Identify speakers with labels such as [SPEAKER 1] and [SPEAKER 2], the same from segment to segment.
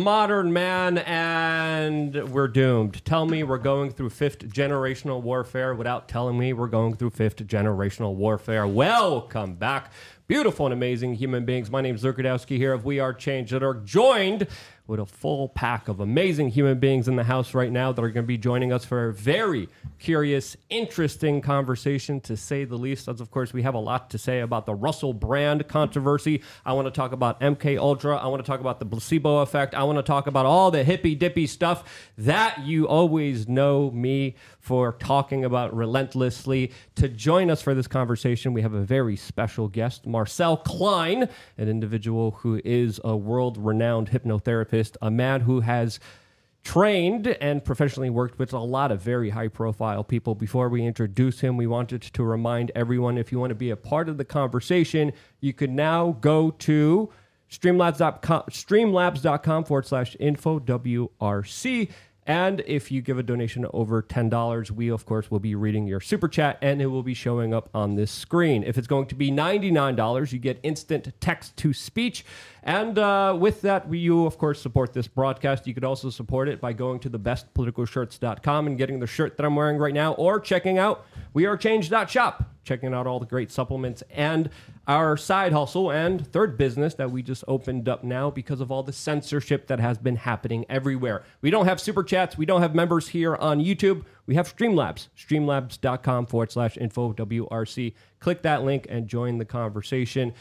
[SPEAKER 1] modern man, and we're doomed. Tell me we're going through fifth generational warfare without telling me we're going through fifth generational warfare. Welcome back, beautiful and amazing human beings. My name is Rudkowski here of We Are Change that are joined with a full pack of amazing human beings in the house right now that are going to be joining us for a very curious, interesting conversation, to say the least. As of course, we have a lot to say about the Russell Brand controversy. I want to talk about MK Ultra. I want to talk about the placebo effect. I want to talk about all the hippy dippy stuff that you always know me for talking about relentlessly. To join us for this conversation, we have a very special guest, Marcel Klein, an individual who is a world renowned hypnotherapist, a man who has trained and professionally worked with a lot of very high profile people. Before we introduce him, we wanted to remind everyone if you want to be a part of the conversation, you can now go to streamlabs.com, streamlabs.com forward slash info WRC. And if you give a donation over $10, we, of course, will be reading your super chat and it will be showing up on this screen. If it's going to be $99, you get instant text to speech. And uh, with that, we, you, of course, support this broadcast. You could also support it by going to thebestpoliticalshirts.com and getting the shirt that I'm wearing right now or checking out wearechange.shop, checking out all the great supplements and our side hustle and third business that we just opened up now because of all the censorship that has been happening everywhere. We don't have super chats. We don't have members here on YouTube. We have Streamlabs, streamlabs.com forward slash info WRC. Click that link and join the conversation.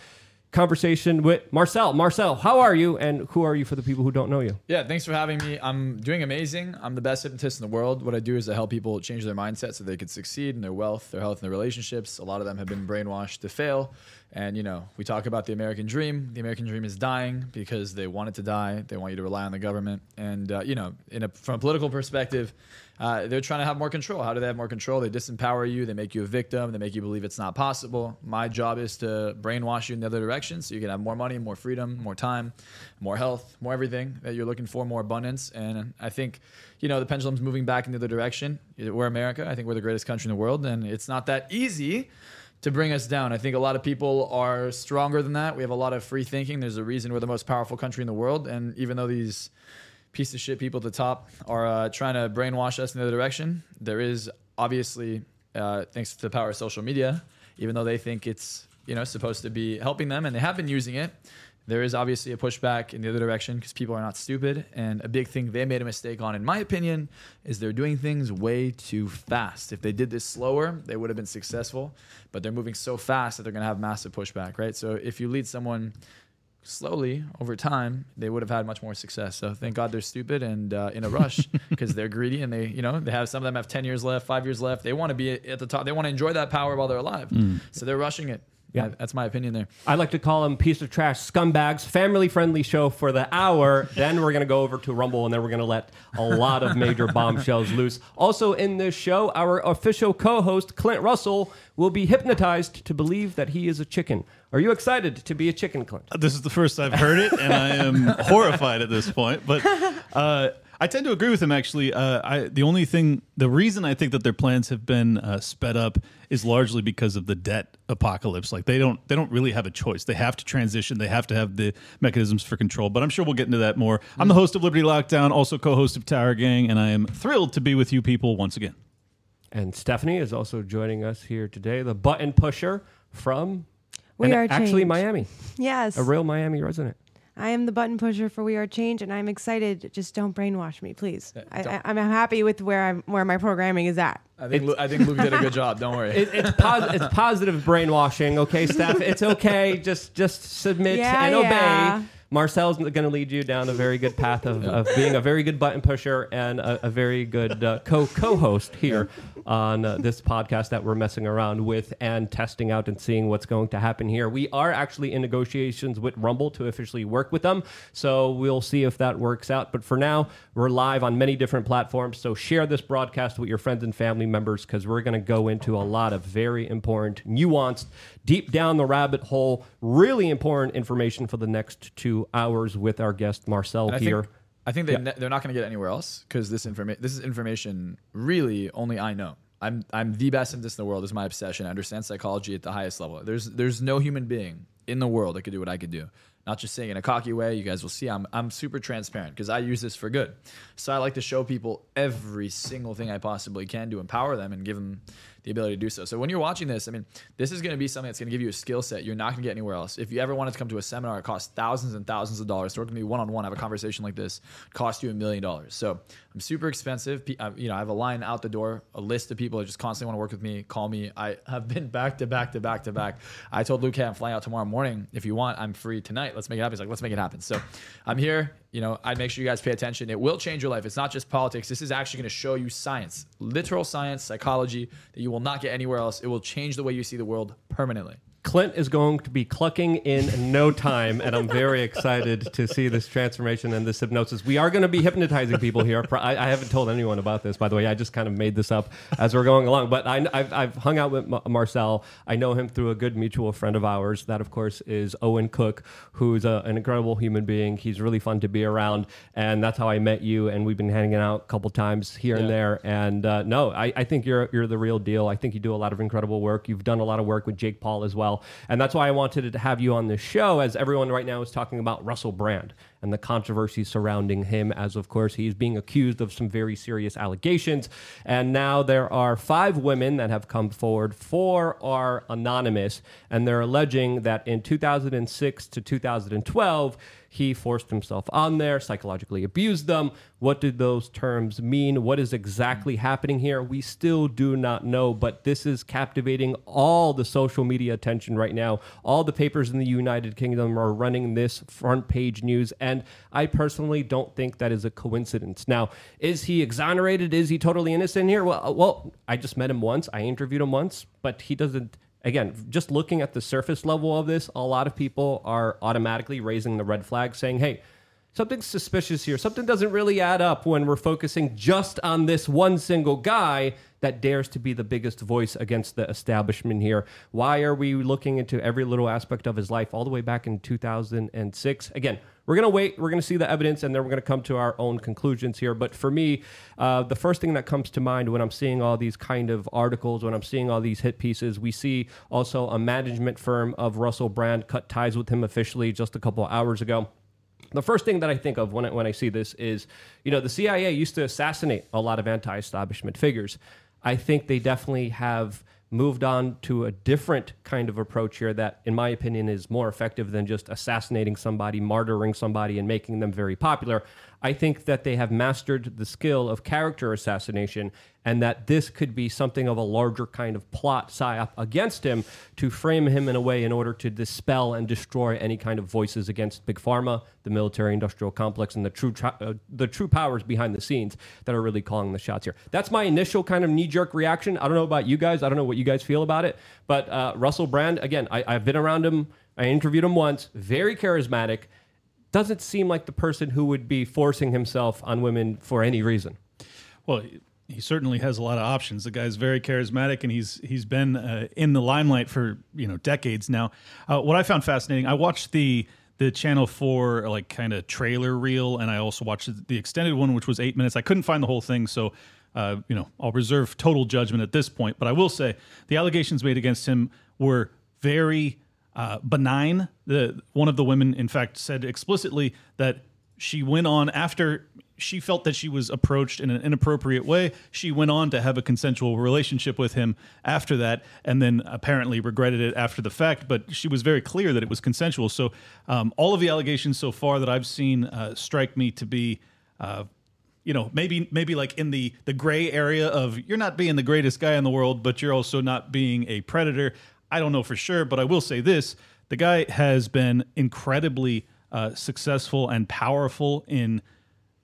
[SPEAKER 1] Conversation with Marcel. Marcel, how are you? And who are you for the people who don't know you?
[SPEAKER 2] Yeah, thanks for having me. I'm doing amazing. I'm the best hypnotist in the world. What I do is I help people change their mindset so they can succeed in their wealth, their health, and their relationships. A lot of them have been brainwashed to fail. And, you know, we talk about the American dream. The American dream is dying because they want it to die. They want you to rely on the government. And, uh, you know, a, from a political perspective, uh, they're trying to have more control. How do they have more control? They disempower you. They make you a victim. They make you believe it's not possible. My job is to brainwash you in the other direction so you can have more money, more freedom, more time, more health, more everything that you're looking for, more abundance. And I think, you know, the pendulum's moving back in the other direction. We're America. I think we're the greatest country in the world. And it's not that easy to bring us down. I think a lot of people are stronger than that. We have a lot of free thinking. There's a reason we're the most powerful country in the world. And even though these piece of shit people at the top are uh, trying to brainwash us in the other direction, there is obviously, uh, thanks to the power of social media, even though they think it's you know supposed to be helping them and they have been using it. There is obviously a pushback in the other direction because people are not stupid. And a big thing they made a mistake on, in my opinion, is they're doing things way too fast. If they did this slower, they would have been successful. But they're moving so fast that they're going to have massive pushback, right? So if you lead someone slowly over time, they would have had much more success. So thank God they're stupid and uh, in a rush because they're greedy and they, you know, they have some of them have ten years left, five years left. They want to be at the top. They want to enjoy that power while they're alive. So they're rushing it.
[SPEAKER 1] Yeah.
[SPEAKER 2] Yeah, that's my opinion there.
[SPEAKER 1] I like to call them piece of trash scumbags. Family friendly show for the hour. then we're going to go over to Rumble and then we're going to let a lot of major bombshells loose. Also, in this show, our official co host, Clint Russell, will be hypnotized to believe that he is a chicken. Are you excited to be a chicken, Clint?
[SPEAKER 3] This is the first I've heard it, and I am horrified at this point. But uh, I tend to agree with him. Actually, uh, I, the only thing, the reason I think that their plans have been uh, sped up is largely because of the debt apocalypse. Like they don't, they don't really have a choice. They have to transition. They have to have the mechanisms for control. But I'm sure we'll get into that more. I'm the host of Liberty Lockdown, also co-host of Tower Gang, and I am thrilled to be with you people once again.
[SPEAKER 1] And Stephanie is also joining us here today, the button pusher from
[SPEAKER 4] We
[SPEAKER 1] and
[SPEAKER 4] Are
[SPEAKER 1] actually
[SPEAKER 4] Change.
[SPEAKER 1] Miami,
[SPEAKER 4] Yes.
[SPEAKER 1] a real Miami resident.
[SPEAKER 4] I am the button pusher for We Are Change, and I'm excited. Just don't brainwash me, please. I, I, I'm happy with where I'm where my programming is at.
[SPEAKER 2] I think Lu- I think Luke did a good job. Don't worry.
[SPEAKER 1] It, it's, pos- it's positive brainwashing, okay, Steph? It's okay. Just just submit
[SPEAKER 4] Yeah,
[SPEAKER 1] and obey. Marcel's going to lead you down a very good path of, of being a very good button pusher and a, a very good uh, co co host here on uh, this podcast that we're messing around with and testing out and seeing what's going to happen here. We are actually in negotiations with Rumble to officially work with them, so we'll see if that works out. But for now, we're live on many different platforms, so share this broadcast with your friends and family members because we're going to go into a lot of very important, nuanced, deep down the rabbit hole, really important information for the next two hours with our guest Marcel
[SPEAKER 2] I
[SPEAKER 1] here.
[SPEAKER 2] think, I think they
[SPEAKER 1] Yeah.
[SPEAKER 2] ne- they're not going to get anywhere else because this information this is information really only I know. I'm I'm the best in this in the world. This is my obsession. I understand psychology at the highest level. There's there's no human being in the world that could do what I could do. Not just saying in a cocky way. You guys will see. I'm I'm super transparent because I use this for good. So I like to show people every single thing I possibly can to empower them and give them the ability to do so. So when you're watching this, I mean, this is going to be something that's going to give you a skill set you're not going to get anywhere else. If you ever wanted to come to a seminar, it costs thousands and thousands of dollars. To work with me one on one, have a conversation like this, cost you a million dollars. So I'm super expensive. I- uh, You know, I have a line out the door, a list of people that just constantly want to work with me. Call me. I have been back to back to back to back. I told Luke, hey, I'm flying out tomorrow morning. If you want, I'm free tonight. Let's make it happen. He's like, let's make it happen. So I'm here. You know, I'd make sure you guys pay attention. It will change your life. It's not just politics. This is actually going to show you science, literal science, psychology that you will not get anywhere else. It will change the way you see the world permanently.
[SPEAKER 1] Clint is going to be clucking in no time, and I'm very excited to see this transformation and this hypnosis. We are going to be hypnotizing people here. I, I haven't told anyone about this, by the way. I just kind of made this up as we're going along. But I, I've, I've hung out with Ma- Marcel. I know him through a good mutual friend of ours. That, of course, is Owen Cook, who's a, an incredible human being. He's really fun to be around, and that's how I met you. And we've been hanging out a couple times here and there. And uh, no, I, I think you're you're the real deal. I think you do a lot of incredible work. You've done a lot of work with Jake Paul as well, and that's why I wanted to have you on the show. As everyone right now is talking about Russell Brand and the controversy surrounding him, as of course he's being accused of some very serious allegations, and now there are five women that have come forward. Four are anonymous, and they're alleging that in 2006 to 2012 he forced himself on there, psychologically abused them. What did those terms mean? What is exactly mm. happening here? We still do not know, but this is captivating all the social media attention right now. All the papers in the United Kingdom are running this front page news, and I personally don't think that is a coincidence. Now, is he exonerated? Is he totally innocent here? Well, uh, well, I just met him once. I interviewed him once, but he doesn't again, just looking at the surface level of this, a lot of people are automatically raising the red flag saying, hey, something's suspicious here. Something doesn't really add up when we're focusing just on this one single guy that dares to be the biggest voice against the establishment here. Why are we looking into every little aspect of his life all the way back in 2006? Again, we're going to wait. We're going to see the evidence, and then we're going to come to our own conclusions here. But for me, uh, the first thing that comes to mind when I'm seeing all these kind of articles, when I'm seeing all these hit pieces, we see also a management firm of Russell Brand cut ties with him officially just a couple hours ago. The first thing that I think of when I, when I see this is, you know, the CIA used to assassinate a lot of anti-establishment figures. I think they definitely have moved on to a different kind of approach here that, in my opinion, is more effective than just assassinating somebody, martyring somebody, and making them very popular. I think that they have mastered the skill of character assassination, and that this could be something of a larger kind of plot psyop against him to frame him in a way in order to dispel and destroy any kind of voices against big pharma, the military-industrial complex, and the true tra- uh, the true powers behind the scenes that are really calling the shots here. That's my initial kind of knee-jerk reaction. I don't know about you guys. I don't know what you guys feel about it, but uh, Russell Brand, again, I, I've been around him. I interviewed him once. Very charismatic doesn't seem like the person who would be forcing himself on women for any reason.
[SPEAKER 3] Well, he- certainly has a lot of options. The guy's very charismatic, and he's he's been uh, in the limelight for you know decades now. Uh, what I found fascinating, I watched the the Channel Four like kind of trailer reel, and I also watched the extended one, which was eight minutes. I couldn't find the whole thing, so uh, you know I'll reserve total judgment at this point. But I will say the allegations made against him were very uh, benign. The one of the women, in fact, said explicitly that she went on after she felt that she was approached in an inappropriate way. She went on to have a consensual relationship with him after that, and then apparently regretted it after the fact. But she was very clear that it was consensual. So um, all of the allegations so far that I've seen uh, strike me to be. Uh, you know, maybe maybe like in the the gray area of you're not being the greatest guy in the world, but you're also not being a predator. I don't know for sure, but I will say this: the guy has been incredibly uh, successful and powerful in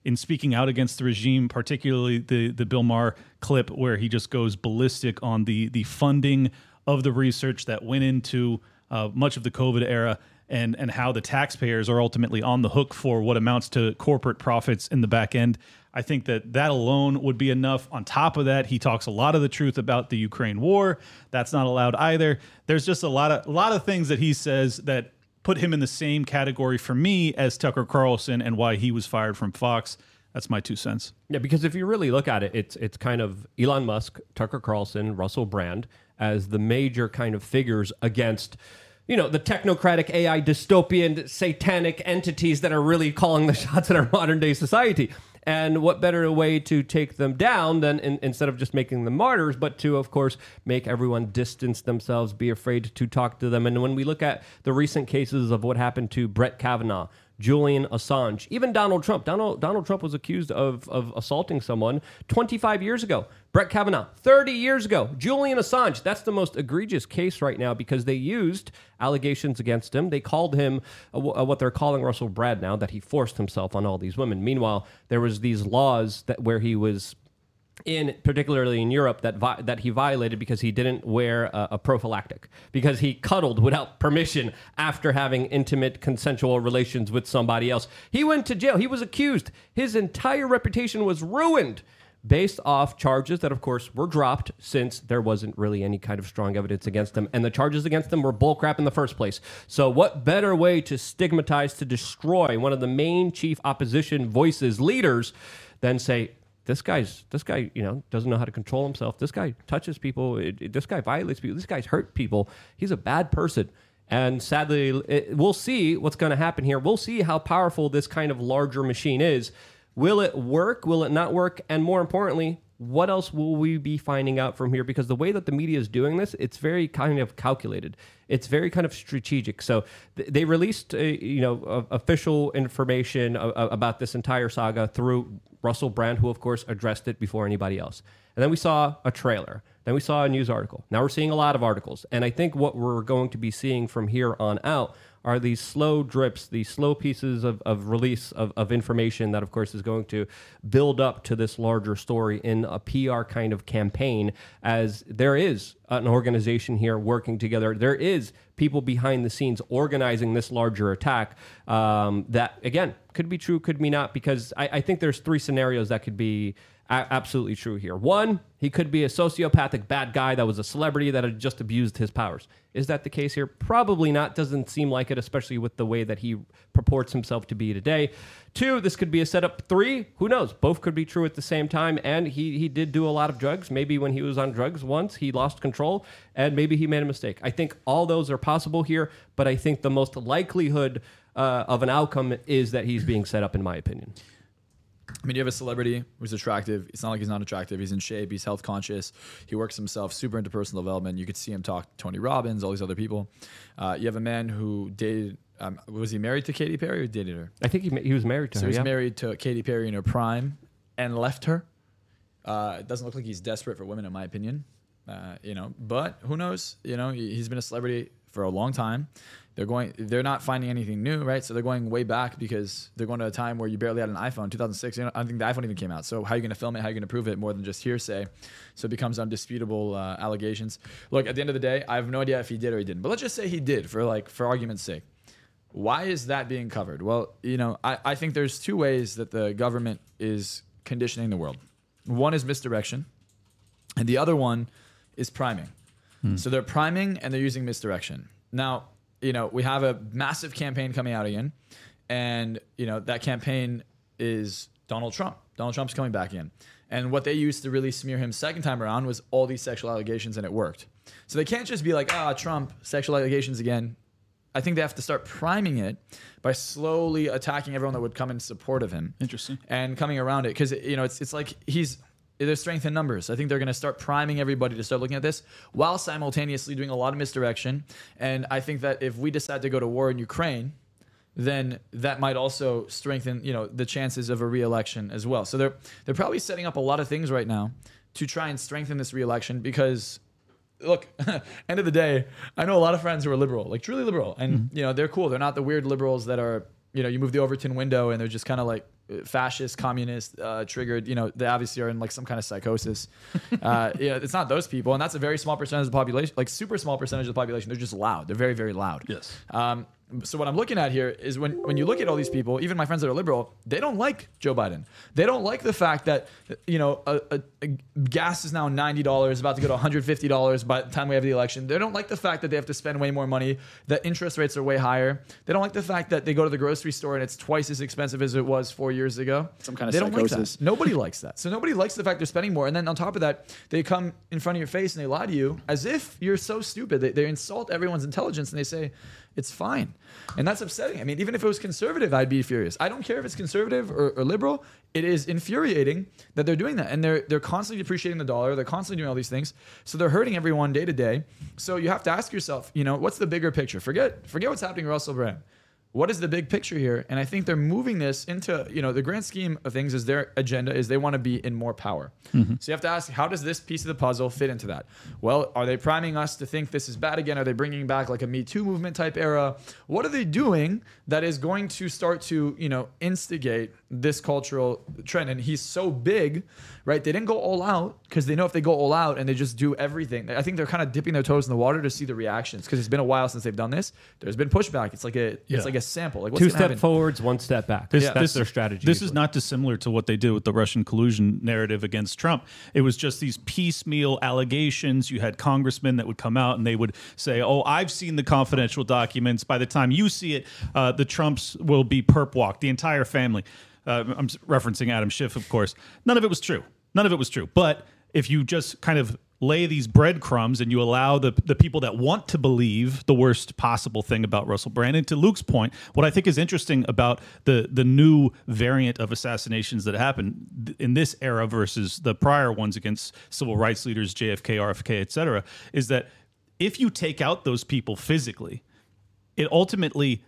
[SPEAKER 3] in speaking out against the regime, particularly the the Bill Maher clip where he just goes ballistic on the the funding of the research that went into uh, much of the COVID era. And, and how the taxpayers are ultimately on the hook for what amounts to corporate profits in the back end. I think that that alone would be enough. On top of that, he talks a lot of the truth about the Ukraine war. That's not allowed either. There's just a lot of a lot of things that he says that put him in the same category for me as Tucker Carlson and why he was fired from Fox. That's my two cents.
[SPEAKER 1] Yeah, because if you really look at it, it's it's kind of Elon Musk, Tucker Carlson, Russell Brand as the major kind of figures against you know the technocratic AI dystopian satanic entities that are really calling the shots in our modern day society. And what better way to take them down than in, instead of just making them martyrs, but to, of course, make everyone distance themselves, be afraid to talk to them. And when we look at the recent cases of what happened to Brett Kavanaugh, Julian Assange, even Donald Trump. Donald, Donald Trump was accused of, of assaulting someone 25 years ago. Brett Kavanaugh, 30 years ago. Julian Assange, that's the most egregious case right now because they used allegations against him. They called him uh, wh- uh, what they're calling Russell Brand now, that he forced himself on all these women. Meanwhile, there was these laws that where he was in particularly in Europe that vi- that he violated because he didn't wear a, a prophylactic because he cuddled without permission after having intimate consensual relations with somebody else. He went to jail. He was accused. His entire reputation was ruined based off charges that of course were dropped since there wasn't really any kind of strong evidence against him and the charges against him were bullcrap in the first place. So what better way to stigmatize to destroy one of the main chief opposition voices leaders than say this guy's this guy you know doesn't know how to control himself. This guy touches people. It, it- this guy violates people. This guy's hurt people. He's a bad person. And sadly it, we'll see what's going to happen here. We'll see how powerful this kind of larger machine is. Will it work? Will it not work? And more importantly what else will we be finding out from here? Because the way that the media is doing this it's very kind of calculated. It's very kind of strategic. So th- they released uh, you know uh, official information uh, uh, about this entire saga through russell brand who of course addressed it before anybody else. And then we saw a trailer. Then we saw a news article. Now we're seeing a lot of articles. And i think what we're going to be seeing from here on out are these slow drips, these slow pieces of, of release of, of information that, of course, is going to build up to this larger story in a PR kind of campaign. As there is an organization here working together, there is people behind the scenes organizing this larger attack. Um, that, again, could be true, could be not, because I, I think there's three scenarios that could be absolutely true here. One, he could be a sociopathic bad guy that was a celebrity that had just abused his powers. Is that the case here? Probably not. Doesn't seem like it, especially with the way that he purports himself to be today. Two, this could be a setup. Three, who knows? Both could be true at the same time. And he he did do a lot of drugs. Maybe when he was on drugs once, he lost control, and maybe he made a mistake. I think all those are possible here, but I think the most likelihood uh, of an outcome is that he's being set up, in my opinion.
[SPEAKER 2] I mean, you have a celebrity who's attractive. It's not like he's not attractive. He's in shape. He's health conscious. He works himself super into personal development. You could see him talk to Tony Robbins, all these other people. Uh, you have a man who dated. Um, was he married to Katy Perry or dated her?
[SPEAKER 1] I think he, he was married to
[SPEAKER 2] So
[SPEAKER 1] her.
[SPEAKER 2] he's
[SPEAKER 1] yeah.
[SPEAKER 2] married to Katy Perry in her prime and left her. Uh, it doesn't look like he's desperate for women, in my opinion. Uh, you know, but who knows? You know, he- he's been a celebrity for a long time. They're going. They're not finding anything new, right? So they're going way back because they're going to a time where you barely had an iPhone. 2006. You know, I don't think the iPhone even came out. So how are you going to film it? How are you going to prove it more than just hearsay? So it becomes undisputable uh, allegations. Look, at the end of the day, I have no idea if he did or he didn't. But let's just say he did, for like for argument's sake. Why is that being covered? Well, you know, I, I think there's two ways that the government is conditioning the world. One is misdirection, and the other one is priming. So they're priming and they're using misdirection. Now, you know, we have a massive campaign coming out again, and you know that campaign is Donald Trump. Donald Trump's coming back in, and what they used to really smear him second time around was all these sexual allegations, and it worked. So they can't just be like, ah, Trump, sexual allegations again. I think they have to start priming it by slowly attacking everyone that would come in support of him.
[SPEAKER 3] Interesting.
[SPEAKER 2] And coming around it because you know it's it's like he's there's strength in numbers. I think they're going to start priming everybody to start looking at this while simultaneously doing a lot of misdirection. And I think that if we decide to go to war in Ukraine, then that might also strengthen you know the chances of a re-election as well. So they're they're probably setting up a lot of things right now to try and strengthen this re-election because look, end of the day, I know a lot of friends who are liberal, like truly liberal, and mm-hmm. you know they're cool. They're not the weird liberals that are you know you move the Overton window and they're just kind of like fascist, communist, uh, triggered. You know they obviously are in like some kind of psychosis. uh, yeah, it's not those people, and that's a very small percentage of the population, like super small percentage of the population. They're just loud. They're very very loud.
[SPEAKER 3] Yes.
[SPEAKER 2] Um, So what I'm looking at here is when when you look at all these people, even my friends that are liberal, they don't like Joe Biden. They don't like the fact that you know a, a, a gas is now ninety dollars, about to go to one hundred fifty dollars by the time we have the election. They don't like the fact that they have to spend way more money, that interest rates are way higher. They don't like the fact that they go to the grocery store and it's twice as expensive as it was four years ago.
[SPEAKER 5] Some kind of
[SPEAKER 2] they don't like
[SPEAKER 5] psychosis.
[SPEAKER 2] that. Nobody likes that. So nobody likes the fact they're spending more. And then on top of that, they come in front of your face and they lie to you as if you're so stupid. They, they insult everyone's intelligence and they say, it's fine. And that's upsetting. I mean, even if it was conservative, I'd be furious. I don't care if it's conservative or, or liberal. It is infuriating that they're doing that. And they're, they're constantly depreciating the dollar. They're constantly doing all these things. So they're hurting everyone day to day. So you have to ask yourself, you know, what's the bigger picture? Forget, forget what's happening to Russell Brand what is the big picture here? And I think they're moving this into, you know, the grand scheme of things is their agenda is they want to be in more power. Mm-hmm. So you have to ask, how does this piece of the puzzle fit into that? Well, are they priming us to think this is bad again? Are they bringing back like a Me Too movement type era? What are they doing that is going to start to, you know, instigate this cultural trend? And he's so big, right? They didn't go all out because they know if they go all out and they just do everything, I think they're kind of dipping their toes in the water to see the reactions because it's been a while since they've done this. There's been pushback. It's like a,
[SPEAKER 3] Yeah.
[SPEAKER 2] it's like a sample. Like what's
[SPEAKER 1] Two step
[SPEAKER 2] happen?
[SPEAKER 1] forwards, one step back.
[SPEAKER 3] This,
[SPEAKER 1] That's
[SPEAKER 3] this,
[SPEAKER 1] their strategy.
[SPEAKER 3] This is not dissimilar to what they did with the Russian collusion narrative against Trump. It was just these piecemeal allegations. You had congressmen that would come out and they would say, "Oh, I've seen the confidential documents. By the time you see it, uh, the Trumps will be perp walked, the entire family." Uh, I'm referencing Adam Schiff, of course. None of it was true. None of it was true. But if you just kind of lay these breadcrumbs and you allow the, the people that want to believe the worst possible thing about Russell Brand. And to Luke's point, what I think is interesting about the the new variant of assassinations that happened in this era versus the prior ones against civil rights leaders, JFK, RFK, et cetera, is that if you take out those people physically, it ultimately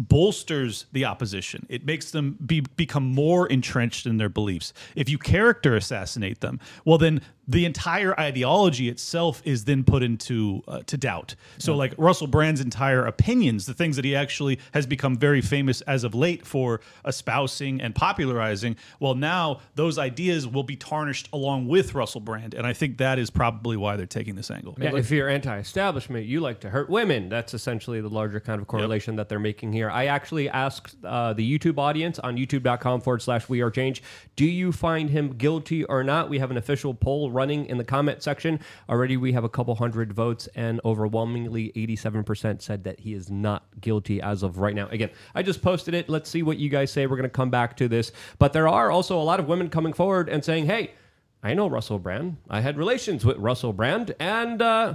[SPEAKER 3] bolsters the opposition. It makes them be, become more entrenched in their beliefs. If you character assassinate them, well, then the entire ideology itself is then put into uh, to doubt. So, like Russell Brand's entire opinions, the things that he actually has become very famous as of late for espousing and popularizing, well, now those ideas will be tarnished along with Russell Brand, and I think that is probably why they're taking this angle.
[SPEAKER 1] Yeah, if you're anti-establishment, you like to hurt women. That's essentially the larger kind of correlation that they're making here. I actually asked uh, the YouTube audience on youtube.com forward slash we are change, do you find him guilty or not? We have an official poll running in the comment section. Already we have a couple hundred votes and overwhelmingly 87% said that he is not guilty as of right now. Again, I just posted it. Let's see what you guys say. We're going to come back to this. But there are also a lot of women coming forward and saying, hey, I know Russell Brand. I had relations with Russell Brand, and uh,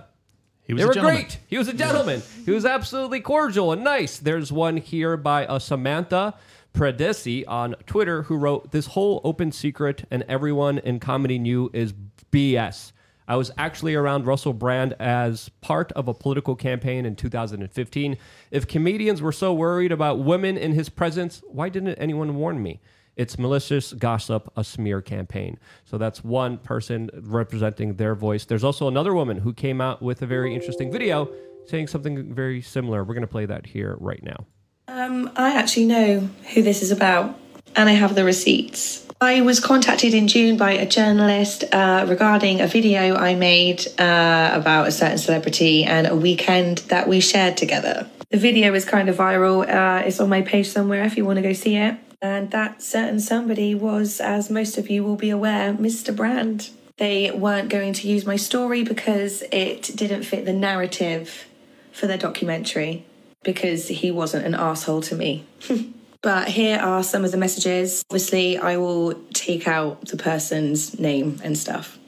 [SPEAKER 3] He was
[SPEAKER 1] they
[SPEAKER 3] a
[SPEAKER 1] were
[SPEAKER 3] gentleman.
[SPEAKER 1] great. He was a gentleman. he was absolutely cordial and nice. There's one here by uh, Samantha Predesi on Twitter who wrote, This whole open secret and everyone in comedy knew is BS. I was actually around Russell Brand as part of a political campaign in 2015. If comedians were so worried about women in his presence, why didn't anyone warn me? It's malicious gossip, a smear campaign. So that's one person representing their voice. There's also another woman who came out with a very interesting video saying something very similar. We're going to play that here right now.
[SPEAKER 6] Um, I actually know who this is about, and I have the receipts. I was contacted in June by a journalist uh, regarding a video I made uh, about a certain celebrity and a weekend that we shared together. The video is kind of viral. Uh, it's on my page somewhere if you want to go see it. And that certain somebody was, as most of you will be aware, Mr. Brand. They weren't going to use my story because it didn't fit the narrative for their documentary because he wasn't an asshole to me. but here are some of the messages. Obviously, I will take out the person's name and stuff.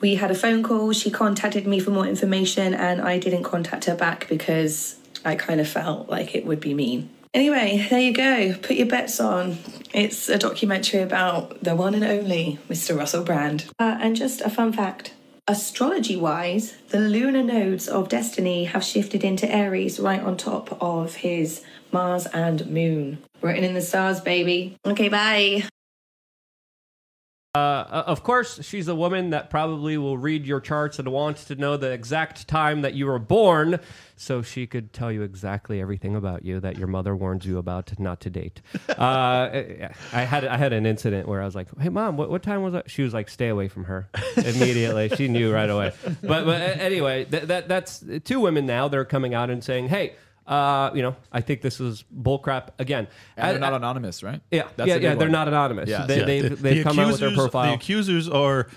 [SPEAKER 6] We had a phone call. She contacted me for more information, and I didn't contact her back because I kind of felt like it would be mean. Anyway, there you go. Put your bets on. It's a documentary about the one and only Mr. Russell Brand. Uh, and just a fun fact astrology wise, the lunar nodes of destiny have shifted into Aries right on top of his Mars and Moon. Written in the stars, baby. Okay, bye.
[SPEAKER 1] Uh, of course, she's a woman that probably will read your charts and wants to know the exact time that you were born, so she could tell you exactly everything about you that your mother warns you about not to date. Uh, I had I had an incident where I was like, "Hey, mom, what, what time was it?" She was like, "Stay away from her." Immediately, she knew right away. But but anyway, th- that that's two women now. They're coming out and saying, "Hey." Uh, you know, I think this is bullcrap. Again,
[SPEAKER 2] And
[SPEAKER 1] I-
[SPEAKER 2] they're not
[SPEAKER 1] I-
[SPEAKER 2] anonymous, right?
[SPEAKER 1] yeah,
[SPEAKER 2] That's
[SPEAKER 1] yeah,
[SPEAKER 2] a big
[SPEAKER 1] yeah. They're
[SPEAKER 2] one.
[SPEAKER 1] not anonymous.
[SPEAKER 2] Yes.
[SPEAKER 1] They,
[SPEAKER 2] Yeah.
[SPEAKER 1] They've,
[SPEAKER 3] The-
[SPEAKER 1] they've
[SPEAKER 3] the
[SPEAKER 1] come out with their
[SPEAKER 3] accusers- The accusers are,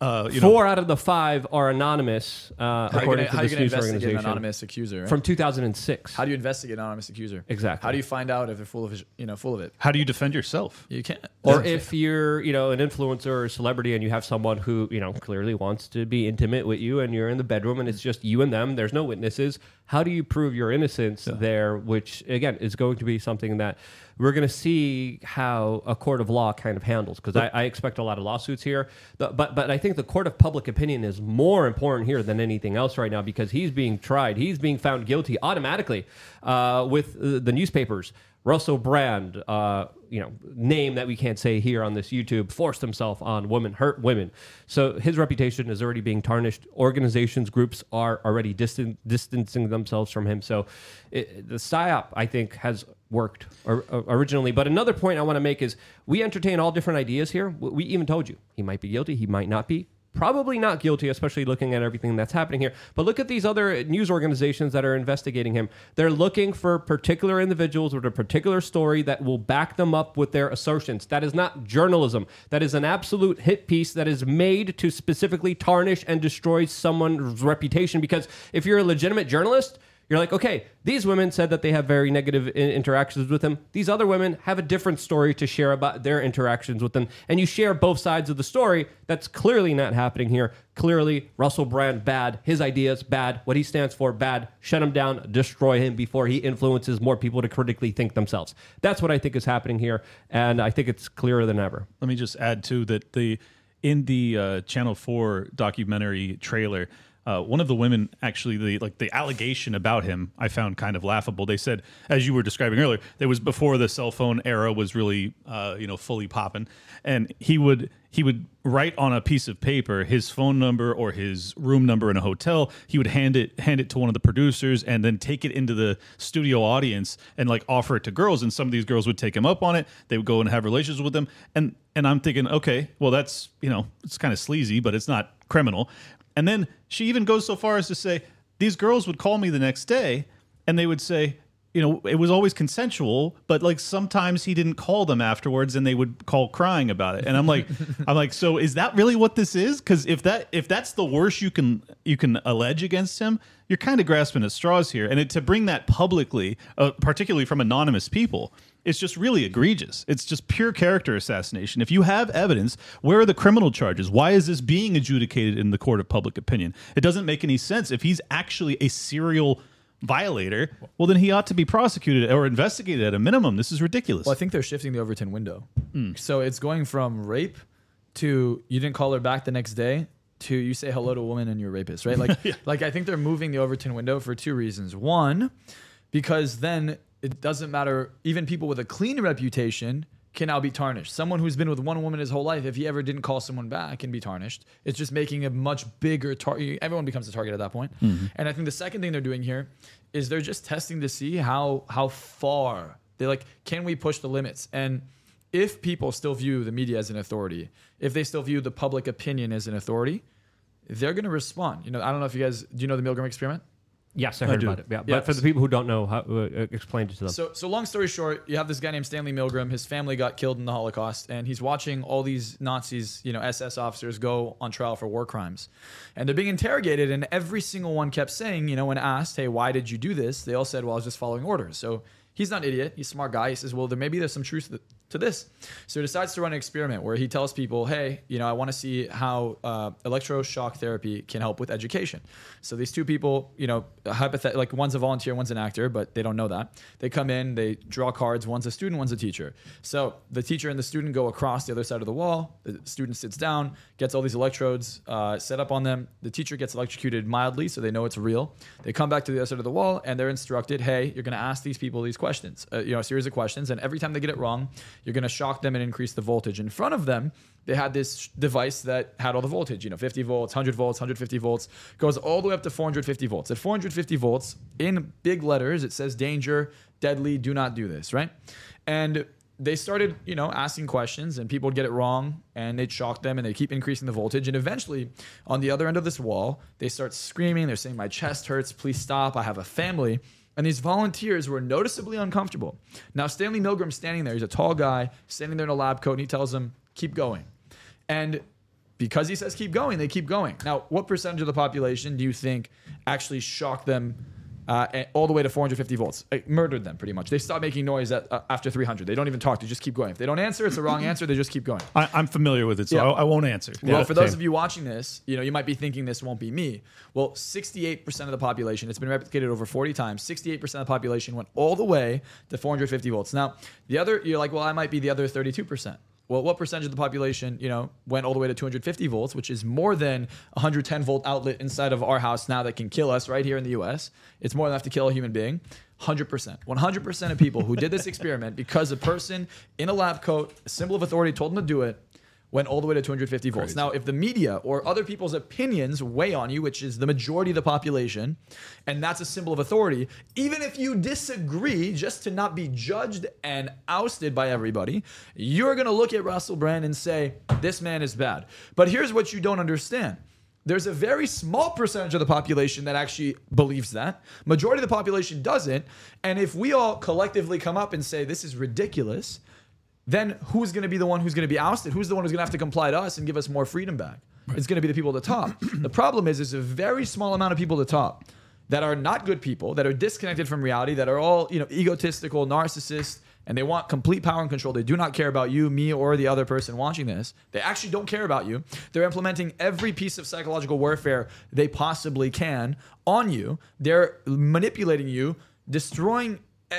[SPEAKER 3] uh, you
[SPEAKER 1] Four
[SPEAKER 3] know,
[SPEAKER 1] out of the five are anonymous, uh,
[SPEAKER 2] How are you
[SPEAKER 1] according
[SPEAKER 2] gonna,
[SPEAKER 1] to this news
[SPEAKER 2] investigate an anonymous accuser? Right?
[SPEAKER 1] from 2006.
[SPEAKER 2] how do you investigate an anonymous accuser?
[SPEAKER 1] Exactly.
[SPEAKER 2] How do you find out if they're full of you know full of it?
[SPEAKER 3] how do you defend yourself?
[SPEAKER 2] You can't.
[SPEAKER 1] or if you're, you know, an influencer or a celebrity and you have someone who, you know, clearly wants to be intimate with you and you're in the bedroom and it's just you and them, there's no witnesses. How do you prove your innocence there? Which, again, is going to be something that we're going to see how a court of law kind of handles because I, I expect a lot of lawsuits here. But, but I think the court of public opinion is more important here than anything else right now because he's being tried. He's being found guilty automatically uh, with uh, the newspapers. Russell Brand, uh, you know, name that we can't say here on this YouTube, forced himself on women, hurt women. So his reputation is already being tarnished. Organizations, groups are already distan- distancing themselves from him. So it, the psyop, I think, has worked or, or- originally. But another point I want to make is we entertain all different ideas here. We we even told you he might be guilty, he might not be. Probably not guilty, especially looking at everything that's happening here. But look at these other news organizations that are investigating him. They're looking for particular individuals with a particular story that will back them up with their assertions. That is not journalism. That is an absolute hit piece that is made to specifically tarnish and destroy someone's reputation. Because if you're a legitimate journalist, you're like, okay, these women said that they have very negative interactions with him. These other women have a different story to share about their interactions with them. And you share both sides of the story. That's clearly not happening here. Clearly, Russell Brand, bad. His ideas, bad. What he stands for, bad. Shut him down, destroy him before he influences more people to critically think themselves. That's what I think is happening here. And I think it's clearer than ever.
[SPEAKER 3] Let me just add too that the in the uh, Channel Four documentary trailer, uh, one of the women actually the like the allegation about him I found kind of laughable. They said, as you were describing earlier, there was before the cell phone era was really uh, you know fully popping, and he would he would write on a piece of paper his phone number or his room number in a hotel. He would hand it hand it to one of the producers and then take it into the studio audience and like offer it to girls. And some of these girls would take him up on it. They would go and have relations with him. And and I'm thinking, okay, well that's you know it's kind of sleazy, but it's not criminal. And then she even goes so far as to say these girls would call me the next day and they would say, you know, it was always consensual, but like sometimes he didn't call them afterwards and they would call crying about it. And I'm like, I'm like, so is that really what this is? Because if that if that's the worst you can you can allege against him, you're kind of grasping at straws here. And it, to bring that publicly, uh, particularly from anonymous people, it's just really egregious. It's just pure character assassination. If you have evidence, where are the criminal charges? Why is this being adjudicated in the court of public opinion? It doesn't make any sense. If he's actually a serial violator, well, then he ought to be prosecuted or investigated at a minimum. This is ridiculous.
[SPEAKER 2] Well, I think they're shifting the Overton window. Hmm. So it's going from rape to you didn't call her back the next day to you say hello to a woman and you're a rapist, right? Like, like I think they're moving the Overton window for two reasons. One, because then it doesn't matter. Even people with a clean reputation can now be tarnished. Someone who's been with one woman his whole life, if he ever didn't call someone back, can be tarnished. It's just making a much bigger target. Everyone becomes a target at that point. Mm-hmm. And I think the second thing they're doing here is they're just testing to see how how far they like can we push the limits and if people still view the media as an authority, if they still view the public opinion as an authority, they're going to respond. You know, I don't know if you guys do you know the Milgram experiment?
[SPEAKER 1] Yes, I heard
[SPEAKER 3] do.
[SPEAKER 1] about it. Yeah,
[SPEAKER 2] Yeah.
[SPEAKER 1] but for the people who don't know, how, uh, explain it to them.
[SPEAKER 2] So, so long story short, you have this guy named Stanley Milgram. His family got killed in the Holocaust, and he's watching all these Nazis, you know, SS officers go on trial for war crimes, and they're being interrogated. And every single one kept saying, you know, when asked, "Hey, why did you do this?" They all said, "Well, I was just following orders." So he's not an idiot. He's a smart guy. He says, "Well, there maybe there's some truth to- to this." So he decides to run an experiment where he tells people, "Hey, you know, I want to see how uh, electroshock therapy can help with education." So these two people, you know, hypothet- like one's a volunteer, one's an actor, but they don't know that. They come in, they draw cards. One's a student, one's a teacher. So the teacher and the student go across the other side of the wall. The student sits down, gets all these electrodes uh, set up on them. The teacher gets electrocuted mildly, so they know it's real. They come back to the other side of the wall, and they're instructed, "Hey, you're going to ask these people these questions, uh, you know, a series of questions, and every time they get it wrong, you're going to shock them and increase the voltage." In front of them, they had this device that had all the voltage, you know, 50 volts, 100 volts, 150 volts, goes all the way up to 450 volts. At 450 volts, in big letters, it says danger, deadly, do not do this, right? And they started, you know, asking questions and people would get it wrong and they'd shock them and they keep increasing the voltage. And eventually, on the other end of this wall, they start screaming. They're saying, My chest hurts. Please stop. I have a family. And these volunteers were noticeably uncomfortable. Now, Stanley Milgram's standing there. He's a tall guy, standing there in a lab coat, and he tells them, keep going. And because he says keep going, they keep going. Now, what percentage of the population do you think actually shocked them uh, all the way to 450 volts? Like, murdered them pretty much. They stop making noise at, uh, after 300. They don't even talk. They just keep going. If they don't answer, it's the wrong answer. They just keep going.
[SPEAKER 3] I, I'm familiar with it, so
[SPEAKER 2] Yeah.
[SPEAKER 3] I, I won't answer.
[SPEAKER 2] Well,
[SPEAKER 3] Yeah,
[SPEAKER 2] for those
[SPEAKER 3] same.
[SPEAKER 2] of you watching this, you know, you might be thinking this won't be me. Well, 68% of the population, it's been replicated over 40 times. 68% of the population went all the way to 450 volts. Now, the other, you're like, well, I might be the other 32%. Well, what percentage of the population, you know, went all the way to 250 volts, which is more than 110 volt outlet inside of our house now that can kill us right here in the US? It's more than enough to kill a human being. 100%. 100% of people who did this experiment because a person in a lab coat, a symbol of authority, told them to do it, went all the way to 250 volts. Now, if the media or other people's opinions weigh on you, which is the majority of the population, and that's a symbol of authority, even if you disagree, just to not be judged and ousted by everybody, you're going to look at Russell Brand and say, this man is bad. But here's what you don't understand. There's a very small percentage of the population that actually believes that. Majority of the population doesn't. And if we all collectively come up and say this is ridiculous, then who's going to be the one who's going to be ousted? Who's the one who's going to have to comply to us and give us more freedom back? It's going to be the people at the top. the problem is, there's a very small amount of people at the top that are not good people, that are disconnected from reality, that are all you know egotistical, narcissists, and they want complete power and control. They do not care about you, me, or the other person watching this. They actually don't care about you. They're implementing every piece of psychological warfare they possibly can on you. They're manipulating you, destroying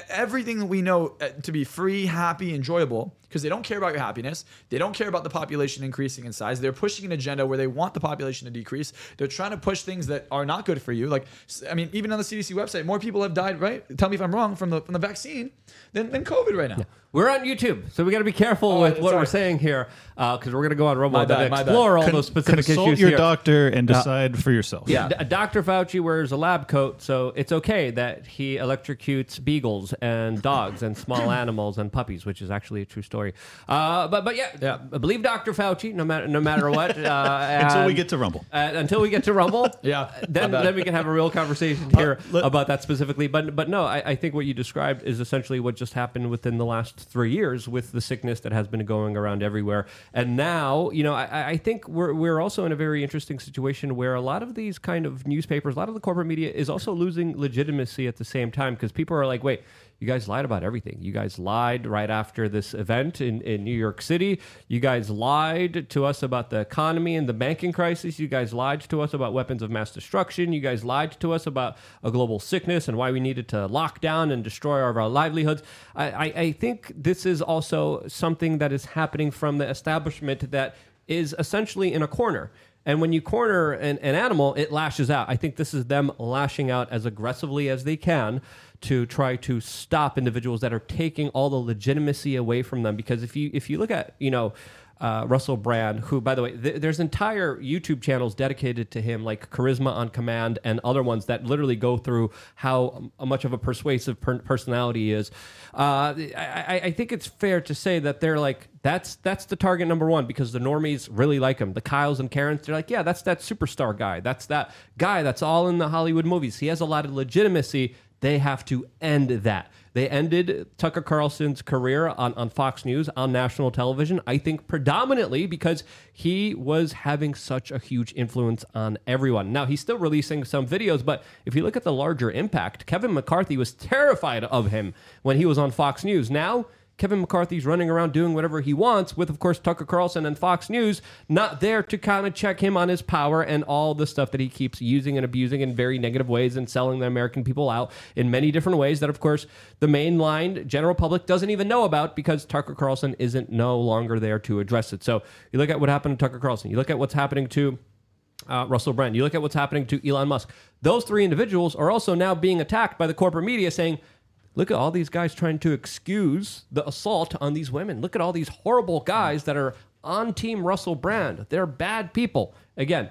[SPEAKER 2] everything that we know uh, to be free, happy, enjoyable because they don't care about your happiness. They don't care about the population increasing in size. They're pushing an agenda where they want the population to decrease. They're trying to push things that are not good for you. Like, I mean, even on the CDC website, more people have died, right? Tell me if I'm wrong from the from the vaccine than, than COVID right now.
[SPEAKER 1] We're on YouTube, so we got to be careful
[SPEAKER 2] Oh,
[SPEAKER 1] with
[SPEAKER 2] that's
[SPEAKER 1] what we're saying here, uh, because we're going to go on Rumble
[SPEAKER 2] My
[SPEAKER 1] and
[SPEAKER 2] bad, my
[SPEAKER 1] explore all
[SPEAKER 3] Con-
[SPEAKER 1] those specific
[SPEAKER 3] consult
[SPEAKER 1] issues
[SPEAKER 3] your
[SPEAKER 1] here.
[SPEAKER 3] doctor and decide for yourself.
[SPEAKER 2] Yeah.
[SPEAKER 1] D- Dr. Fauci wears a lab coat, so it's okay that he electrocutes beagles and dogs and small animals and puppies, which is actually a true story. Uh, but but yeah,
[SPEAKER 2] Yeah.
[SPEAKER 1] I believe Dr. Fauci, no matter no matter what. Uh,
[SPEAKER 3] Until we get to Rumble.
[SPEAKER 1] uh, until we get to Rumble,
[SPEAKER 2] Yeah,
[SPEAKER 1] then then we can have a real conversation here
[SPEAKER 3] let-
[SPEAKER 1] about that specifically. But but no, I, I think what you described is essentially what just happened within the last three years with the sickness that has been going around everywhere. And now, you know, I, I think we're we're also in a very interesting situation where a lot of these kind of newspapers, a lot of the corporate media is also losing legitimacy at the same time because people are like, wait. You guys lied about everything. You guys lied right after this event in, in New York City. You guys lied to us about the economy and the banking crisis. You guys lied to us about weapons of mass destruction. You guys lied to us about a global sickness and why we needed to lock down and destroy our, our livelihoods. I, I, I think this is also something that is happening from the establishment that is essentially in a corner. And when you corner an, an animal, it lashes out. I think this is them lashing out as aggressively as they can to try to stop individuals that are taking all the legitimacy away from them. Because if you if you look at you know uh, Russell Brand, who by the way, th- there's entire YouTube channels dedicated to him, like Charisma on Command and other ones that literally go through how much of a persuasive per- personality he is. Uh, I- I think it's fair to say that they're like that's that's the target number one because the normies really like him. The Kyles and Karens, they're like, yeah, that's that superstar guy. That's that guy that's all in the Hollywood movies. He has a lot of legitimacy. They have to end that. They ended Tucker Carlson's career on, on Fox News on national television, I think predominantly because he was having such a huge influence on everyone. Now, he's still releasing some videos, but if you look at the larger impact, Kevin McCarthy was terrified of him when he was on Fox News. Now, Kevin McCarthy's running around doing whatever he wants, with, of course, Tucker Carlson and Fox News not there to kind of check him on his power and all the stuff that he keeps using and abusing in very negative ways and selling the American people out in many different ways that, of course, the mainline general public doesn't even know about because Tucker Carlson isn't no longer there to address it. So you look at what happened to Tucker Carlson, you look at what's happening to uh, Russell Brand. You look at what's happening to Elon Musk. Those three individuals are also now being attacked by the corporate media saying, look at all these guys trying to excuse the assault on these women. Look at all these horrible guys that are on Team Russell Brand. They're bad people. Again,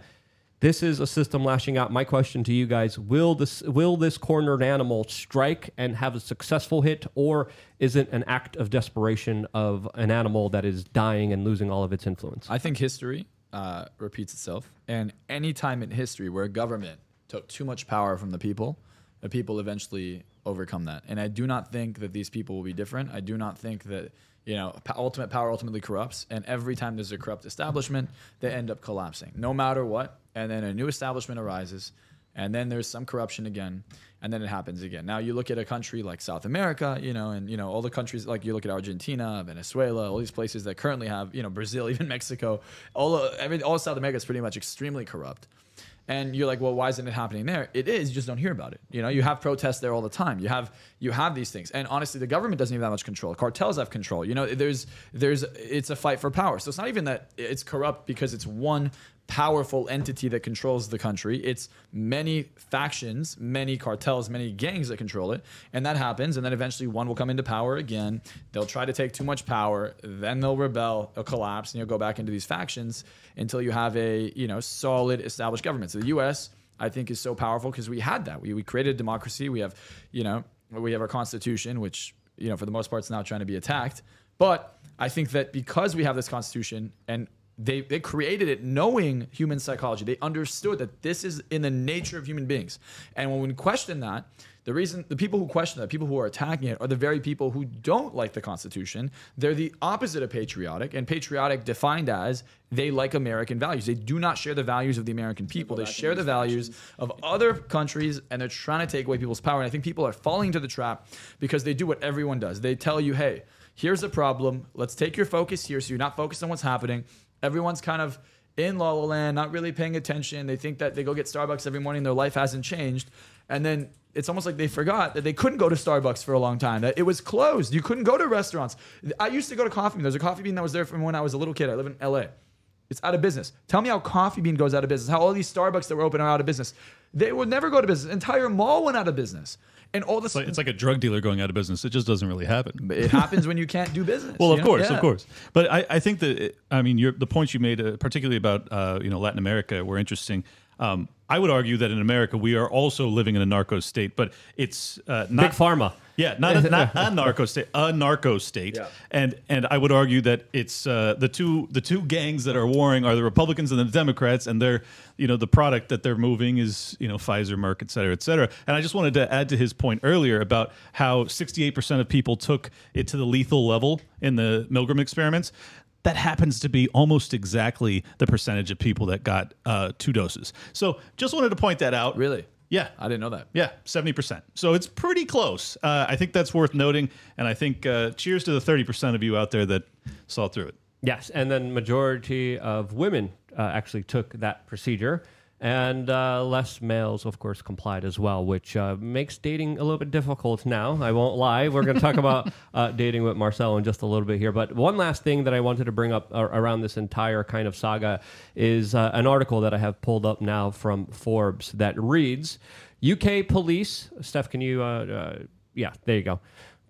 [SPEAKER 1] this is a system lashing out. My question to you guys: Will this will this cornered animal strike and have a successful hit, or is it an act of desperation of an animal that is dying and losing all of its influence?
[SPEAKER 2] I think history uh, repeats itself, and any time in history where government took too much power from the people, the people eventually overcome that. And I do not think that these people will be different. I do not think that you know ultimate power ultimately corrupts, and every time there's a corrupt establishment, they end up collapsing, no matter what. And then a new establishment arises, and then there's some corruption again, and then it happens again. Now you look at a country like South America, you know, and you know all the countries like you look at Argentina, Venezuela, all these places that currently have, you know, Brazil, even Mexico, all of, every, all South America is pretty much extremely corrupt. And you're like, well, why isn't it happening there? It is. You just don't hear about it. You know, you have protests there all the time. You have you have these things, and honestly, the government doesn't even have that much control. Cartels have control. You know, there's there's it's a fight for power. So it's not even that it's corrupt because it's one powerful entity that controls the country. It's many factions, many cartels, many gangs that control it. And that happens. And then eventually one will come into power again. They'll try to take too much power. Then they'll rebel, they'll collapse, and you'll go back into these factions until you have a, you know, solid established government. So the US, I think, is so powerful because we had that. We, we created democracy. We have, you know, we have our constitution, which, you know, for the most part, is now trying to be attacked. But I think that because we have this constitution and they, they created it knowing human psychology. They understood that this is in the nature of human beings. And when we question that, the reason the people who question that, people who are attacking it, are the very people who don't like the Constitution. They're the opposite of patriotic, and patriotic defined as they like American values. They do not share the values of the American people. They share the values of other countries, and they're trying to take away people's power. And I think people are falling into the trap because they do what everyone does. They tell you, hey, here's a problem. Let's take your focus here so you're not focused on what's happening. Everyone's kind of in La La Land, not really paying attention. They think that they go get Starbucks every morning, their life hasn't changed. And then it's almost like they forgot that they couldn't go to Starbucks for a long time, that it was closed. You couldn't go to restaurants. I used to go to Coffee Bean. There's a Coffee Bean that was there from when I was a little kid. I live in LA. It's out of business. Tell me how Coffee Bean goes out of business, how all these Starbucks that were open are out of business. They would never go to business. Entire mall went out of business. And all this,
[SPEAKER 3] It's like, it's like a drug dealer going out of business. It just doesn't really happen.
[SPEAKER 2] it happens when you can't do business.
[SPEAKER 3] Well, of
[SPEAKER 2] know?
[SPEAKER 3] course,
[SPEAKER 2] Yeah.
[SPEAKER 3] of course. But I, I think that it, I mean, your, the points you made, uh, particularly about uh, you know Latin America, were interesting. Um, I would argue that in America we are also living in a narco state, but it's uh, not
[SPEAKER 1] Big pharma.
[SPEAKER 3] Yeah, not a, not a narco state, a narco state,
[SPEAKER 2] Yeah.
[SPEAKER 3] and and I would argue that it's uh, the two the two gangs that are warring are the Republicans and the Democrats, and they're you know the product that they're moving is you know Pfizer, Merck, et cetera, et cetera. And I just wanted to add to his point earlier about how 68 percent of people took it to the lethal level in the Milgram experiments. That happens to be almost exactly the percentage of people that got uh, two doses. So just wanted to point that out.
[SPEAKER 2] Really?
[SPEAKER 3] Yeah.
[SPEAKER 2] I didn't know that.
[SPEAKER 3] Yeah, seventy percent. So it's pretty close. Uh, I think that's worth noting, and I think uh, cheers to the thirty percent of you out there that saw through it.
[SPEAKER 1] Yes, and then majority of women actually took that procedure, and uh, less males, of course, complied as well, which uh, makes dating a little bit difficult now. I won't lie. We're going to talk about uh, dating with Marczell in just a little bit here, but one last thing that I wanted to bring up uh, around this entire kind of saga is uh, an article that I have pulled up now from Forbes that reads: "UK police." Steph, can you? Uh, uh, yeah, there you go.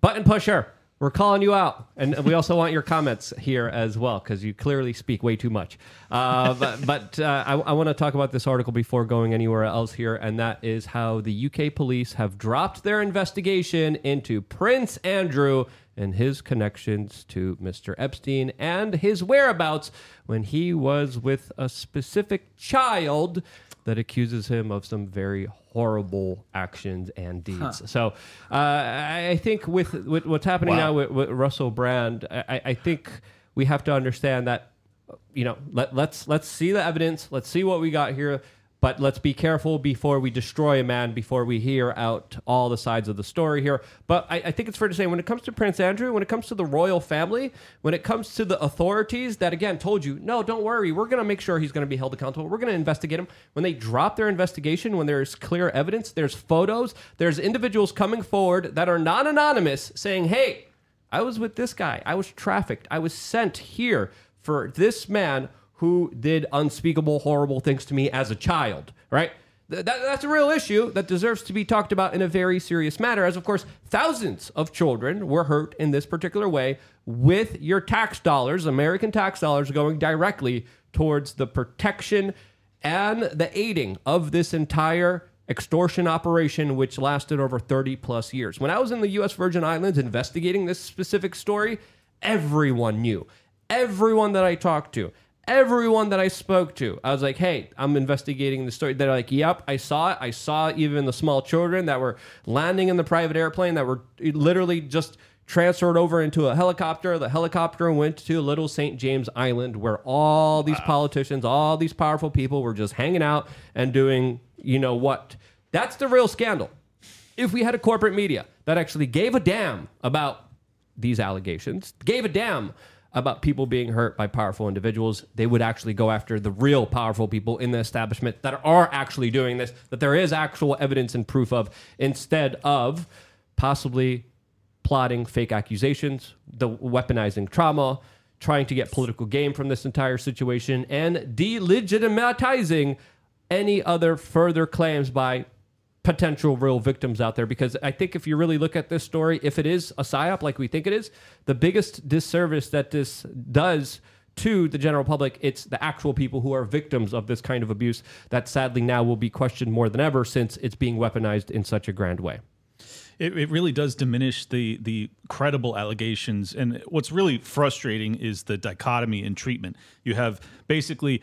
[SPEAKER 1] Button pusher. We're calling you out, and we also want your comments here as well because you clearly speak way too much. Uh, but but uh, I, I want to talk about this article before going anywhere else here, and that is how the UK police have dropped their investigation into Prince Andrew and his connections to Mr. Epstein and his whereabouts when he was with a specific child that accuses him of some very horrible actions and deeds. So uh, I think with, with what's happening now with, with Russell Brand, I, I think we have to understand that you know let, let's let's see the evidence, let's see what we got here. But let's be careful before we destroy a man, before we hear out all the sides of the story here. But I, I think it's fair to say when it comes to Prince Andrew, when it comes to the royal family, when it comes to the authorities that, again, told you, no, don't worry, we're going to make sure he's going to be held accountable. We're going to investigate him. When they drop their investigation, when there's clear evidence, there's photos, there's individuals coming forward that are non anonymous saying, hey, I was with this guy. I was trafficked. I was sent here for this man who did unspeakable, horrible things to me as a child, right? Th- that, that's a real issue that deserves to be talked about in a very serious manner, as of course, thousands of children were hurt in this particular way with your tax dollars, American tax dollars, going directly towards the protection and the aiding of this entire extortion operation, which lasted over 30 plus years. When I was in the US Virgin Islands investigating this specific story, everyone knew. Everyone that I talked to, everyone that I spoke to, I was like, "Hey, I'm investigating the story." They're like, "Yep, I saw it. I saw even the small children that were landing in the private airplane that were literally just transferred over into a helicopter. The helicopter went to Little St. James Island, where all these politicians, all these powerful people, were just hanging out and doing, you know what? That's the real scandal. If we had a corporate media that actually gave a damn about these allegations, gave a damn about people being hurt by powerful individuals, they would actually go after the real powerful people in the establishment that are actually doing this, that there is actual evidence and proof of, instead of possibly plotting fake accusations, the weaponizing trauma, trying to get political gain from this entire situation, and delegitimizing any other further claims by potential real victims out there because I think if you really look at this story, if it is a psyop like we think it is, the biggest disservice that this does to the general public, it's the actual people who are victims of this kind of abuse that sadly now will be questioned more than ever since it's being weaponized in such a grand way.
[SPEAKER 3] It, it really does diminish the the credible allegations, and what's really frustrating is the dichotomy in treatment. You have basically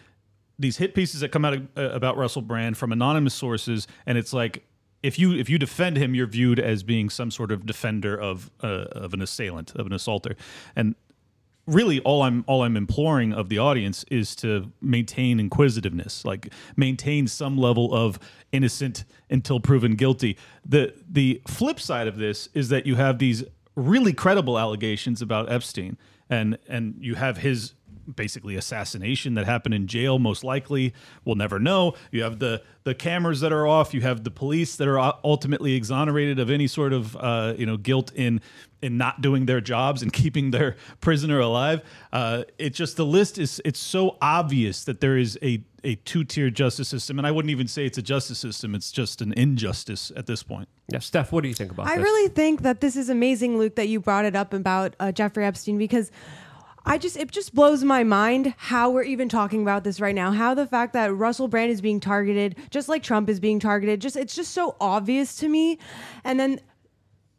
[SPEAKER 3] these hit pieces that come out of, uh, about Russell Brand from anonymous sources, and it's like if you if you defend him, you're viewed as being some sort of defender of uh, of an assailant, of an assaulter, and really all I'm all I'm imploring of the audience is to maintain inquisitiveness, like maintain some level of innocent until proven guilty. The the flip side of this is that you have these really credible allegations about Epstein and and you have his basically assassination that happened in jail most likely. We'll never know. You have the the cameras that are off. You have the police that are ultimately exonerated of any sort of uh, you know guilt in in not doing their jobs and keeping their prisoner alive. Uh, it just the list is it's so obvious that there is a a two-tier justice system. And i wouldn't even say it's a justice system. It's just an injustice at this point.
[SPEAKER 1] Yeah, Steph, what do you think about
[SPEAKER 4] I
[SPEAKER 1] this?
[SPEAKER 4] really think that this is amazing, Luke, that you brought it up about uh, Jeffrey Epstein because I just it just blows my mind how we're even talking about this right now. How the fact that Russell Brand is being targeted, just like Trump is being targeted, just it's just so obvious to me. And then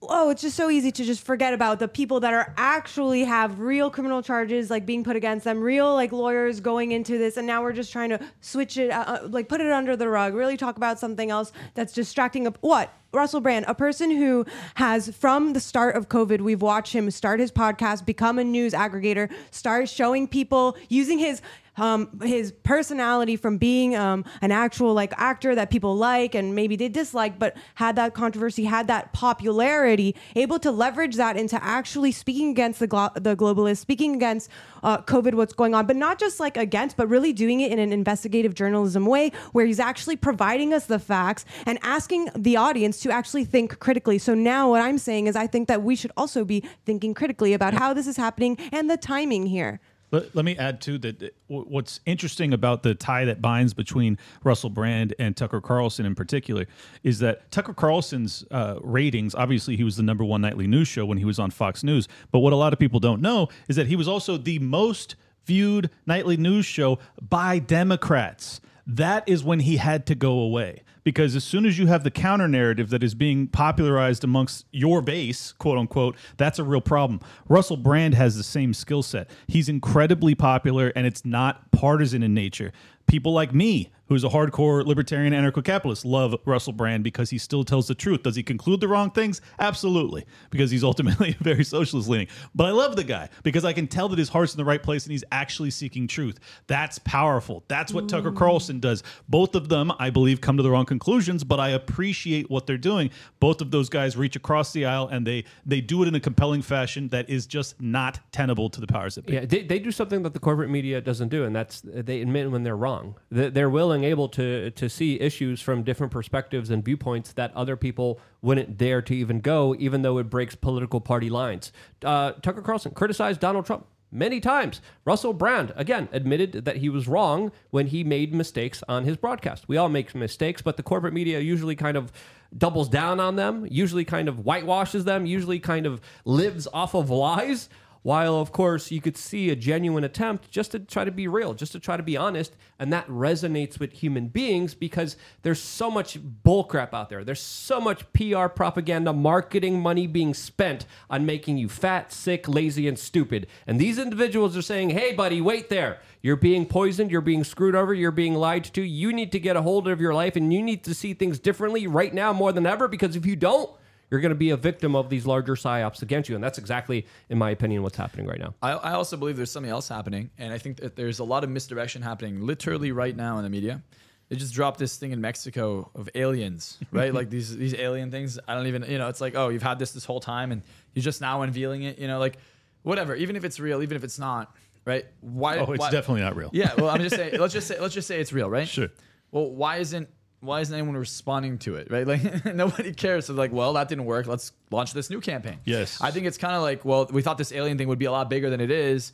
[SPEAKER 4] oh, it's just so easy to just forget about the people that are actually have real criminal charges like being put against them, real like lawyers going into this, and now we're just trying to switch it, uh, uh, like put it under the rug, really talk about something else that's distracting. What Russell Brand, a person who has from the start of COVID, we've watched him start his podcast, become a news aggregator, start showing people using his um, his personality from being um, an actual like actor that people like and maybe they dislike, but had that controversy, had that popularity, able to leverage that into actually speaking against the glo- the globalists, speaking against uh, COVID, what's going on, but not just like against, but really doing it in an investigative journalism way where he's actually providing us the facts and asking the audience to actually think critically. So now what I'm saying is I think that we should also be thinking critically about how this is happening and the timing here.
[SPEAKER 3] Let, let me add too that what's interesting about the tie that binds between Russell Brand and Tucker Carlson in particular is that Tucker Carlson's uh, ratings, obviously, he was the number one nightly news show when he was on Fox News. But what a lot of people don't know is that he was also the most viewed nightly news show by Democrats. That is when he had to go away. Because as soon as you have the counter narrative that is being popularized amongst your base, quote unquote, that's a real problem. Russell Brand has the same skill set. He's incredibly popular and it's not partisan in nature. People like me, who's a hardcore libertarian anarcho capitalist, love Russell Brand because he still tells the truth. Does he conclude the wrong things? Absolutely, because he's ultimately very socialist leaning. But I love the guy because I can tell that his heart's in the right place and he's actually seeking truth. That's powerful. That's what Tucker mm. Carlson does. Both of them, I believe, come to the wrong conclusions, but I appreciate what they're doing. Both of those guys reach across the aisle and they they do it in a compelling fashion that is just not tenable to the powers that be.
[SPEAKER 1] Yeah, they, they do something that the corporate media doesn't do, and that's they admit when they're wrong. They're willing, able to to see issues from different perspectives and viewpoints that other people wouldn't dare to even go, even though it breaks political party lines. Uh, Tucker Carlson criticized Donald Trump many times. Russell Brand again admitted that he was wrong when he made mistakes on his broadcast. We all make mistakes, but the corporate media usually kind of doubles down on them, usually kind of whitewashes them, usually kind of lives off of lies While, of course, you could see a genuine attempt just to try to be real, just to try to be honest. And that resonates with human beings because there's so much bullcrap out there. There's so much PR propaganda, marketing money being spent on making you fat, sick, lazy, and stupid. And these individuals are saying, hey, buddy, wait there. You're being poisoned. You're being screwed over. You're being lied to. You need to get a hold of your life and you need to see things differently right now more than ever because if you don't, you're going to be a victim of these larger psyops against you. And that's exactly, in my opinion, what's happening right now.
[SPEAKER 2] I, I also believe there's something else happening, and I think that there's a lot of misdirection happening literally right now in the media. They just dropped this thing in Mexico of aliens, right? like these these alien things. I don't even, you know, it's like, oh, you've had this this whole time, and you're just now unveiling it. You know, like whatever. Even if it's real, even if it's not, right? Why?
[SPEAKER 3] Oh, it's
[SPEAKER 2] why-
[SPEAKER 3] definitely not real.
[SPEAKER 2] Yeah. Well, I'm just saying. let's just say let's just say it's real, right?
[SPEAKER 3] Sure.
[SPEAKER 2] Well, why isn't why isn't anyone responding to it, right? Like nobody cares. So like, well, that didn't work. Let's launch this new campaign.
[SPEAKER 3] Yes.
[SPEAKER 2] I think it's kind of like, well, we thought this alien thing would be a lot bigger than it is,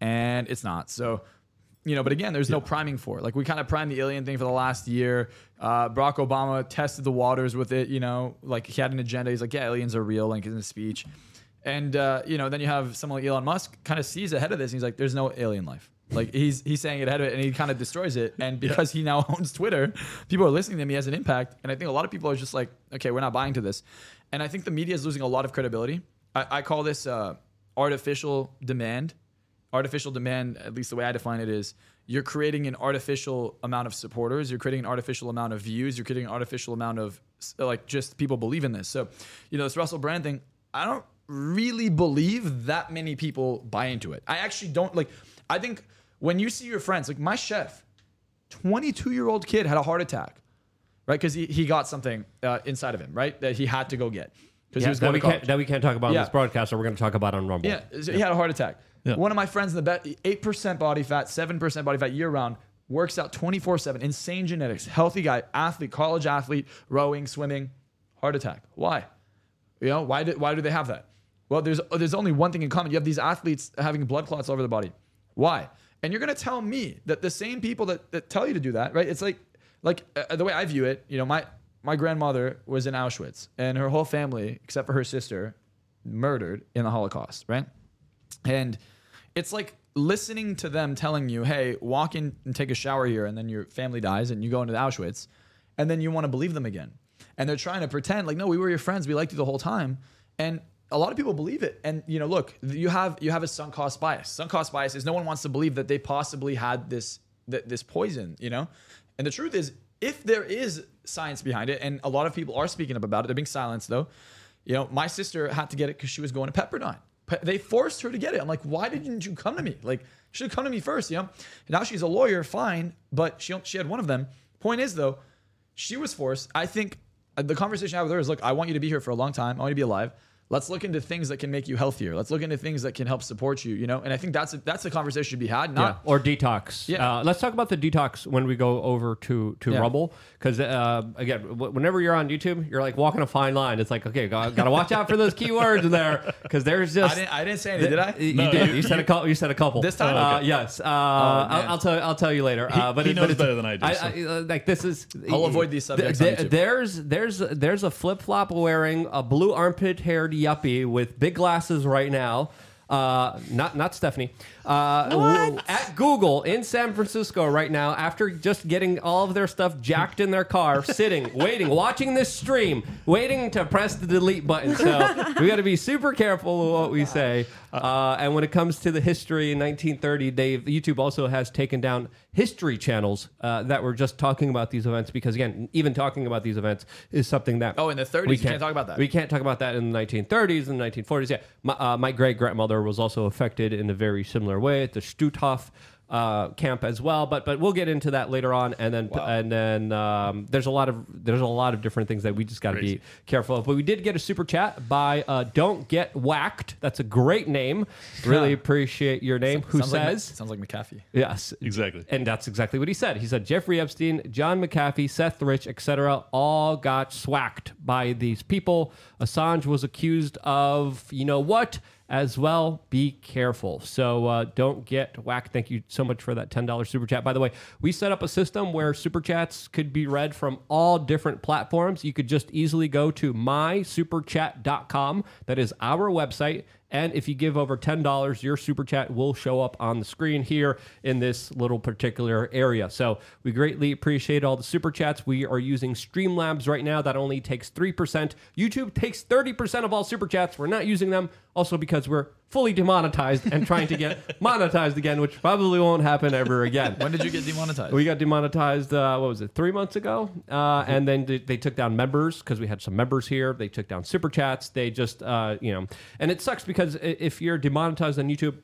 [SPEAKER 2] and it's not. So, you know, but again, there's no priming for it. Like we kind of primed the alien thing for the last year. Uh, Barack Obama tested the waters with it. You know, like he had an agenda. He's like, yeah, aliens are real, like in his speech. And uh, you know, then you have someone like Elon Musk kind of sees ahead of this. And he's like, "There's no alien life." Like he's he's saying it ahead of it, and he kind of destroys it. And because he now owns Twitter, people are listening to him. He has an impact, and I think a lot of people are just like, "Okay, we're not buying to this." And I think the media is losing a lot of credibility. I, I call this uh, artificial demand. Artificial demand, at least the way I define it, is you're creating an artificial amount of supporters. You're creating an artificial amount of views. You're creating an artificial amount of like just people believe in this. So, you know, this Russell Brand thing, I don't really believe that many people buy into it. I actually don't like. I think when you see your friends, like my chef, 22 year old kid had a heart attack, right? Because he, he got something uh, inside of him, right? That he had to go get because he
[SPEAKER 1] Yeah,
[SPEAKER 2] was
[SPEAKER 1] that, we
[SPEAKER 2] to
[SPEAKER 1] can't, that we can't talk about on this broadcast, or we're going to talk about on Rumble.
[SPEAKER 2] Yeah, so he had a heart attack.
[SPEAKER 3] Yeah.
[SPEAKER 2] One of my friends in the bet, eight percent body fat, seven percent body fat year round, works out twenty four seven, insane genetics, healthy guy, athlete, college athlete, rowing, swimming, heart attack. Why? You know why? Do, why do they have that? Well, there's there's only one thing in common. You have these athletes having blood clots all over the body. Why? And you're gonna tell me that the same people that, that tell you to do that, right? It's like like uh, the way I view it. You know, my my grandmother was in Auschwitz, and her whole family, except for her sister, murdered in the Holocaust, right? And it's like listening to them telling you, hey, walk in and take a shower here, and then your family dies and you go into Auschwitz, and then you want to believe them again. And they're trying to pretend like, no, we were your friends, we liked you the whole time. And a lot of people believe it. And you know, look, you have you have a sunk cost bias. Sunk cost bias is no one wants to believe that they possibly had this th- this poison, you know? And the truth is, if there is science behind it, and a lot of people are speaking up about it, they're being silenced though. You know, my sister had to get it because she was going to Pepperdine. Pe- They forced her to get it. I'm like, why didn't you come to me? Like, should come to me first, you know? Now she's a lawyer, fine, but she she had one of them. Point is though, she was forced. I think uh, the conversation I had with her is, look, I want you to be here for a long time. I want you to be alive. Let's look into things that can make you healthier. Let's look into things that can help support you, you know? And I think that's a, that's the conversation to be had,
[SPEAKER 1] Yeah,
[SPEAKER 2] not
[SPEAKER 1] or detox.
[SPEAKER 2] Yeah.
[SPEAKER 1] Uh, let's talk about the detox when we go over to to
[SPEAKER 2] Yeah.
[SPEAKER 1] Rumble, because uh, again, w- whenever you're on YouTube, you're like walking a fine line. It's like, okay, got to watch out for those keywords in there, because there's
[SPEAKER 2] I
[SPEAKER 1] just.
[SPEAKER 2] didn't, I didn't say anything, did I?
[SPEAKER 1] You
[SPEAKER 3] No,
[SPEAKER 1] did.
[SPEAKER 3] you-
[SPEAKER 1] You said a couple. You said a couple
[SPEAKER 2] This time?
[SPEAKER 1] Uh,
[SPEAKER 2] Okay.
[SPEAKER 1] Yes. Uh,
[SPEAKER 2] man.
[SPEAKER 1] I'll, I'll tell. I'll tell you later. uh, but
[SPEAKER 3] he
[SPEAKER 1] it-
[SPEAKER 3] knows
[SPEAKER 1] but
[SPEAKER 3] better than I do, so.
[SPEAKER 1] uh, like this is.
[SPEAKER 2] I'll avoid these subjects
[SPEAKER 1] th-
[SPEAKER 2] YouTube.
[SPEAKER 1] there's there's there's a flip flop wearing a blue armpit haired yuppie with big glasses right now. Uh, not not Stephanie. Uh, at Google in San Francisco right now, after just getting all of their stuff jacked in their car, sitting, waiting, watching this stream, waiting to press the delete button. So we got to be super careful with what we say. Uh, and when it comes to the history in 1930, Dave, YouTube also has taken down history channels uh, that were just talking about these events because again, even talking about these events is something that
[SPEAKER 2] Oh, in the 30s,
[SPEAKER 1] we
[SPEAKER 2] you can't talk about that.
[SPEAKER 1] We can't talk about that in the 1930s and the 1940s. Yeah, my, uh, my great grandmother was also affected in a very similar way at the Stutthof uh, camp as well. But but we'll get into that later on. And then and then um, there's a lot of there's a lot of different things that we just got to be careful of. But we did get a super chat by uh, Don't Get Whacked. That's a great name. Really appreciate your name. Who
[SPEAKER 2] sounds like,
[SPEAKER 1] says?
[SPEAKER 2] sounds like McAfee.
[SPEAKER 1] Yes,
[SPEAKER 3] Exactly.
[SPEAKER 1] And that's exactly what he said. He said Jeffrey Epstein, John McAfee, Seth Rich, etc., all got swacked by these people. Assange was accused of, you know what, as well. Be careful. So uh, don't get whacked. Thank you so much for that $10 super chat. By the way, we set up a system where super chats could be read from all different platforms. You could just easily go to mysuperchat.com. That is our website And if you give over $10, your super chat will show up on the screen here in this little particular area. So we greatly appreciate all the super chats. We are using Streamlabs right now. That only takes 3%. YouTube takes 30% of all super chats. We're not using them also because we're fully demonetized and trying to get monetized again, which probably won't happen ever again.
[SPEAKER 2] When did you get demonetized?
[SPEAKER 1] We got demonetized. Uh, what was it? Three months ago, uh, and then they, they took down members because we had some members here. They took down super chats. They just, uh, you know, and it sucks because if you're demonetized on YouTube.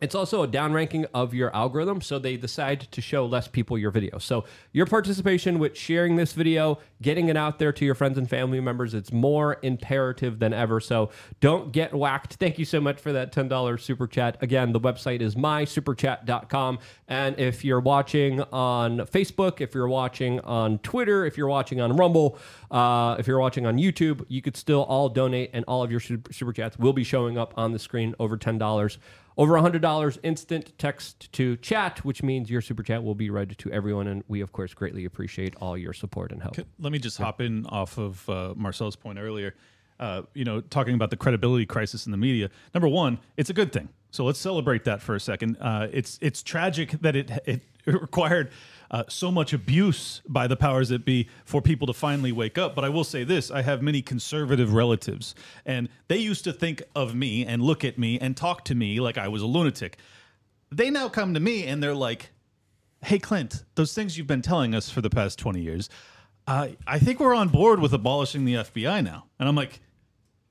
[SPEAKER 1] It's also a downranking of your algorithm, so they decide to show less people your video. So your participation with sharing this video, getting it out there to your friends and family members, it's more imperative than ever. So don't get whacked. Thank you so much for that $10 super chat. Again, the website is mysuperchat.com. And if you're watching on Facebook, if you're watching on Twitter, if you're watching on Rumble, uh, if you're watching on YouTube, you could still all donate, and all of your super, super chats will be showing up on the screen over $10. Over $100 instant text to chat, which means your super chat will be read to everyone. And we, of course, greatly appreciate all your support and help.
[SPEAKER 3] Let me just hop in off of uh, Marczell's point earlier. Uh, you know, talking about the credibility crisis in the media. Number one, it's a good thing. So let's celebrate that for a second. Uh, it's it's tragic that it it required uh, so much abuse by the powers that be for people to finally wake up. But I will say this: I have many conservative relatives, and they used to think of me and look at me and talk to me like I was a lunatic. They now come to me and they're like, hey clint those things you've been telling us for the past 20 years uh, i think we're on board with abolishing the fbi now and i'm like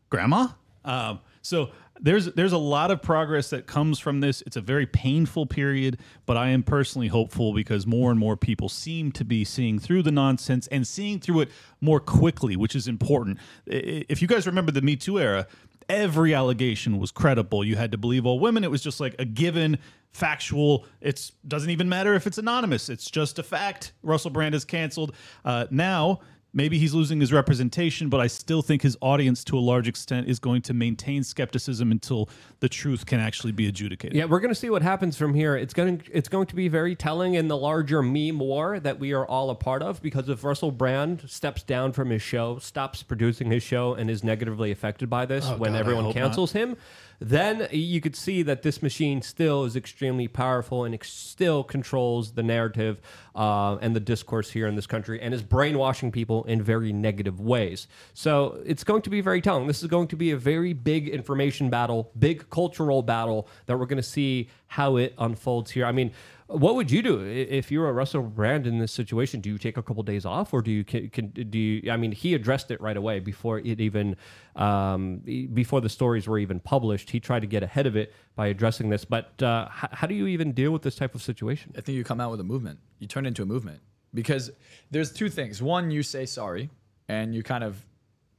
[SPEAKER 3] grandma um, so there's there's a lot of progress that comes from this it's a very painful period but i am personally hopeful because more and more people seem to be seeing through the nonsense and seeing through it more quickly which is important if you guys remember the me too era every allegation was credible you had to believe all women it was just like a given factual. It doesn't even matter if it's anonymous. It's just a fact. Russell Brand is canceled. Uh, now, maybe he's losing his representation, but I still think his audience, to a large extent, is going to maintain skepticism until the truth can actually be adjudicated.
[SPEAKER 1] Yeah, we're going to see what happens from here. It's going to, it's going to be very telling in the larger meme war that we are all a part of because if Russell Brand steps down from his show, stops producing his show, and is negatively affected by this oh, when
[SPEAKER 3] God,
[SPEAKER 1] everyone
[SPEAKER 3] hope
[SPEAKER 1] cancels him, then you could see that this machine still is extremely powerful and ex- still controls the narrative uh, and the discourse here in this country and is brainwashing people in very negative ways. So it's going to be very telling. This is going to be a very big information battle, big cultural battle that we're going to see how it unfolds here. I mean, what would you do if you were a Russell Brand in this situation? Do you take a couple days off, or do you can, can do you? I mean, he addressed it right away before it even um, before the stories were even published. He tried to get ahead of it by addressing this. But uh, h- how do you even deal with this type of situation?
[SPEAKER 2] I think you come out with a movement. You turn into a movement because there's two things. One, you say sorry and you kind of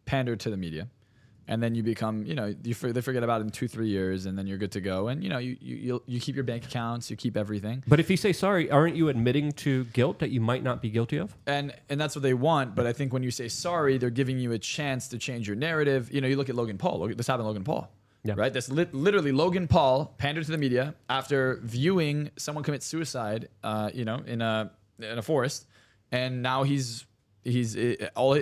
[SPEAKER 2] pander to the media, and then you become, you know, you for, they forget about it in two, three years, and then you're good to go. And you know, you you you'll, keep your bank accounts, you keep everything,
[SPEAKER 1] But if you say sorry, aren't you admitting to guilt that you might not be guilty of?
[SPEAKER 2] and and that's what they want. But I think when you say sorry, they're giving you a chance to change your narrative. You know, you look at Logan Paul. Look at this happened to Logan Paul.
[SPEAKER 1] Yeah.
[SPEAKER 2] Right. That's lit literally Logan Paul pandered to the media after viewing someone commit suicide. Uh, you know, in a in a forest, and now he's he's uh, all.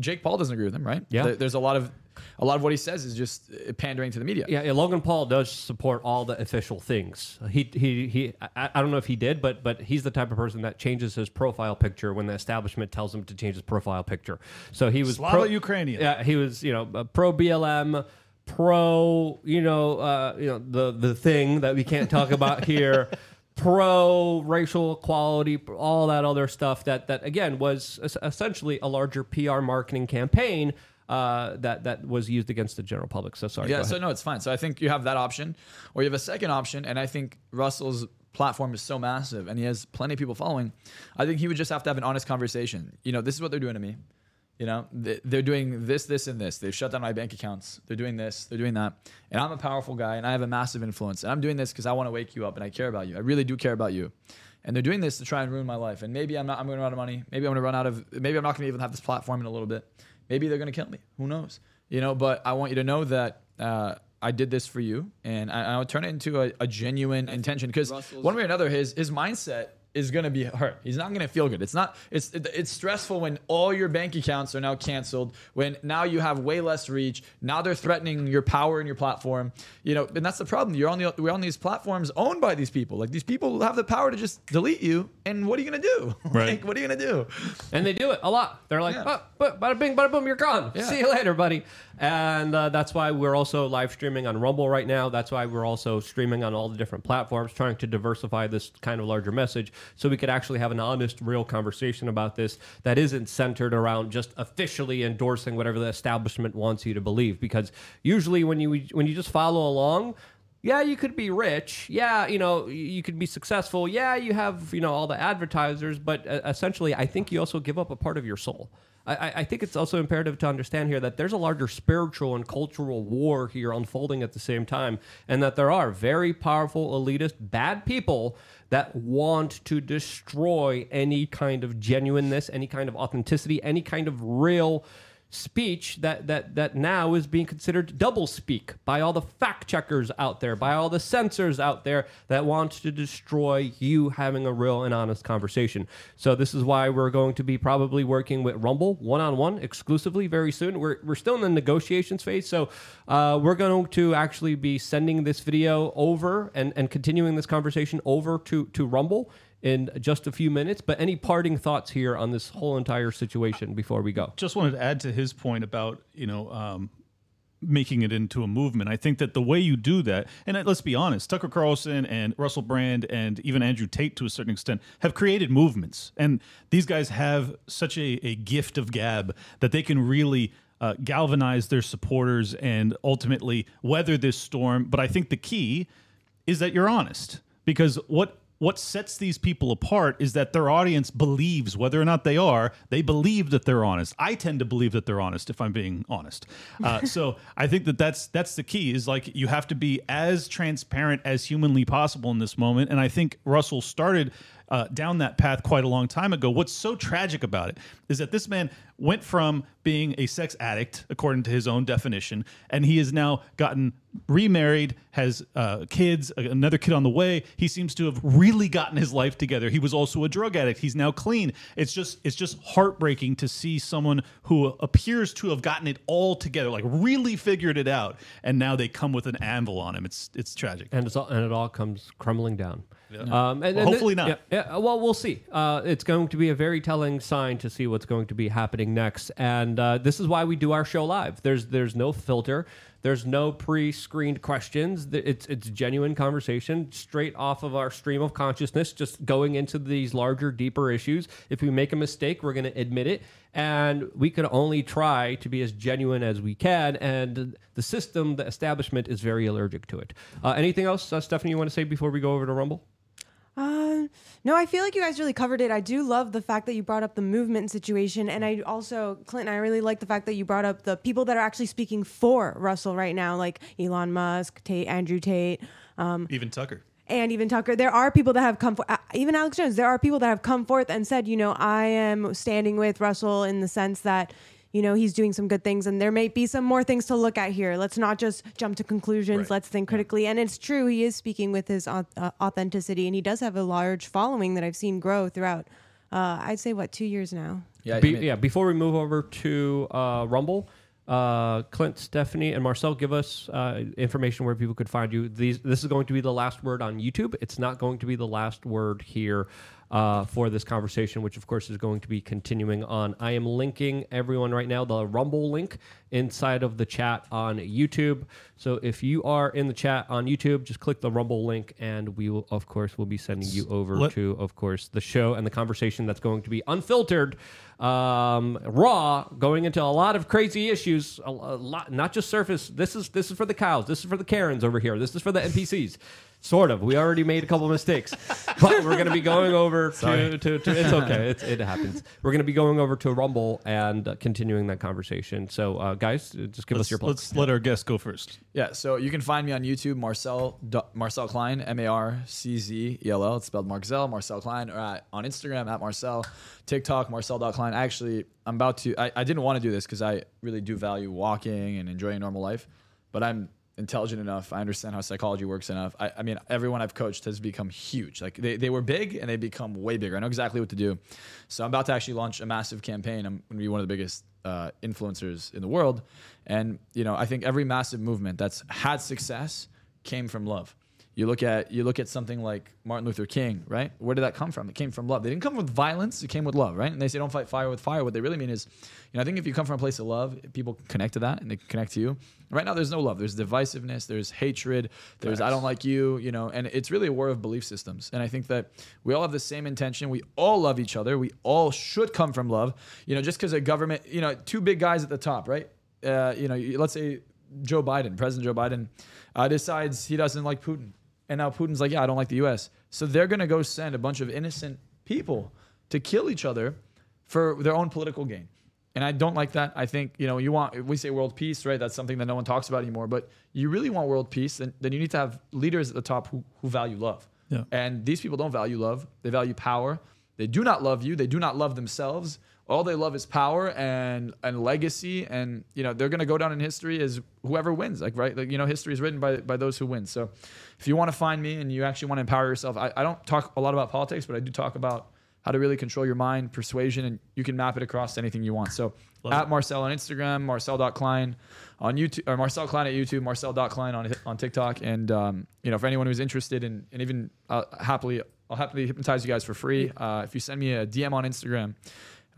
[SPEAKER 2] Jake Paul doesn't agree with him, right?
[SPEAKER 1] Yeah.
[SPEAKER 2] There- There's a lot of a lot of what he says is just uh, pandering to the media.
[SPEAKER 1] Yeah, yeah, Logan Paul does support all the official things. He he he. I, I don't know if he did, but but he's the type of person that changes his profile picture when the establishment tells him to change his profile picture. So he was
[SPEAKER 3] Slava Ukrainian.
[SPEAKER 1] Yeah, he was you know uh, pro BLM, pro you know uh, you know the the thing that we can't talk about here. Pro racial equality, all that other stuff that that again was essentially a larger PR marketing campaign uh, that that was used against the general public. So sorry.
[SPEAKER 2] Yeah, so no, it's fine. So I think you have that option, or you have a second option, and I think Russell's platform is so massive, and he has plenty of people following. I think he would just have to have an honest conversation. You know, this is what they're doing to me. You know, They- they're doing this, this, and this. They've shut down my bank accounts. They're doing this. They're doing that. And I'm a powerful guy, and I have a massive influence. And I'm doing this because I want to wake you up, and I care about you. I really do care about you. And they're doing this to try and ruin my life. And maybe I'm not. I'm going to run out of money. Maybe I'm going to run out of. Maybe I'm not going to even have this platform in a little bit. Maybe they're going to kill me. Who knows? You know. But I want you to know that. Uh, I did this for you, and I, I would turn it into a, a genuine intention because one way or another, his his mindset is going to be hurt. He's not going to feel good. It's not. It's it's stressful when all your bank accounts are now canceled. When now you have way less reach. Now they're threatening your power and your platform. You know, and that's the problem. You're on the we're on these platforms owned by these people. Like these people have the power to just delete you. And what are you going to do?
[SPEAKER 3] Right.
[SPEAKER 2] like, what are you going to do?
[SPEAKER 1] And they do it a lot. They're like,
[SPEAKER 2] Yeah.
[SPEAKER 1] oh, but bada bing, bada boom, you're gone.
[SPEAKER 2] Yeah.
[SPEAKER 1] See you later, buddy. And uh, that's why we're also live streaming on Rumble right now. That's why we're also streaming on all the different platforms, trying to diversify this kind of larger message so we could actually have an honest, real conversation about this that isn't centered around just officially endorsing whatever the establishment wants you to believe. Because usually when you when you just follow along, yeah, you could be rich. Yeah, you know, you could be successful. Yeah, you have, you know, all the advertisers, but uh, essentially, I think you also give up a part of your soul. I, I- think it's also imperative to understand here that there's a larger spiritual and cultural war here unfolding at the same time, and that there are very powerful, elitist, bad people that want to destroy any kind of genuineness, any kind of authenticity, any kind of real speech that that that now is being considered double speak by all the fact checkers out there by all the censors out there that want to destroy you having a real and honest conversation. So this is why we're going to be probably working with rumble one-on-one exclusively very soon. We're, we're still in the negotiations phase so uh, we're going to actually be sending this video over and, and continuing this conversation over to to rumble in just a few minutes but any parting thoughts here on this whole entire situation before we go
[SPEAKER 3] just wanted to add to his point about you know um, making it into a movement. I think that the way you do that, and let's be honest, Tucker Carlson and Russell Brand and even Andrew Tate to a certain extent have created movements, and these guys have such a, a gift of gab that they can really. Uh, galvanize their supporters and ultimately weather this storm. But I think the key is that you're honest because what what sets these people apart is that their audience believes whether or not they are they believe that they're honest. I tend to believe that they're honest if i'm being honest. Uh, so i think that that's that's the key is like you have to be as transparent as humanly possible in this moment. And i think russell started uh, down that path quite a long time ago. What's so tragic about it is that this man went from being a sex addict, according to his own definition, and he has now gotten remarried, has uh, kids, another kid on the way. He seems to have really gotten his life together. He was also a drug addict. He's now clean. It's just it's just heartbreaking to see someone who appears to have gotten it all together, like really figured it out, and now they come with an anvil on him. It's it's tragic.
[SPEAKER 1] and it's all, and it all comes crumbling down. Um, and,
[SPEAKER 3] Well,
[SPEAKER 1] and
[SPEAKER 3] hopefully
[SPEAKER 1] thi-
[SPEAKER 3] not.
[SPEAKER 1] Yeah, yeah, well, we'll see. Uh, it's going to be a very telling sign to see what's going to be happening next, and uh, this is why we do our show live. There's there's no filter. There's no pre-screened questions. It's it's genuine conversation straight off of our stream of consciousness, just going into these larger, deeper issues. If we make a mistake, we're going to admit it, and we can only try to be as genuine as we can. And the system, the establishment, is very allergic to it. Uh, anything else, uh, Stephanie? You want to say before we go over to Rumble?
[SPEAKER 4] Uh, no, I feel like you guys really covered it. I do love the fact that you brought up the movement situation, and I also, Clinton, I really like the fact that you brought up the people that are actually speaking for Russell right now, like Elon Musk, Tate, Andrew Tate, um,
[SPEAKER 3] Even Tucker.
[SPEAKER 4] and even Tucker. There are people that have come, for, uh, even Alex Jones. There are people that have come forth and said, you know, I am standing with Russell in the sense that. You know, he's doing some good things, and there may be some more things to look at here. Let's not just jump to conclusions.
[SPEAKER 3] Right.
[SPEAKER 4] Let's think critically. And it's true, he is speaking with his uh, authenticity, and he does have a large following that I've seen grow throughout, uh, I'd say, what, two years now?
[SPEAKER 2] Yeah,
[SPEAKER 1] Be,
[SPEAKER 2] I mean-
[SPEAKER 1] yeah. Before we move over to uh, Rumble, uh, Clint, Stephanie, and Marcel, give us uh, information where people could find you. These, this is going to be the last word on YouTube. It's not going to be the last word here uh, for this conversation, which of course is going to be continuing on. I am linking everyone right now the Rumble link inside of the chat on YouTube. So if you are in the chat on YouTube, just click the Rumble link, and we will, of course, will be sending you over
[SPEAKER 3] Let-
[SPEAKER 1] to, of course, the show and the conversation that's going to be unfiltered, um, raw, going into a lot of crazy issues. A, a lot, not just surface. This is this is for the cows. This is for the Karens over here. This is for the NPCs. Sort of. We already made a couple mistakes, but we're going to be going over to, to, to. It's okay. It's, it happens. We're going to be going over to Rumble and uh, continuing that conversation. So, uh, guys, uh, just give us
[SPEAKER 3] Let's,
[SPEAKER 1] your plugs.
[SPEAKER 3] let's let our guests go first.
[SPEAKER 2] Yeah, so you can find me on YouTube, Marczell Do- Marczell Klein, M A R C Z E L L. It's spelled Marczell, Marczell Klein, or at, on Instagram at Marczell, TikTok Marczell.Klein. Actually, I'm about to. I, I didn't want to do this because I really do value walking and enjoying normal life, but I'm intelligent enough. I understand how psychology works enough. I, I mean, everyone I've coached has become huge. Like they, they were big and they become way bigger. I know exactly what to do. So I'm about to actually launch a massive campaign. I'm going to be one of the biggest uh, influencers in the world. And, you know, I think every massive movement that's had success came from love. You look at you look at something like Martin Luther King, right? Where did that come from? It came from love. They didn't come with violence. It came with love, right? And they say don't fight fire with fire. What they really mean is, you know, I think if you come from a place of love, people connect to that and they can connect to you. Right now, there's no love. There's divisiveness. There's hatred. There's I don't like you. You know, and it's really a war of belief systems. And I think that we all have the same intention. We all love each other. We all should come from love. You know, just because a government, you know, two big guys at the top, right? Uh, you know, let's say Joe Biden, President Joe Biden, uh, decides he doesn't like Putin. And now Putin's like, yeah, I don't like the US. So they're going to go send a bunch of innocent people to kill each other for their own political gain. And I don't like that. I think, you know, you want, we say world peace, right? That's something that no one talks about anymore. But you really want world peace, then, then you need to have leaders at the top who, who value love.
[SPEAKER 3] Yeah.
[SPEAKER 2] And these people don't value love, they value power. They do not love you, they do not love themselves. All they love is power and and legacy, and you know they're gonna go down in history as whoever wins. Like right, like, you know history is written by by those who win. So, if you want to find me and you actually want to empower yourself, I, I don't talk a lot about politics, but I do talk about how to really control your mind, persuasion, and you can map it across anything you want. So at Marczell on Instagram, Marczell.Klein on YouTube, or Marczell Klein at YouTube, Marczell.Klein on on TikTok, and um, you know for anyone who's interested in and even uh, happily, I'll happily hypnotize you guys for free. Uh, if you send me a DM on Instagram.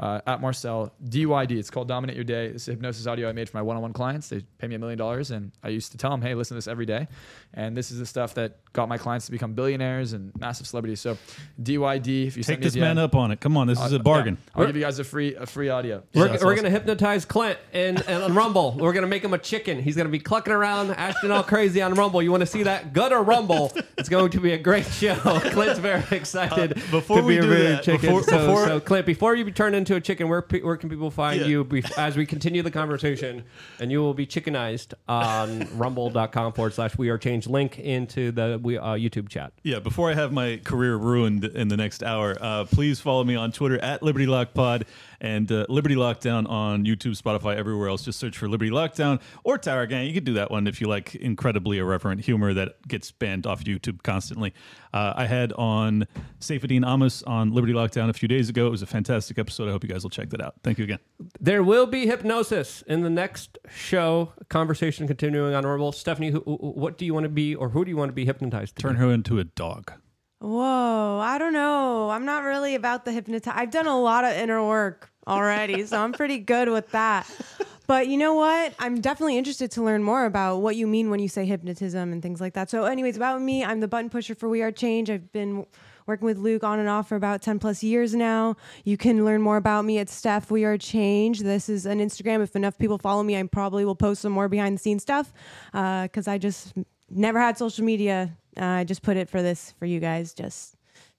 [SPEAKER 2] Uh, at Marczell DYD. It's called Dominate Your Day. This is a hypnosis audio I made for my one-on-one clients. They pay me a million dollars, and I used to tell them, "Hey, listen to this every day." And this is the stuff that got my clients to become billionaires and massive celebrities. So DYD. If you
[SPEAKER 3] Take this
[SPEAKER 2] DM,
[SPEAKER 3] man up on it. Come on, this is a bargain.
[SPEAKER 2] yeah, I'll give you guys a free a free audio.
[SPEAKER 1] We're,
[SPEAKER 2] So-
[SPEAKER 1] we're going to hypnotize Clint in, in, on Rumble. We're going to make him a chicken. He's going to be clucking around, acting all crazy on Rumble. You want to see that? Go to Rumble. It's going to be a great show. Clint's very excited
[SPEAKER 3] Uh, before
[SPEAKER 1] to
[SPEAKER 3] we
[SPEAKER 1] be a
[SPEAKER 3] do
[SPEAKER 1] really
[SPEAKER 3] that,
[SPEAKER 1] chicken.
[SPEAKER 3] before-
[SPEAKER 1] so,
[SPEAKER 3] before-
[SPEAKER 1] so, Clint, before you turn into a chicken, where, pe- where can people find
[SPEAKER 3] Yeah.
[SPEAKER 1] you bef- as we continue the conversation? And you will be chickenized on rumble.com forward slash we are changed. Link into the we, uh, YouTube chat.
[SPEAKER 3] Yeah, before I have my career ruined in the next hour, uh, please follow me on Twitter at Liberty Lock Pod and uh, Liberty Lockdown on YouTube, Spotify, everywhere else. Just search for Liberty Lockdown or Tower Gang. You could do that one if you like incredibly irreverent humor that gets banned off YouTube constantly. Uh, I had on Saifedean Ammous on Liberty Lockdown a few days ago. It was a fantastic episode. I hope you guys will check that out. Thank you again.
[SPEAKER 1] There will be hypnosis in the next show. Conversation continuing on Rumble. Stephanie, who, what do you want to be, or who do you want to be hypnotized? To
[SPEAKER 3] Turn her into a dog.
[SPEAKER 4] Whoa, I don't know. I'm not really about the hypnotize. I've done a lot of inner work already, so I'm pretty good with that. But you know what? I'm definitely interested to learn more about what you mean when you say hypnotism and things like that. So, anyways, about me, I'm the button pusher for We Are Change. I've been working with Luke on and off for about 10 plus years now. You can learn more about me at Steph We Are Change. This is an Instagram. If enough people follow me, I probably will post some more behind the scenes stuff uh, because I just never had social media. Uh, I just put it for this for you guys just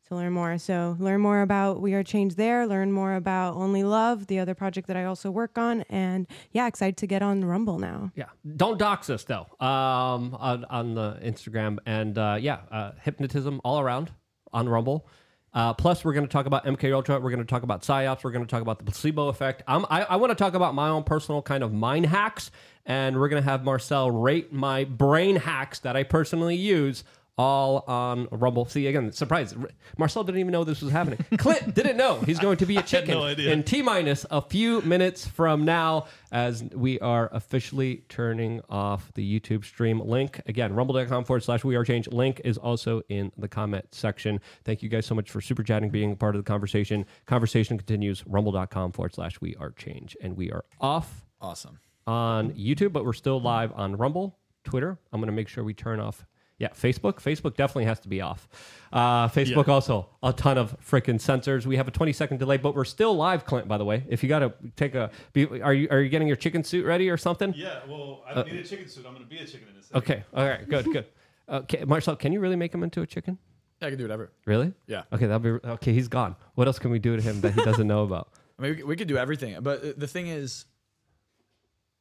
[SPEAKER 4] to learn more. So learn more about We Are Change there. Learn more about Only Love, the other project that I also work on, and yeah, excited to get on Rumble now.
[SPEAKER 1] Yeah, don't dox us though um, on on the Instagram and uh, yeah, uh, hypnotism all around on Rumble. Uh, plus, we're going to talk about MK Ultra. We're going to talk about psyops. We're going to talk about the placebo effect. I'm, I, I want to talk about my own personal kind of mind hacks, and we're going to have Marczell rate my brain hacks that I personally use. All on Rumble. See again, surprise. Marczell didn't even know this was happening. Clint didn't know he's going to be a chicken
[SPEAKER 3] no idea.
[SPEAKER 1] in T minus a few minutes from now as we are officially turning off the YouTube stream. Link again, rumble.com forward slash we are change. Link is also in the comment section. Thank you guys so much for super chatting, being a part of the conversation. Conversation continues, rumble.com forward slash we are change. And we are off
[SPEAKER 2] Awesome.
[SPEAKER 1] On YouTube, but we're still live on Rumble, Twitter. I'm going to make sure we turn off. Yeah, Facebook. Facebook definitely has to be off. Uh, Facebook
[SPEAKER 3] Yeah.
[SPEAKER 1] also a ton of freaking censors. We have a 20 second delay, but we're still live, Clint. By the way, if you got to take a, be, are you are you getting your chicken suit ready or something?
[SPEAKER 3] Yeah, well, I don't need a chicken suit. I'm going to be a chicken in a second.
[SPEAKER 1] Okay. All right. Good. Good. Okay, Marczell, can you really make him into a chicken?
[SPEAKER 2] Yeah, I can do whatever.
[SPEAKER 1] Really?
[SPEAKER 2] Yeah.
[SPEAKER 1] Okay, that'll be okay. He's gone. What else can we do to him that he doesn't know about?
[SPEAKER 2] I mean, we, we could do everything, but uh, the thing is,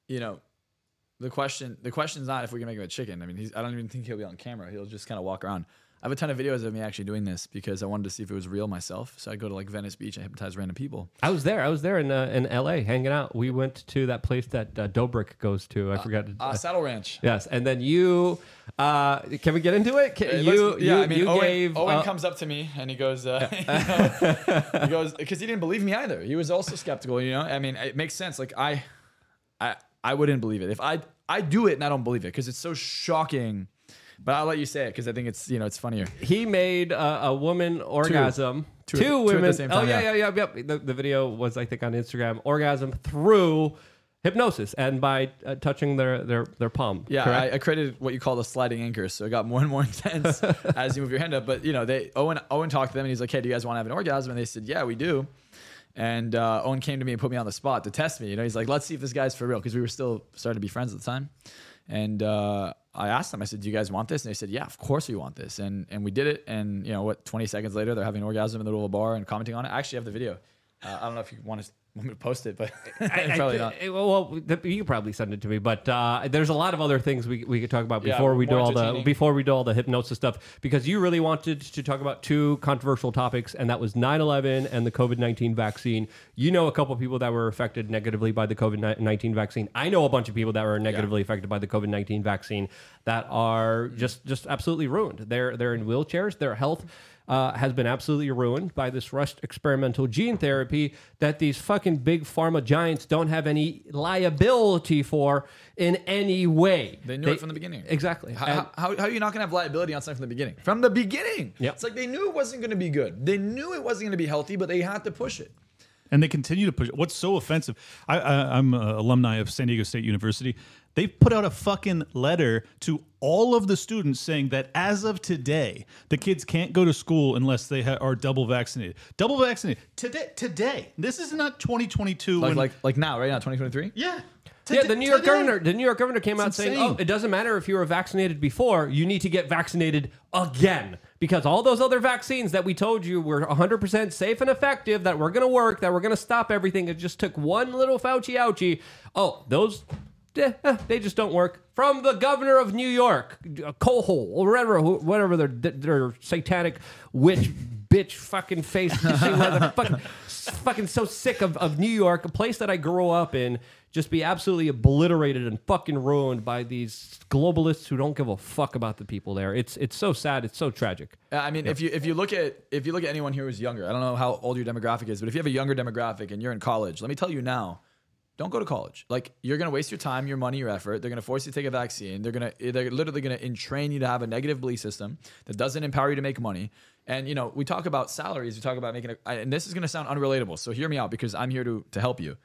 [SPEAKER 2] you know, the question the question's not if we can make him a chicken. I mean, he's, I don't even think he'll be on camera. He'll just kind of walk around. I have a ton of videos of me actually doing this because I wanted to see if it was real myself. So I go to like Venice Beach and hypnotize random people.
[SPEAKER 1] I was there. I was there in uh, in L.A. hanging out. We went to that place that uh, Dobrik goes to. I forgot.
[SPEAKER 2] Uh, Saddle Ranch.
[SPEAKER 1] yes, and then you. Uh, can we get into it? Can,
[SPEAKER 2] It
[SPEAKER 1] you,
[SPEAKER 2] looks- yeah,
[SPEAKER 1] you,
[SPEAKER 2] I mean, Owen,
[SPEAKER 1] gave.
[SPEAKER 2] Owen
[SPEAKER 1] uh,
[SPEAKER 2] comes up to me and he goes, uh, you know, he goes, because he didn't believe me either. He was also skeptical. You know, I mean, it makes sense. Like I, I, I wouldn't believe it if I, I do it and I don't believe it because it's so shocking. But I'll let you say it because I think it's you know it's funnier.
[SPEAKER 1] he made uh, a woman orgasm.
[SPEAKER 2] Two-
[SPEAKER 1] Two,
[SPEAKER 2] two at the
[SPEAKER 1] women.
[SPEAKER 2] same
[SPEAKER 1] oh yeah,
[SPEAKER 2] yeah.
[SPEAKER 1] yeah, yeah, yeah. The, the video was I think on Instagram. Orgasm through hypnosis and by uh, touching their their their palm.
[SPEAKER 2] Yeah? I, I created what you call the sliding anchor, so it got more and more intense as you move your hand up. But you know, they Owen Owen talked to them and he's like, "Hey, do you guys want to have an orgasm?" And they said, "Yeah, we do." And uh, Owen came to me and put me on the spot to test me. You know, he's like, "Let's see if this guy's for real," because we were still starting to be friends at the time. And uh, I asked them, I said, "Do you guys want this?" And they said, "Yeah, of course we want this." And and we did it. And you know what? Twenty seconds later, they're having an orgasm in the middle of a bar and commenting on it. I actually have the video. Uh, I don't know if you want to me to post it, but
[SPEAKER 1] I-
[SPEAKER 2] probably
[SPEAKER 1] I-
[SPEAKER 2] not.
[SPEAKER 1] eh, Well, you probably send it to me, but uh, there's a lot of other things we, we could talk about
[SPEAKER 2] Yeah,
[SPEAKER 1] before we do all the before we do all the hypnosis stuff because you really wanted to talk about two controversial topics, and that was 9/11 and the COVID 19 vaccine. You know a couple of people that were affected negatively by the COVID 19 vaccine. I know a bunch of people that were negatively affected by the COVID 19 vaccine that are just just absolutely ruined. They're they're in wheelchairs. Their health uh, has been absolutely ruined by this rushed experimental gene therapy that these fucking big pharma giants don't have any liability for in any way.
[SPEAKER 2] They knew it from the beginning.
[SPEAKER 1] Exactly.
[SPEAKER 2] How,
[SPEAKER 1] And-
[SPEAKER 2] how, how are you not going to have liability on something from the beginning? From the beginning.
[SPEAKER 1] Yep.
[SPEAKER 2] It's like they knew it wasn't going to be good. They knew it wasn't going to be healthy, but they had to push it.
[SPEAKER 3] And they continue to push. What's so offensive? I, I, I'm an alumni of San Diego State University. They put out a fucking letter to all of the students saying that as of today, the kids can't go to school unless they ha- are double vaccinated. Double vaccinated today. Today. This is not 2022.
[SPEAKER 2] Like,
[SPEAKER 3] when-
[SPEAKER 2] like, like now, right now, 2023?
[SPEAKER 3] yeah.
[SPEAKER 1] Yeah, the New York
[SPEAKER 3] today.
[SPEAKER 1] governor, the New York governor came out
[SPEAKER 3] It's
[SPEAKER 1] saying, "Oh, it doesn't matter if you were vaccinated before; you need to get vaccinated again because all those other vaccines that we told you were 100% safe and effective, that were going to work, that were going to stop everything, it just took one little Fauci ouchie. Oh, those." eh, eh, They just don't work. From the governor of New York, Cohol, or whatever, who- whatever their their satanic witch bitch fucking face. Fucking, fucking so sick of, of New York, a place that I grew up in, just be absolutely obliterated and fucking ruined by these globalists who don't give a fuck about the people there. It's it's so sad. It's so tragic.
[SPEAKER 2] Uh, I mean, if you if you look at if you look at anyone here who's younger, I don't know how old your demographic is, but if you have a younger demographic and you're in college, let me tell you now, don't go to college. Like you're gonna waste your time, your money, your effort. They're gonna force you to take a vaccine. They're gonna they're literally gonna entrain you to have a negative belief system that doesn't empower you to make money. And you know, we talk about salaries, we talk about making a, and this is gonna sound unrelatable. So hear me out because I'm here to to help you.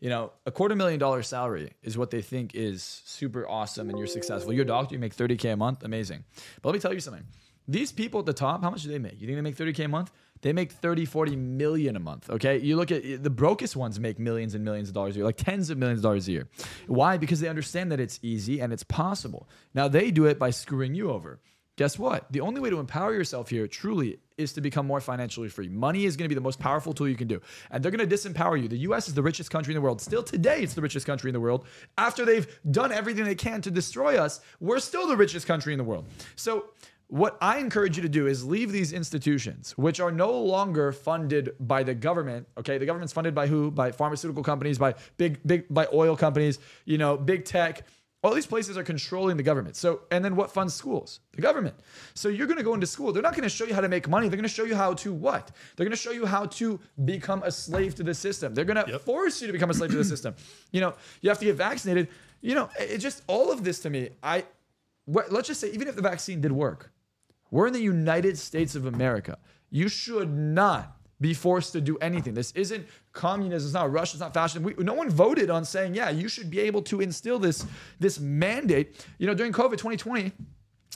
[SPEAKER 2] You know, a quarter million dollar salary is what they think is super awesome and you're successful. You're a doctor, you make 30K a month, amazing. But let me tell you something. These people at the top, how much do they make? You think they make 30K a month? They make 30, 40 million a month. Okay. You look at the brokest ones make millions and millions of dollars a year, like tens of millions of dollars a year. Why? Because they understand that it's easy and it's possible. Now they do it by screwing you over. Guess what? The only way to empower yourself here truly is to become more financially free. Money is going to be the most powerful tool you can do. And they're going to disempower you. The US is the richest country in the world. Still today, it's the richest country in the world. After they've done everything they can to destroy us, we're still the richest country in the world. So, what I encourage you to do is leave these institutions, which are no longer funded by the government. Okay, the government's funded by who? By pharmaceutical companies, by big, big, by oil companies. You know, big tech. All these places are controlling the government. So, and then what funds schools? The government. So you're going to go into school. They're not going to show you how to make money. They're going to show you how to what? They're going to show you how to become a slave to the system. They're going to force you to become a slave to the system. You know, you have to get vaccinated. You know, it just all of this to me. I what, let's just say even if the vaccine did work, we're in the United States of America. You should not be forced to do anything. This isn't communism. It's not Russia. It's not fascism. We, no one voted on saying, yeah, you should be able to instill this, this mandate. You know, during COVID 2020,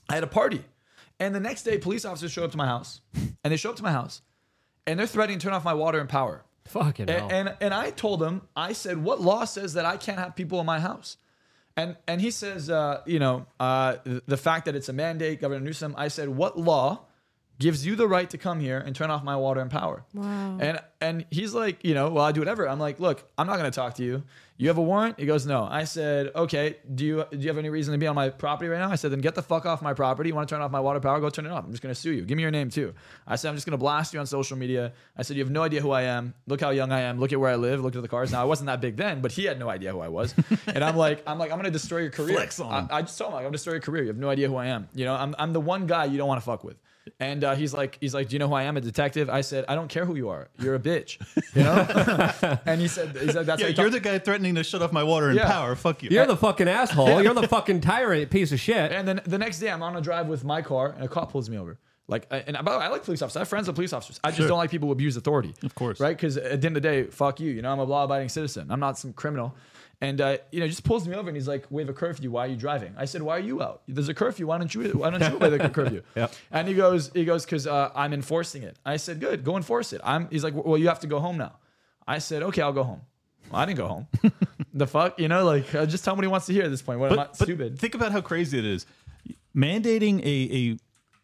[SPEAKER 2] I had a party. And the next day, police officers show up to my house. And they show up to my house. And they're threatening to turn off my water and power.
[SPEAKER 1] Fucking hell.
[SPEAKER 2] And, and and I told him, I said, what law says that I can't have people in my house? And and he says, uh, you know, uh, the fact that it's a mandate, Governor Newsom. I said, what law gives you the right to come here and turn off my water and power.
[SPEAKER 4] Wow.
[SPEAKER 2] And and he's like, you know, well, I do whatever. I'm like, look, I'm not gonna talk to you. You have a warrant? He goes, no. I said, okay. Do you do you have any reason to be on my property right now? I said, then get the fuck off my property. You want to turn off my water power? Go turn it off. I'm just gonna sue you. Give me your name too. I said, I'm just gonna blast you on social media. I said, you have no idea who I am. Look how young I am. Look at where I live. Look at the cars. Now I wasn't that big then, but he had no idea who I was. and I'm like, I'm like, I'm gonna destroy your career.
[SPEAKER 3] Flex on.
[SPEAKER 2] I, I just told him, like, I'm gonna destroy your career. You have no idea who I am. You know, I'm I'm the one guy you don't want to fuck with. And uh, he's like, he's like, do you know who I am? A detective. I said, I don't care who you are. You're a bitch. You know. and he said, he said, that's
[SPEAKER 3] Yeah,
[SPEAKER 2] how he
[SPEAKER 3] you're
[SPEAKER 2] talk-
[SPEAKER 3] the guy threatening to shut off my water and
[SPEAKER 2] Yeah.
[SPEAKER 3] power. Fuck you.
[SPEAKER 1] You're the fucking asshole. You're the fucking tyrant piece of shit.
[SPEAKER 2] And then the next day, I'm on a drive with my car, and a cop pulls me over. Like, I- and by the way, I like police officers. I have friends with police officers. I just
[SPEAKER 3] Sure.
[SPEAKER 2] don't like people who abuse authority.
[SPEAKER 3] Of course.
[SPEAKER 2] right? Because at the end of the day, fuck you. You know, I'm a law-abiding citizen. I'm not some criminal. And uh, you know, just pulls me over and he's like, "We have a curfew. Why are you driving?" I said, "Why are you out? There's a curfew. Why don't you? Why don't you obey the curfew?"
[SPEAKER 1] Yep.
[SPEAKER 2] And he goes, "He goes because uh, I'm enforcing it." I said, "Good, go enforce it." I'm. He's like, "Well, you have to go home now." I said, "Okay, I'll go home." Well, I didn't go home. the fuck, you know, like uh, just tell me what he wants to hear at this point. What am I
[SPEAKER 3] but, but
[SPEAKER 2] stupid?
[SPEAKER 3] Think about how crazy it is. Mandating a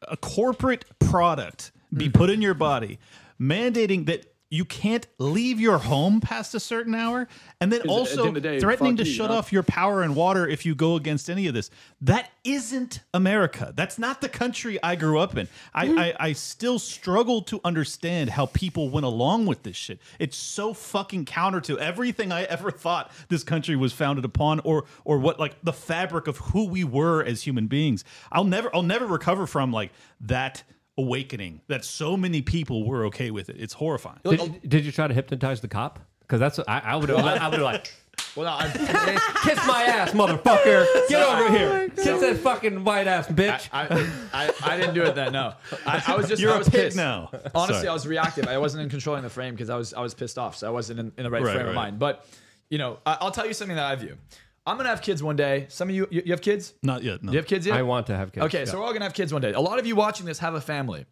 [SPEAKER 3] a, a corporate product be put in your body, mandating that you can't leave your home past a certain hour, and then also
[SPEAKER 2] the day,
[SPEAKER 3] threatening to
[SPEAKER 2] you,
[SPEAKER 3] shut
[SPEAKER 2] know?
[SPEAKER 3] off your power and water if you go against any of this. That isn't America. That's not the country I grew up in. I, mm-hmm. I, I still struggle to understand how people went along with this shit. It's so fucking counter to everything I ever thought this country was founded upon, or or what like the fabric of who we were as human beings. I'll never I'll never recover from like that awakening that so many people were okay with it. It's horrifying.
[SPEAKER 1] Did, did you try to hypnotize the cop? Because that's what I, I would have. I would like
[SPEAKER 2] Well, I,
[SPEAKER 1] kiss my ass, motherfucker. Get over here. Uh, kiss that fucking white ass bitch.
[SPEAKER 2] I, I, I didn't do it then. No, I, I was just.
[SPEAKER 3] You're
[SPEAKER 2] I
[SPEAKER 3] a
[SPEAKER 2] was
[SPEAKER 3] pig
[SPEAKER 2] pissed.
[SPEAKER 3] now.
[SPEAKER 2] Honestly,
[SPEAKER 3] Sorry.
[SPEAKER 2] I was reactive. I wasn't in controlling the frame because I was I was pissed off. So I wasn't in, in the right,
[SPEAKER 3] Right,
[SPEAKER 2] frame
[SPEAKER 3] right.
[SPEAKER 2] of mind. But you know, I, I'll tell you something that I view. I'm gonna have kids one day. Some of you, you, you have kids.
[SPEAKER 3] Not yet. No.
[SPEAKER 2] Do you have kids yet?
[SPEAKER 1] I want to have kids.
[SPEAKER 2] Okay, so we're all gonna have kids one day. A lot of you watching this have a family.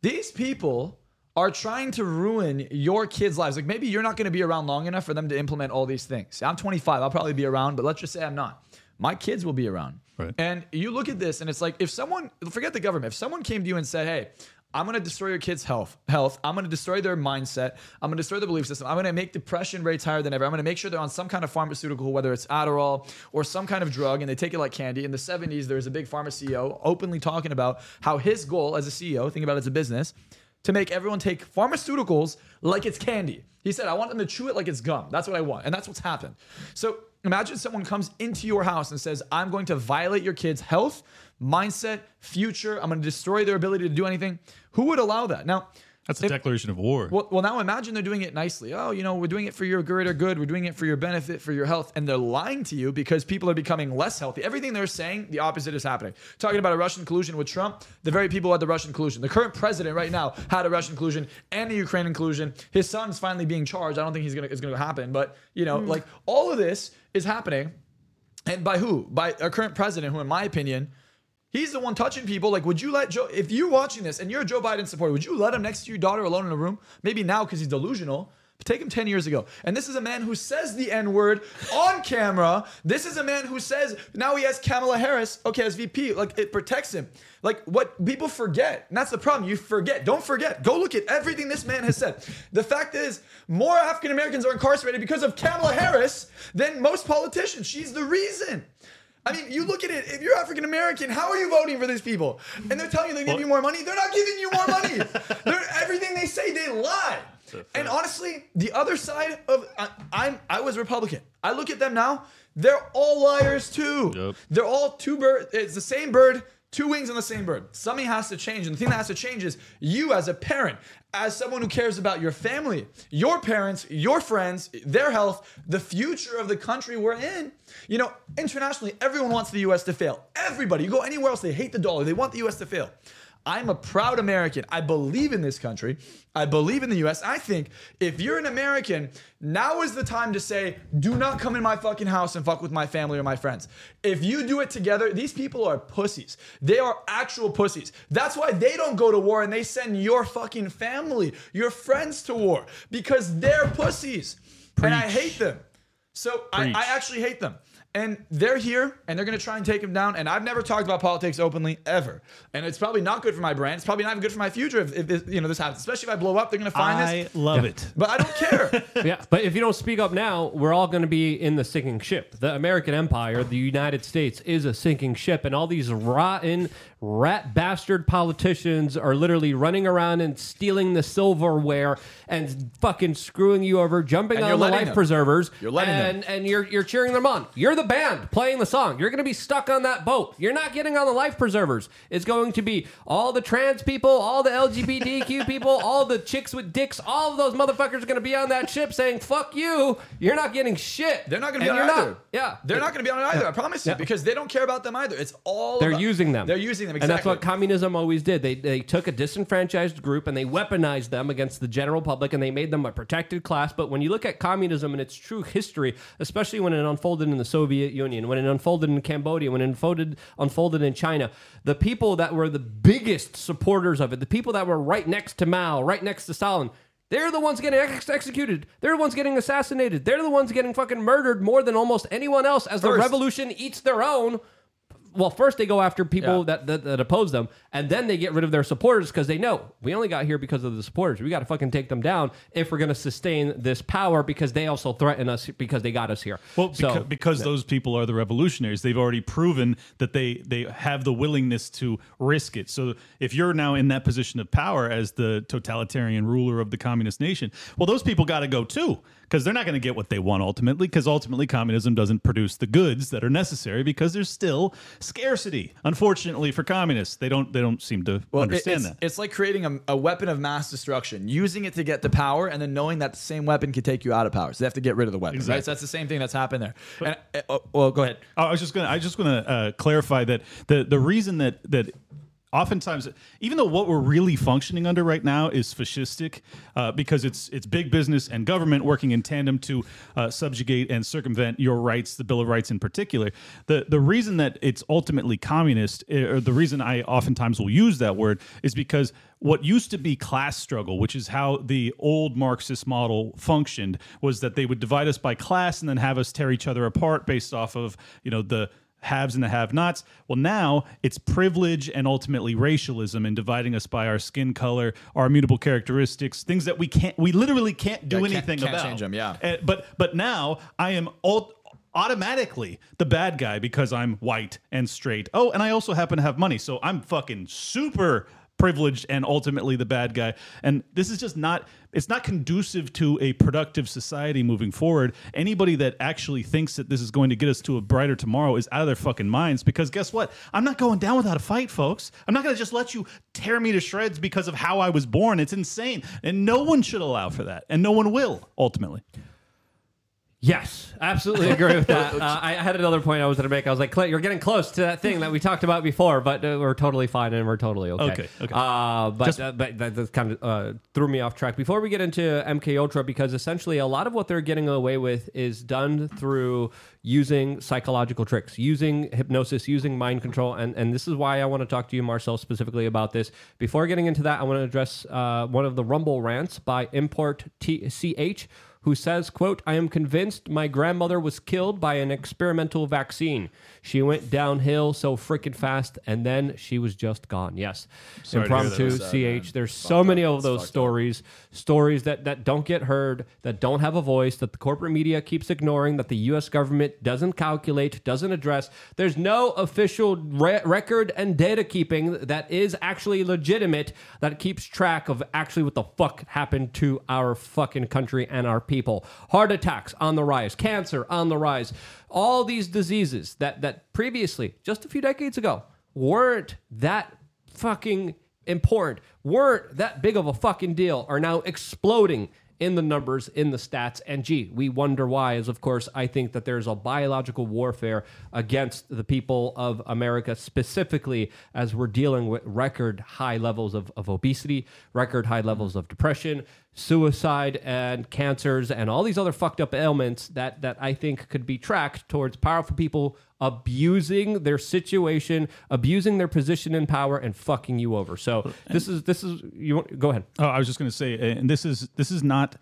[SPEAKER 2] These people are trying to ruin your kids' lives. Like maybe you're not gonna be around long enough for them to implement all these things. I'm 25. I'll probably be around, but let's just say I'm not. My kids will be around.
[SPEAKER 3] Right.
[SPEAKER 2] And you look at this, and it's like if someone forget the government. If someone came to you and said, "Hey," I'm going to destroy your kids' health. Health. I'm going to destroy their mindset. I'm going to destroy their belief system. I'm going to make depression rates higher than ever. I'm going to make sure they're on some kind of pharmaceutical, whether it's Adderall or some kind of drug, and they take it like candy. In the 70s, there was a big pharma CEO openly talking about how his goal as a CEO, think about it as a business, to make everyone take pharmaceuticals like it's candy. He said, I want them to chew it like it's gum. That's what I want. And that's what's happened. So imagine someone comes into your house and says, I'm going to violate your kids' health, mindset, future. I'm going to destroy their ability to do anything. Who would allow that? Now,
[SPEAKER 3] That's a
[SPEAKER 2] if-
[SPEAKER 3] declaration of war.
[SPEAKER 2] well, well, now imagine they're doing it nicely. Oh, you know, we're doing it for your greater good. We're doing it for your benefit, for your health. And they're lying to you because people are becoming less healthy. Everything they're saying, the opposite is happening. Talking about a Russian collusion with Trump, the very people who had the Russian collusion. The current president right now had a Russian collusion and a Ukrainian collusion. His son's finally being charged. I don't think he's gonna it's gonna happen, but you know, mm. like all of this is happening. And by who? By our current president, who, in my opinion, He's the one touching people. Like, would you let Joe, if you're watching this and you're a Joe Biden supporter, would you let him next to your daughter alone in a room? Maybe now because he's delusional. But take him 10 years ago. And this is a man who says the N word on camera. This is a man who says now he has Kamala Harris, okay, as VP. Like, it protects him. Like, what people forget, and that's the problem. You forget. Don't forget. Go look at everything this man has said. The fact is, more African Americans are incarcerated because of Kamala Harris than most politicians. She's the reason. I mean, you look at it. If you're African American, how are you voting for these people? And they're telling you they give you more money. They're not giving you more money. they're, everything they say, they lie. And honestly, the other side of I, I'm I was Republican. I look at them now. They're all liars too.
[SPEAKER 3] Yep.
[SPEAKER 2] They're all two bird. It's the same bird, two wings on the same bird. Something has to change, and the thing that has to change is you as a parent, as someone who cares about your family, your parents, your friends, their health, the future of the country we're in. You know, internationally, everyone wants the U.S. to fail. Everybody. You go anywhere else, they hate the dollar. They want the U.S. to fail. I'm a proud American. I believe in this country. I believe in the US. I think if you're an American, now is the time to say, do not come in my fucking house and fuck with my family or my friends. If you do it together, these people are pussies. They are actual pussies. That's why they don't go to war and they send your fucking family, your friends to war because they're pussies. And I hate them. So I, I actually hate them. And they're here and they're going to try and take him down. And I've never talked about politics openly ever. And it's probably not good for my brand. It's probably not even good for my future if, if this, you know this happens. Especially if I blow up, they're going to find
[SPEAKER 3] I
[SPEAKER 2] this.
[SPEAKER 3] I love it.
[SPEAKER 2] But I don't care.
[SPEAKER 1] yeah, but if you don't speak up now, we're all going to be in the sinking ship. The American empire, the United States, is a sinking ship, and all these rotten, rat bastard politicians are literally running around and stealing the silverware and fucking screwing you over, jumping
[SPEAKER 2] And
[SPEAKER 1] on the life
[SPEAKER 2] them.
[SPEAKER 1] preservers,
[SPEAKER 2] You're letting them.
[SPEAKER 1] and and you're you're cheering them on. You're the band playing the song. You're going to be stuck on that boat. You're not getting on the life preservers. It's going to be all the trans people, all the LGBTQ people, all the chicks with dicks. All of those motherfuckers are going to be on that ship saying "fuck you." You're not getting shit.
[SPEAKER 2] They're not going to be
[SPEAKER 1] And
[SPEAKER 2] on it either.
[SPEAKER 1] not. Yeah,
[SPEAKER 2] They're not going to be on it either. I promise you, because they don't care about them either. It's all
[SPEAKER 1] They're
[SPEAKER 2] about-
[SPEAKER 1] using them.
[SPEAKER 2] They're using them.
[SPEAKER 1] And that's what communism always did. They, they took a disenfranchised group and they weaponized them against the general public and they made them a protected class. But when you look at communism and its true history, especially when it unfolded in the Soviet Union, when it unfolded in Cambodia, when it unfolded, unfolded in China, the people that were the biggest supporters of it, the people that were right next to Mao, right next to Stalin, they're the ones getting ex- executed. They're the ones getting assassinated. They're the ones getting fucking murdered more than almost anyone else as the revolution eats their own well, first they go after people
[SPEAKER 2] Yeah.
[SPEAKER 1] that, that that oppose them, and then they get rid of their supporters because they know we only got here because of the supporters. We got to fucking take them down if we're going to sustain this power because they also threaten us because they got us here.
[SPEAKER 3] Well,
[SPEAKER 1] so
[SPEAKER 3] because those people are the revolutionaries, they've already proven that they they have the willingness to risk it. So if you're now in that position of power as the totalitarian ruler of the communist nation, well, those people got to go too because they're not going to get what they want ultimately. Because ultimately, communism doesn't produce the goods that are necessary because there's still scarcity. Unfortunately for communists, they don't they don't seem to
[SPEAKER 2] Well,
[SPEAKER 3] understand
[SPEAKER 2] it's,
[SPEAKER 3] that.
[SPEAKER 2] It's like creating a, a weapon of mass destruction, using it to get the power, and then knowing that the same weapon can take you out of power. So they have to get rid of the weapon. Right?
[SPEAKER 3] Exactly.
[SPEAKER 2] So that's the same thing that's happened there. And, uh, oh, well, go ahead.
[SPEAKER 3] I was just gonna. I just want to uh, clarify that the the reason that that oftentimes, even though what we're really functioning under right now is fascistic, uh, because it's it's big business and government working in tandem to uh, subjugate and circumvent your rights, the Bill of Rights in particular. The the reason that it's ultimately communist, eh, or the reason I oftentimes will use that word, is because what used to be class struggle, which is how the old Marxist model functioned, was that they would divide us by class and then have us tear each other apart based off of you know the haves and the have-nots. Well, now it's privilege and ultimately racialism and dividing us by our skin color, our immutable characteristics, things that we can't, we literally can't do
[SPEAKER 2] Yeah, can't-
[SPEAKER 3] anything
[SPEAKER 2] can't
[SPEAKER 3] about.
[SPEAKER 2] change 'em, yeah.
[SPEAKER 3] Uh, but but now I am all automatically the bad guy because I'm white and straight. Oh, and I also happen to have money, so I'm fucking super privileged and ultimately the bad guy. And this is just not it's not conducive to a productive society moving forward. Anybody that actually thinks that this is going to get us to a brighter tomorrow is out of their fucking minds because guess what? I'm not going down without a fight, folks. I'm not going to just let you tear me to shreds because of how I was born. It's insane. And no one should allow for that. And no one will ultimately.
[SPEAKER 1] Yes, absolutely agree with that. Uh, I had another point I was going to make. I was like, Clint, you're getting close to that thing that we talked about before, but uh, we're totally fine and we're totally okay.
[SPEAKER 3] Okay, okay.
[SPEAKER 1] Uh, but uh, but that, that kind of uh, threw me off track. Before we get into MK Ultra, because essentially a lot of what they're getting away with is done through using psychological tricks, using hypnosis, using mind control, and and this is why I want to talk to you, Marczell, specifically about this. Before getting into that, I want to address uh, one of the Rumble rants by Import T- CH who says, quote, I am convinced my grandmother was killed by an experimental vaccine. She went downhill so freaking fast and then she was just gone. Yes.
[SPEAKER 3] Sorry to hear that.
[SPEAKER 1] Impromptu.
[SPEAKER 2] Uh,
[SPEAKER 1] CH. There's so many of those
[SPEAKER 2] stories. up.
[SPEAKER 1] Stories, that, that don't get heard, that don't have a voice, that the corporate media keeps ignoring, that the US government doesn't calculate, doesn't address. There's no official re- record and data keeping that is actually legitimate that keeps track of actually what the fuck happened to our fucking country and our people. Heart attacks on the rise, cancer on the rise. All these diseases that that previously, just a few decades ago, weren't that fucking important, weren't that big of a fucking deal, are now exploding in the numbers, in the stats. And gee, we wonder why. Is of course, I think that there's a biological warfare against the people of America, specifically as we're dealing with record high levels of, of obesity, record high mm-hmm. levels of depression, suicide, and cancers, and all these other fucked up ailments that, that I think could be tracked towards powerful people abusing their situation, abusing their position in power, and fucking you over. So this is this is you want, go ahead.
[SPEAKER 3] Oh, I was just going to say, and this is this is not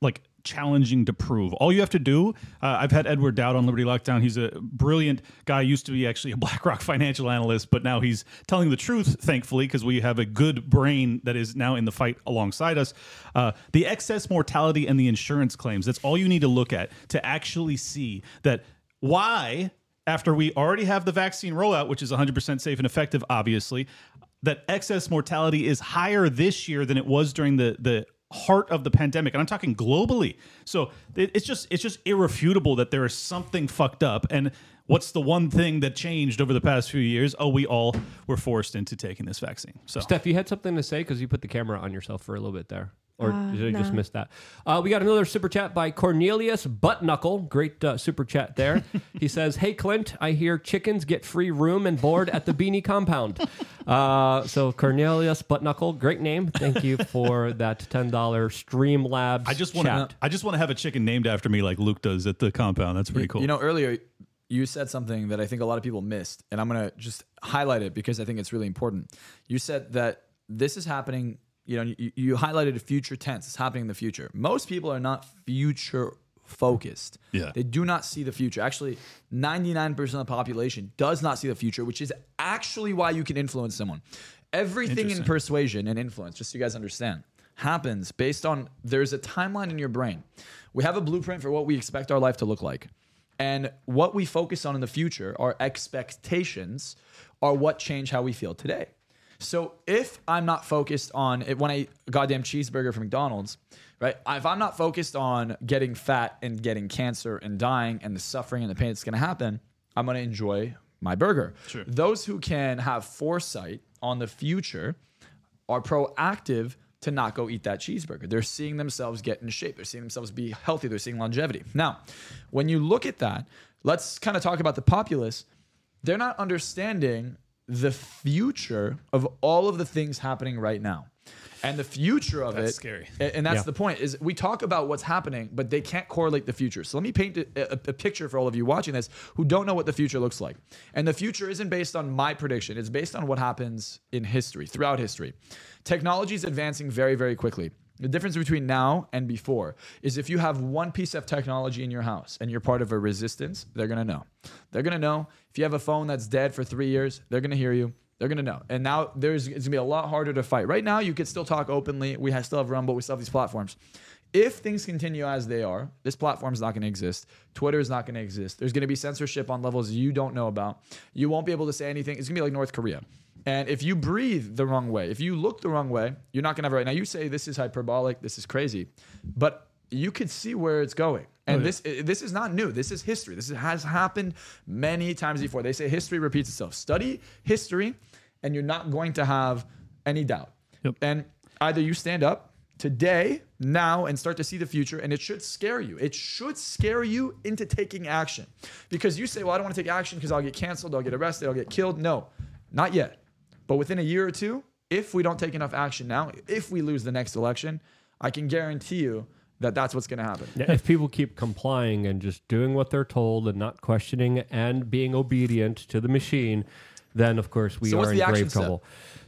[SPEAKER 3] like challenging to prove. All you have to do, uh, I've had Edward Dowd on Liberty Lockdown. He's a brilliant guy. Used to be actually a BlackRock financial analyst, but now he's telling the truth, thankfully, because we have a good brain that is now in the fight alongside us. Uh, the excess mortality and the insurance claims. That's all you need to look at to actually see that why after we already have the vaccine rollout, which is 100% safe and effective, obviously, that excess mortality is higher this year than it was during the the heart of the pandemic. And i'm talking globally. So it's just it's just irrefutable that there is something fucked up. And what's the one thing that changed over the past few years? Oh we all were forced into taking this vaccine. So
[SPEAKER 1] Steph, you had something to say because you put the camera on yourself for a little bit there. Or
[SPEAKER 4] Uh,
[SPEAKER 1] did I just
[SPEAKER 4] no.
[SPEAKER 1] miss that? Uh, we got another super chat by Cornelius Buttknuckle. Great uh, super chat there. he says, Hey, Clint, I hear chickens get free room and board at the Beanie compound. Uh, so, Cornelius Buttknuckle, great name. Thank you for that $10 Streamlabs
[SPEAKER 3] i just want
[SPEAKER 1] chat.
[SPEAKER 3] to i just want to have a chicken named after me like luke does at the compound that's pretty cool
[SPEAKER 2] You know, earlier you said something that I think a lot of people missed, and I'm gonna just highlight it because I think it's really important. You said that this is happening. You know, you, you highlighted a future tense. It's happening in the future. Most people are not future focused.
[SPEAKER 3] Yeah.
[SPEAKER 2] They do not see the future. Actually, 99% of the population does not see the future, which is actually why you can influence someone. Everything in persuasion and influence, just so you guys understand, happens based on there's a timeline in your brain. We have a blueprint for what we expect our life to look like. And what we focus on in the future, our expectations, are what change how we feel today. So if I'm not focused on it, when I eat a goddamn cheeseburger from McDonald's, right? If I'm not focused on getting fat and getting cancer and dying and the suffering and the pain that's going to happen, I'm going to enjoy my burger.
[SPEAKER 3] Sure.
[SPEAKER 2] Those who can have foresight on the future are proactive to not go eat that cheeseburger. They're seeing themselves get in shape. They're seeing themselves be healthy. They're seeing longevity. Now, when you look at that, let's kind of talk about the populace. They're not understanding the future of all of the things happening right now. And the future of
[SPEAKER 3] That's
[SPEAKER 2] it,
[SPEAKER 3] scary.
[SPEAKER 2] and that's
[SPEAKER 1] Yeah.
[SPEAKER 2] the point is we talk about what's happening, but they can't correlate the future. So let me paint a, a, a picture for all of you watching this who don't know what the future looks like. And the future isn't based on my prediction; it's based on what happens in history, throughout history. Technology is advancing very, very quickly. The difference between now and before is if you have one piece of technology in your house and you're part of a resistance, they're gonna know. They're gonna know. If you have a phone that's dead for three years, they're gonna hear you. They're gonna know. And now there's it's gonna be a lot harder to fight. Right now, you could still talk openly. We have, still have Rumble. We still have these platforms. If things continue as they are, this platform is not going to exist. Twitter is not going to exist. There's going to be censorship on levels you don't know about. You won't be able to say anything. It's going to be like North Korea. And if you breathe the wrong way, if you look the wrong way, you're not going to have it right. Now, you say this is hyperbolic, this is crazy, but you could see where it's going. Oh, and this eh, this is not new. This is history. This has happened many times before. They say history repeats itself. Study history, and you're not going to have any doubt.
[SPEAKER 3] Yep.
[SPEAKER 2] And either you stand up today, now, and start to see the future, and it should scare you. It should scare you into taking action. Because you say, well, I don't want to take action because I'll get canceled, I'll get arrested, I'll get killed. No, not yet. But within a year or two, if we don't take enough action now, if we lose the next election, I can guarantee you that that's what's going to happen.
[SPEAKER 1] Yeah, if people keep complying and just doing what they're told and not questioning and being obedient to the machine, then of course we
[SPEAKER 2] So
[SPEAKER 1] are in grave
[SPEAKER 2] step?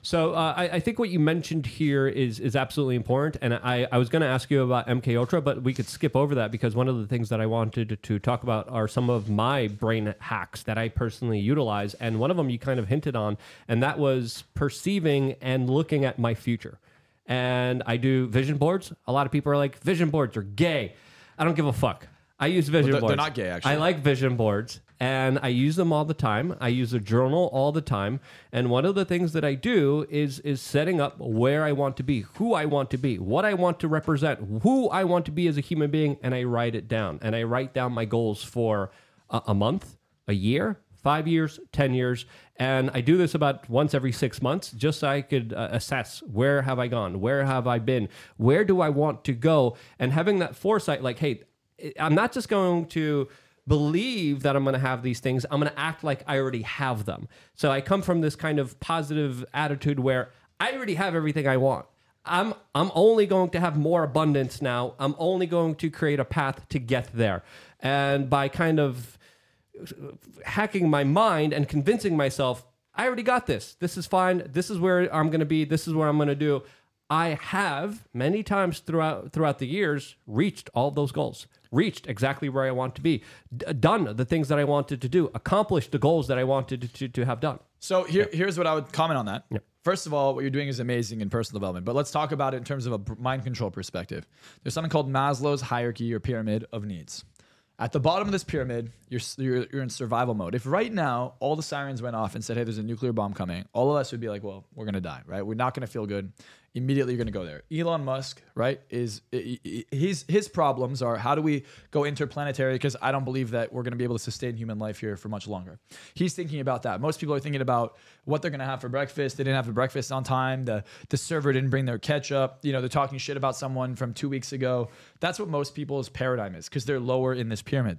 [SPEAKER 1] So uh, I, I think what you mentioned here is is absolutely important, and I, I was going to ask you about MK Ultra, but we could skip over that because one of the things that I wanted to talk about are some of my brain hacks that I personally utilize, and one of them you kind of hinted on, and that was perceiving and looking at my future and I do vision boards. A lot of people are like, vision boards are gay. I don't give a fuck. I use vision
[SPEAKER 2] they're- they're not gay, actually.
[SPEAKER 1] I like vision boards and I use them all the time. I use a journal all the time. And one of the things that I do is is setting up where I want to be, who I want to be, what I want to represent, who I want to be as a human being, and I write it down. And I write down my goals for a, a month, a year, five years, 10 years. And I do this about once every six months just so I could uh, assess where have I gone? Where have I been? Where do I want to go? And having that foresight, like, hey, I'm not just going to believe that I'm going to have these things. I'm going to act like I already have them. So I come from this kind of positive attitude where I already have everything I want. I'm I'm only going to have more abundance now. I'm only going to create a path to get there. And by kind of hacking my mind and convincing myself, I already got this. This is fine. This is where I'm going to be. This is what I'm going to do. I have many times throughout throughout the years reached all those goals, reached exactly where I want to be, d- done the things that I wanted to do, accomplished the goals that I wanted to, to, to have done.
[SPEAKER 2] So here, here's what I would comment on that. First of all, what you're doing is amazing in personal development, but let's talk about it in terms of a mind control perspective. There's something called Maslow's hierarchy or pyramid of needs. At the bottom of this pyramid, you're, you're, you're in survival mode. If right now all the sirens went off and said, hey, there's a nuclear bomb coming, all of us would be like, well, we're going to die, right? We're not going to feel good. Immediately, you're going to go there. Elon Musk, right, is his, his problems are how do we go interplanetary? Because I don't believe that we're going to be able to sustain human life here for much longer. He's thinking about that. Most people are thinking about what they're going to have for breakfast. They didn't have the breakfast on time. The, the server didn't bring their ketchup. You know, they're talking shit about someone from two weeks ago. That's what most people's paradigm is because they're lower in this pyramid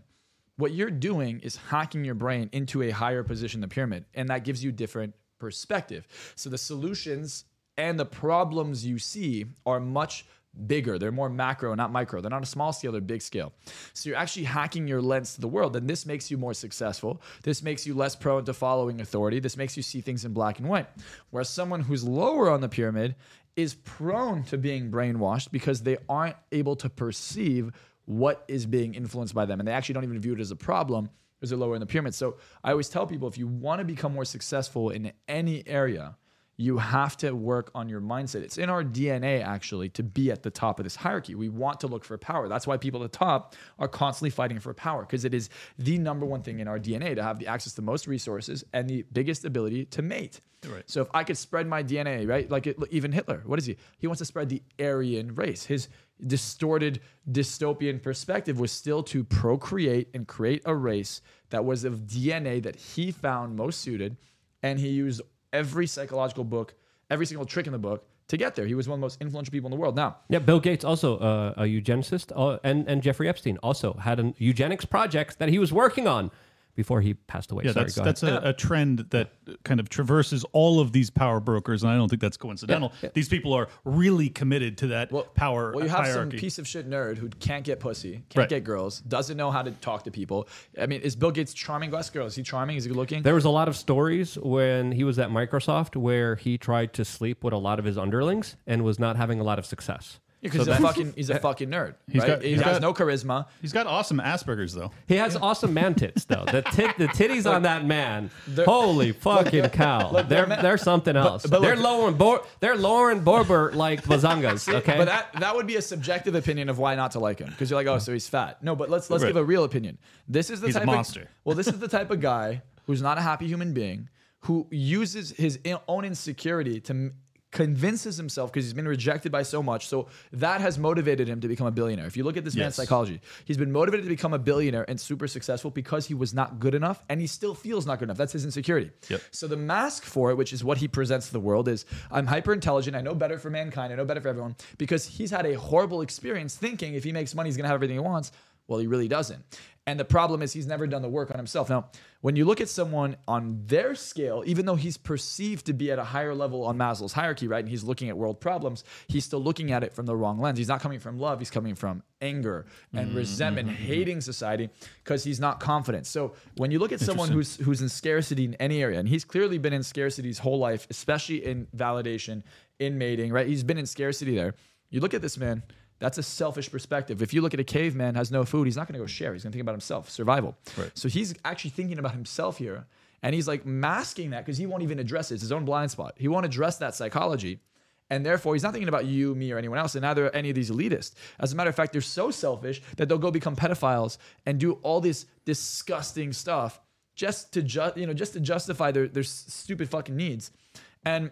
[SPEAKER 2] what you're doing is hacking your brain into a higher position in the pyramid and that gives you different perspective so the solutions and the problems you see are much bigger. They're more macro not micro. They're not a small scale they're big scale. So you're actually hacking your lens to the world and this makes you more successful. This makes you less prone to following authority. This makes you see things in black and white. Whereas someone who's lower on the pyramid is prone to being brainwashed because they aren't able to perceive what is being influenced by them. And they actually don't even view it as a problem because they're lower in the pyramid. So I always tell people if you want to become more successful in any area, you have to work on your mindset. It's in our DNA actually to be at the top of this hierarchy. We want to look for power. That's why people at the top are constantly fighting for power because it is the number one thing in our DNA to have the access to most resources and the biggest ability to mate.
[SPEAKER 3] Right.
[SPEAKER 2] So if I could spread my DNA, right? Like it, even Hitler, what is he? He wants to spread the Aryan race. His distorted dystopian perspective was still to procreate and create a race that was of DNA that he found most suited, and he used every psychological book, every single trick in the book to get there. He was one of the most influential people in the world. Now,
[SPEAKER 1] Yeah, Bill Gates also uh, a eugenicist, uh, and and Jeffrey Epstein also had an eugenics project that he was working on before he passed away.
[SPEAKER 3] Yeah,
[SPEAKER 1] Sorry,
[SPEAKER 3] that's
[SPEAKER 1] go
[SPEAKER 3] that's
[SPEAKER 1] ahead.
[SPEAKER 3] a, a trend that kind of traverses all of these power brokers, and I don't think that's coincidental. These people are really committed to that power
[SPEAKER 2] Well, you have
[SPEAKER 3] hierarchy.
[SPEAKER 2] some piece of shit nerd who can't get pussy, can't
[SPEAKER 3] Right.
[SPEAKER 2] get girls, doesn't know how to talk to people. I mean, is Bill Gates charming? Glass girls, Is he charming? Is he good looking?
[SPEAKER 1] There was a lot of stories when he was at Microsoft where he tried to sleep with a lot of his underlings and was not having a lot of success.
[SPEAKER 2] Because he's a fucking he's a fucking nerd.
[SPEAKER 3] He's
[SPEAKER 2] right?
[SPEAKER 3] got-
[SPEAKER 2] he
[SPEAKER 3] he's
[SPEAKER 2] has
[SPEAKER 3] got-
[SPEAKER 2] no charisma.
[SPEAKER 3] He's got awesome Asperger's though.
[SPEAKER 1] He has awesome man tits though. The tit, the titties on that man. Holy fucking cow! they're they're something else.
[SPEAKER 2] but
[SPEAKER 1] they're
[SPEAKER 2] look-
[SPEAKER 1] Lauren Bor- they're Lauren Boebert like bazangas. Okay,
[SPEAKER 2] But that that would be a subjective opinion of why not to like him. Because you're like, oh, so he's fat. No, but let's let's
[SPEAKER 3] Right.
[SPEAKER 2] give a real opinion. This is the
[SPEAKER 3] He's a
[SPEAKER 2] type
[SPEAKER 3] monster.
[SPEAKER 2] Of, well, this is the type of guy who's not a happy human being who uses his in- own insecurity to m- convinces himself because he's been rejected by so much. So that has motivated him to become a billionaire. If you look at this man's psychology, he's been motivated to become a billionaire and super successful because he was not good enough and he still feels not good enough. That's his insecurity.
[SPEAKER 3] Yep.
[SPEAKER 2] So the mask for it, which is what he presents to the world, is I'm hyper intelligent. I know better for mankind. I know better for everyone because he's had a horrible experience thinking if he makes money, he's going to have everything he wants. Well, he really doesn't. And the problem is he's never done the work on himself. Now, when you look at someone on their scale, even though he's perceived to be at a higher level on Maslow's hierarchy, right? And he's looking at world problems, he's still looking at it from the wrong lens. He's not coming from love, he's coming from anger and mm-hmm. resentment, mm-hmm. hating society because he's not confident. So when you look at someone who's who's in scarcity in any area, and he's clearly been in scarcity his whole life, especially in validation, in mating, right? He's been in scarcity there. You look at this man, that's a selfish perspective. If you look at a caveman has no food, he's not going to go share. He's going to think about himself, survival.
[SPEAKER 3] Right.
[SPEAKER 2] So he's actually thinking about himself here, and he's like masking that because he won't even address it. It's his own blind spot. He won't address that psychology, and therefore he's not thinking about you, me, or anyone else, and neither are any of these elitists. As a matter of fact, they're so selfish that they'll go become pedophiles and do all this disgusting stuff just to ju- you know just to justify their their stupid fucking needs, and.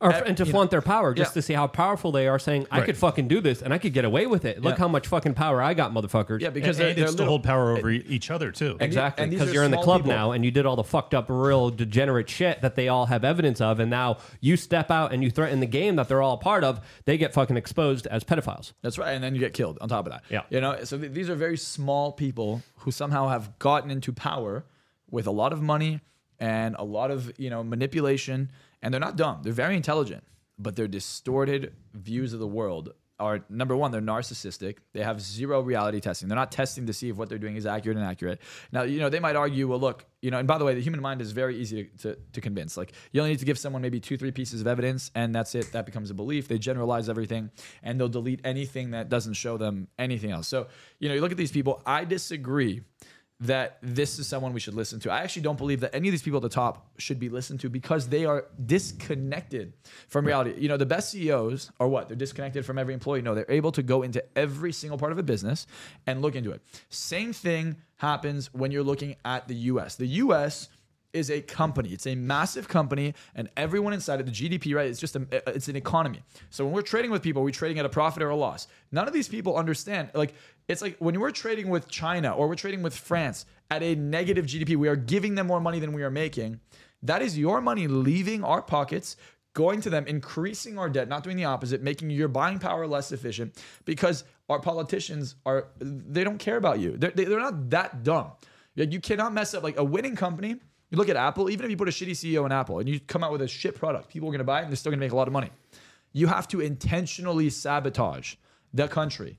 [SPEAKER 1] Or,
[SPEAKER 2] uh,
[SPEAKER 1] and to
[SPEAKER 2] you know-
[SPEAKER 1] flaunt their power just
[SPEAKER 2] Yeah.
[SPEAKER 1] to see how powerful they are, saying I
[SPEAKER 3] Right.
[SPEAKER 1] could fucking do this and I could get away with it. Look
[SPEAKER 2] Yeah.
[SPEAKER 1] how much fucking power I got, motherfuckers.
[SPEAKER 2] Yeah,
[SPEAKER 3] And,
[SPEAKER 2] because they're,
[SPEAKER 3] and
[SPEAKER 2] they're
[SPEAKER 3] it's to hold power over e- each other too.
[SPEAKER 1] Exactly, because you're in the club
[SPEAKER 2] people.
[SPEAKER 1] now and you did all the fucked up, real degenerate shit that they all have evidence of, and now you step out and you threaten the game that they're all a part of. They get fucking exposed as pedophiles.
[SPEAKER 2] That's right, and then you get killed on top of that.
[SPEAKER 1] Yeah.
[SPEAKER 2] you know. So th- these are very small people who somehow have gotten into power with a lot of money and a lot of you know manipulation, and they're not dumb. They're very intelligent, but their distorted views of the world are number one, they're narcissistic. They have zero reality testing. They're not testing to see if what they're doing is accurate and accurate. Now, you know, they might argue, well, look, you know, and by the way, the human mind is very easy to, to, to convince. Like, you only need to give someone maybe two, three pieces of evidence, and that's it. That becomes a belief. They generalize everything, and they'll delete anything that doesn't show them anything else. So, you know, you look at these people, I disagree that this is someone we should listen to. I actually don't believe that any of these people at the top should be listened to because they are disconnected from reality. You know, the best CEOs are what? They're disconnected from every employee. No, they're able to go into every single part of a business and look into it. Same thing happens when you're looking at the US. The US is a company. It's a massive company, and everyone inside of the GDP, right? It's just a, it's an economy. So when we're trading with people, we're trading at a profit or a loss. None of these people understand. Like it's like when we're trading with China or we're trading with France at a negative GDP, we are giving them more money than we are making. That is your money leaving our pockets. Going to them, increasing our debt, not doing the opposite, making your buying power less efficient because our politicians are, they don't care about you. They're, they're not that dumb. You cannot mess up like a winning company. You look at Apple, even if you put a shitty CEO in Apple and you come out with a shit product, people are going to buy it and they're still going to make a lot of money. You have to intentionally sabotage the country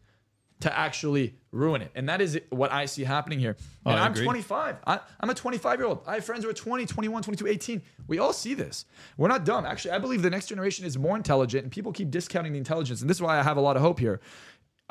[SPEAKER 2] to actually ruin it. And that is what I see happening here.
[SPEAKER 3] Oh,
[SPEAKER 2] and I'm
[SPEAKER 3] agree.
[SPEAKER 2] 25. I, I'm a 25 year old. I have friends who are 20, 21, 22, 18. We all see this. We're not dumb. Actually, I believe the next generation is more intelligent and people keep discounting the intelligence. And this is why I have a lot of hope here.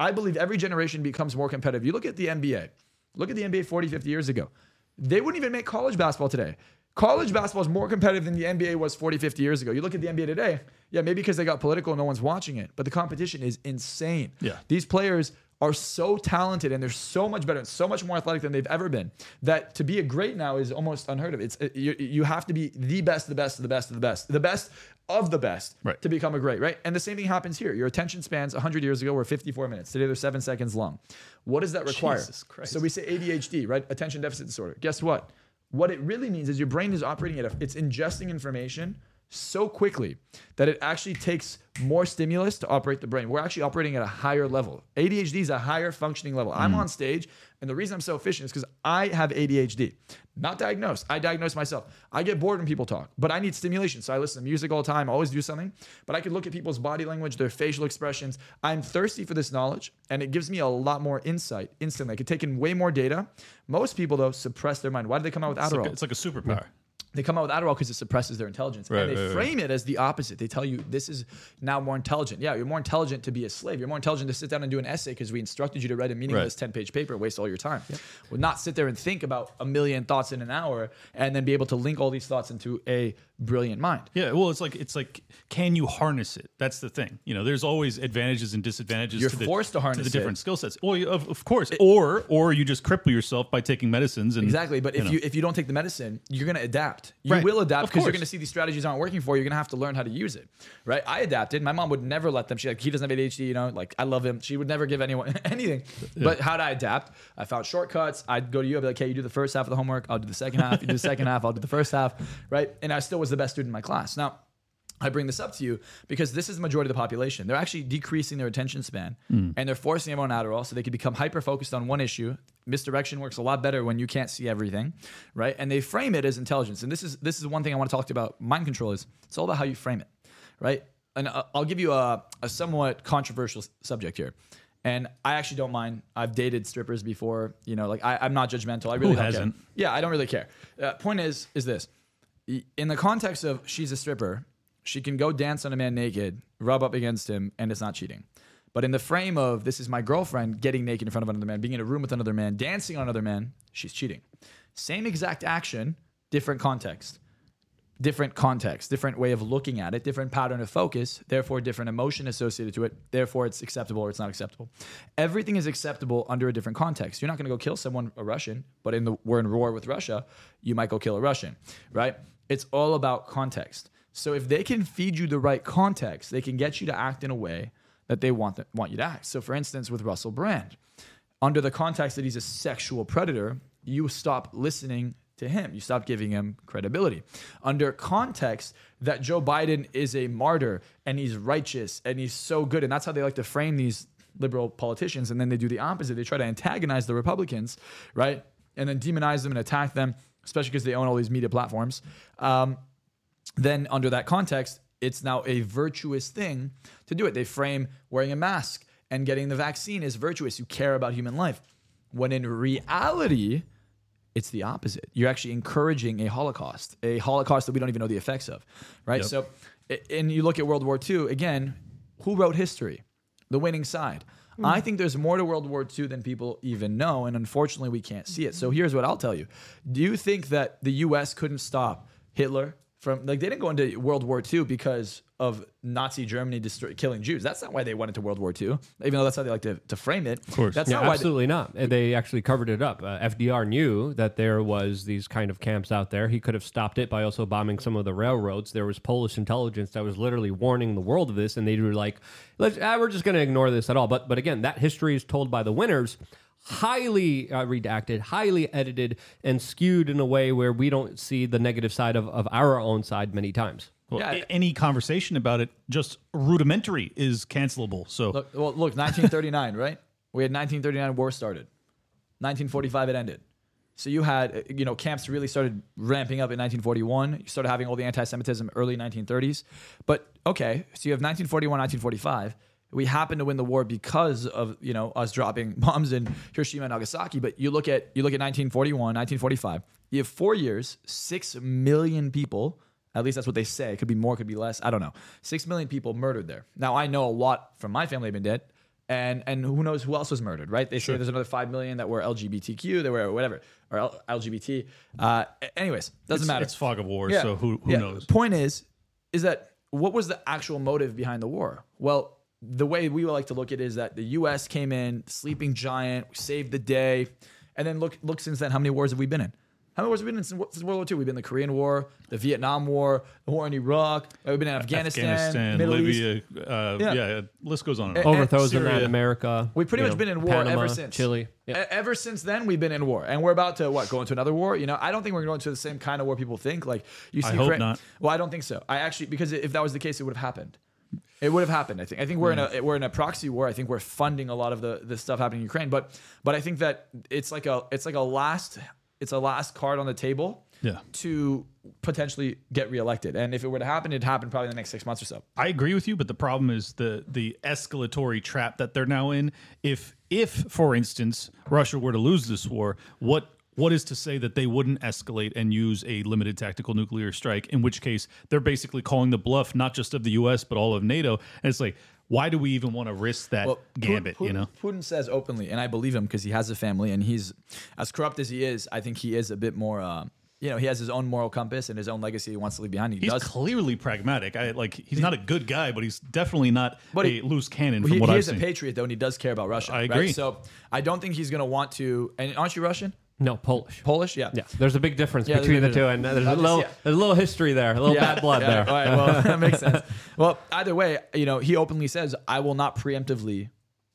[SPEAKER 2] I believe every generation becomes more competitive. You look at the NBA. Look at the NBA 40, 50 years ago. They wouldn't even make college basketball today. College basketball is more competitive than the NBA was 40, 50 years ago. You look at the NBA today, yeah, maybe because they got political and no one's watching it, but the competition is insane.
[SPEAKER 3] Yeah.
[SPEAKER 2] These players are so talented and they're so much better and so much more athletic than they've ever been that to be a great now is almost unheard of. It's uh, you, you have to be the best, the best, the best, of the best, the best of the best
[SPEAKER 3] Right.
[SPEAKER 2] to become a great, right? And the same thing happens here. Your attention spans 100 years ago were 54 minutes. Today they're seven seconds long. What does that require?
[SPEAKER 3] Jesus Christ.
[SPEAKER 2] So we say ADHD, right? Attention deficit disorder. Guess what? What it really means is your brain is operating at a, it's ingesting information so quickly that it actually takes more stimulus to operate the brain. We're actually operating at a higher level. ADHD is a higher functioning level. I'm hmm. on stage, and the reason I'm so efficient is because I have ADHD. Not diagnosed. I diagnose myself. I get bored when people talk, but I need stimulation. So I listen to music all the time, I always do something. But I can look at people's body language, their facial expressions. I'm thirsty for this knowledge, and it gives me a lot more insight instantly. I could take in way more data. Most people, though, suppress their mind. Why do they come out with
[SPEAKER 3] It's like, a, it's like a superpower.
[SPEAKER 2] They come out with Adderall because it suppresses their intelligence.
[SPEAKER 3] Right,
[SPEAKER 2] and they
[SPEAKER 3] right, right.
[SPEAKER 2] frame it as the opposite. They tell you this is now more intelligent. Yeah, you're more intelligent to be a slave. You're more intelligent to sit down and do an essay because we instructed you to write a meaningless 10 page paper, and waste all your time. Would not sit there and think about a million thoughts in an hour and then be able to link all these thoughts into a brilliant mind.
[SPEAKER 3] Yeah, well, it's like it's like, can you harness it? That's the thing. You know, there's always advantages and disadvantages.
[SPEAKER 2] You're
[SPEAKER 3] to the,
[SPEAKER 2] forced to harness
[SPEAKER 3] the different
[SPEAKER 2] it.
[SPEAKER 3] skill sets. Well, of, of course, or or you just cripple yourself by taking medicines and
[SPEAKER 2] Exactly, but if
[SPEAKER 3] know.
[SPEAKER 2] you if you don't take the medicine, you're gonna adapt. You
[SPEAKER 3] Right.
[SPEAKER 2] will adapt because you're gonna see these strategies aren't working for you. You're gonna have to learn how to use it, right? I adapted. My mom would never let them. She like he doesn't have ADHD, you know. Like I love him. She would never give anyone anything. But how would I adapt? I found shortcuts. I'd go to you. I'd be like, hey, you do the first half of the homework. I'll do the second half. You do the second half. I'll do the first half, right? And I still was the best student in my class. Now. I bring this up to you because this is the majority of the population. They're actually decreasing their attention span hmm. and they're forcing everyone on Adderall so they can become hyper focused on one issue. Misdirection works a lot better when you can't see everything, right? And they frame it as intelligence. And this is this is one thing I want to talk to you about. Mind control is it's all about how you frame it, right? And I'll give you a, a somewhat controversial subject here. And I actually don't mind. I've dated strippers before. You know, like I, I'm not judgmental. I really don't
[SPEAKER 3] hasn't?
[SPEAKER 2] care. Yeah, I don't really care. Uh, point is, is this: in the context of she's a stripper, she can go dance on a man naked, rub up against him, and it's not cheating. But in the frame of this is my girlfriend getting naked in front of another man, being in a room with another man, dancing on another man, she's cheating. Same exact action, different context. Different context, different way of looking at it, different pattern of focus, therefore different emotion associated to it, therefore it's acceptable or it's not acceptable. Everything is acceptable under a different context. You're not to go kill someone, a Russian, but in the we're in war with Russia, you might go kill a Russian, right? It's all about context. So if they can feed you the right context, they can get you to act in a way that they want want you to act. So for instance, with Russell Brand, under the context that he's a sexual predator, you stop listening to him. You stop giving him credibility. Under context that Joe Biden is a martyr and he's righteous and he's so good, and that's how they like to frame these liberal politicians. And then they do the opposite. They try to antagonize the Republicans, right? And then demonize them and attack them, especially because they own all these media platforms. Um, then under that context, it's now a virtuous thing to do it. They frame wearing a mask and getting the vaccine is virtuous. You care about human life. When in reality, it's the opposite. You're actually encouraging a Holocaust, a Holocaust that we don't even know the effects of, right?
[SPEAKER 3] Yep.
[SPEAKER 2] So, and you look at World War II again. Who wrote history? The winning side. Hmm. I think there's more to World War II than people even know, and unfortunately, we can't see it. So hmm. here's what I'll tell you: Do you think that the U.S. couldn't stop Hitler from like they didn't go into World War II because of Nazi Germany destroy, killing Jews? That's not why they went into World War II, even though that's how they like to, to frame it. Of
[SPEAKER 3] course.
[SPEAKER 2] that's
[SPEAKER 1] Yeah,
[SPEAKER 2] not why. They,
[SPEAKER 1] absolutely not. They actually covered it up. Uh, FDR knew that there was these kind of camps out there. He could have stopped it by also bombing some of the railroads. There was Polish intelligence that was literally warning the world of this, and they were like, "Let's, ah, we're just going to ignore this at all." But but again, that history is told by the winners. Highly uh, redacted, highly edited, and skewed in a way where we don't see the negative side of, of our own side many times.
[SPEAKER 3] Well,
[SPEAKER 2] Yeah.
[SPEAKER 3] any conversation about it, just rudimentary, is cancelable. So
[SPEAKER 2] Look, well, look, 1939, right? We had 1939 war started. 1945 it ended. So you had, uh, you know, camps really started ramping up in 1941. You started having all the anti-Semitism early 1930s. But okay, so you have 1941, 1945. We happen to win the war because of you know us dropping bombs in Hiroshima and Nagasaki. But you look at you look at 1941, 1945. You have four years, six million people at least that's what they say. It could be more, could be less. I don't know. Six million people murdered there. Now I know a lot from my family have been dead, and and who knows who else was murdered, right? They say there's another five million that were LGBTQ, they were whatever or L- LGBT. Uh, anyways, doesn't
[SPEAKER 3] it's,
[SPEAKER 2] matter.
[SPEAKER 3] it's fog of war.
[SPEAKER 2] Yeah.
[SPEAKER 3] So who who
[SPEAKER 2] Yeah.
[SPEAKER 3] knows?
[SPEAKER 2] Point is, is that what was the actual motive behind the war? Well, the way we would like to look at it is that the U.S. came in, sleeping giant, saved the day, and then look look since then. How many wars have we been in? How many wars have we been in since since World War II? We've been in the Korean War, the Vietnam War, the war in Iraq. We've been in Afghanistan,
[SPEAKER 3] Afghanistan,
[SPEAKER 2] Middle East.
[SPEAKER 3] Libya, uh,
[SPEAKER 2] Yeah.
[SPEAKER 3] yeah. list goes on. And
[SPEAKER 2] And-
[SPEAKER 3] on.
[SPEAKER 1] Overthrows in Latin America.
[SPEAKER 2] We've pretty much
[SPEAKER 1] know,
[SPEAKER 2] been in war
[SPEAKER 1] Panama,
[SPEAKER 2] ever since.
[SPEAKER 1] Chile. Yeah.
[SPEAKER 2] Ever since then, we've been in war, and we're about to what go into another war. You know, I don't think we're going to the same kind of war people think. Like you see,
[SPEAKER 3] I hope
[SPEAKER 2] Ukra-
[SPEAKER 3] not.
[SPEAKER 2] Well, I don't think so. I actually because if that was the case, it would have happened. It would have happened. I think. I think we're in a we're in a proxy war. I think we're funding a lot of the the stuff happening in Ukraine. But but I think that it's like a it's like a last it's a last card on the table.
[SPEAKER 3] Yeah.
[SPEAKER 2] To potentially get reelected, and if it were to happen, it'd happen probably in the next six months or so.
[SPEAKER 3] I agree with you, but the problem is the the escalatory trap that they're now in. If if for instance Russia were to lose this war, what what is to say that they wouldn't escalate and use a limited tactical nuclear strike? In which case, they're basically calling the bluff not just of the U.S. but all of NATO. And it's like, why do we even want to risk that
[SPEAKER 2] Well,
[SPEAKER 3] gambit?
[SPEAKER 2] Putin,
[SPEAKER 3] you know,
[SPEAKER 2] Putin says openly, and I believe him because he has a family, and he's as corrupt as he is. I think he is a bit more. Uh, you know, he has his own moral compass and his own legacy he wants to leave behind. He
[SPEAKER 3] he's
[SPEAKER 2] does.
[SPEAKER 3] clearly pragmatic. I like he's not a good guy, but he's definitely not
[SPEAKER 2] But
[SPEAKER 3] a
[SPEAKER 2] he-
[SPEAKER 3] loose cannon from
[SPEAKER 2] he,
[SPEAKER 3] what
[SPEAKER 2] he
[SPEAKER 3] I've
[SPEAKER 2] is a patriot though, and he does care about Russia.
[SPEAKER 3] I
[SPEAKER 2] right?
[SPEAKER 3] agree.
[SPEAKER 2] So I don't think he's going to want to. And aren't you Russian?
[SPEAKER 1] No, Polish.
[SPEAKER 2] Polish? Yeah.
[SPEAKER 1] Yeah, there's a big difference
[SPEAKER 2] Yeah,
[SPEAKER 1] between the two, and there's a
[SPEAKER 2] I'll just-
[SPEAKER 1] little,
[SPEAKER 2] yeah.
[SPEAKER 1] there's a little history there, a little
[SPEAKER 2] Yeah,
[SPEAKER 1] bad blood
[SPEAKER 2] yeah,
[SPEAKER 1] there.
[SPEAKER 2] All right, well, that makes sense. Well, either way, you know, he openly says, "I will not preemptively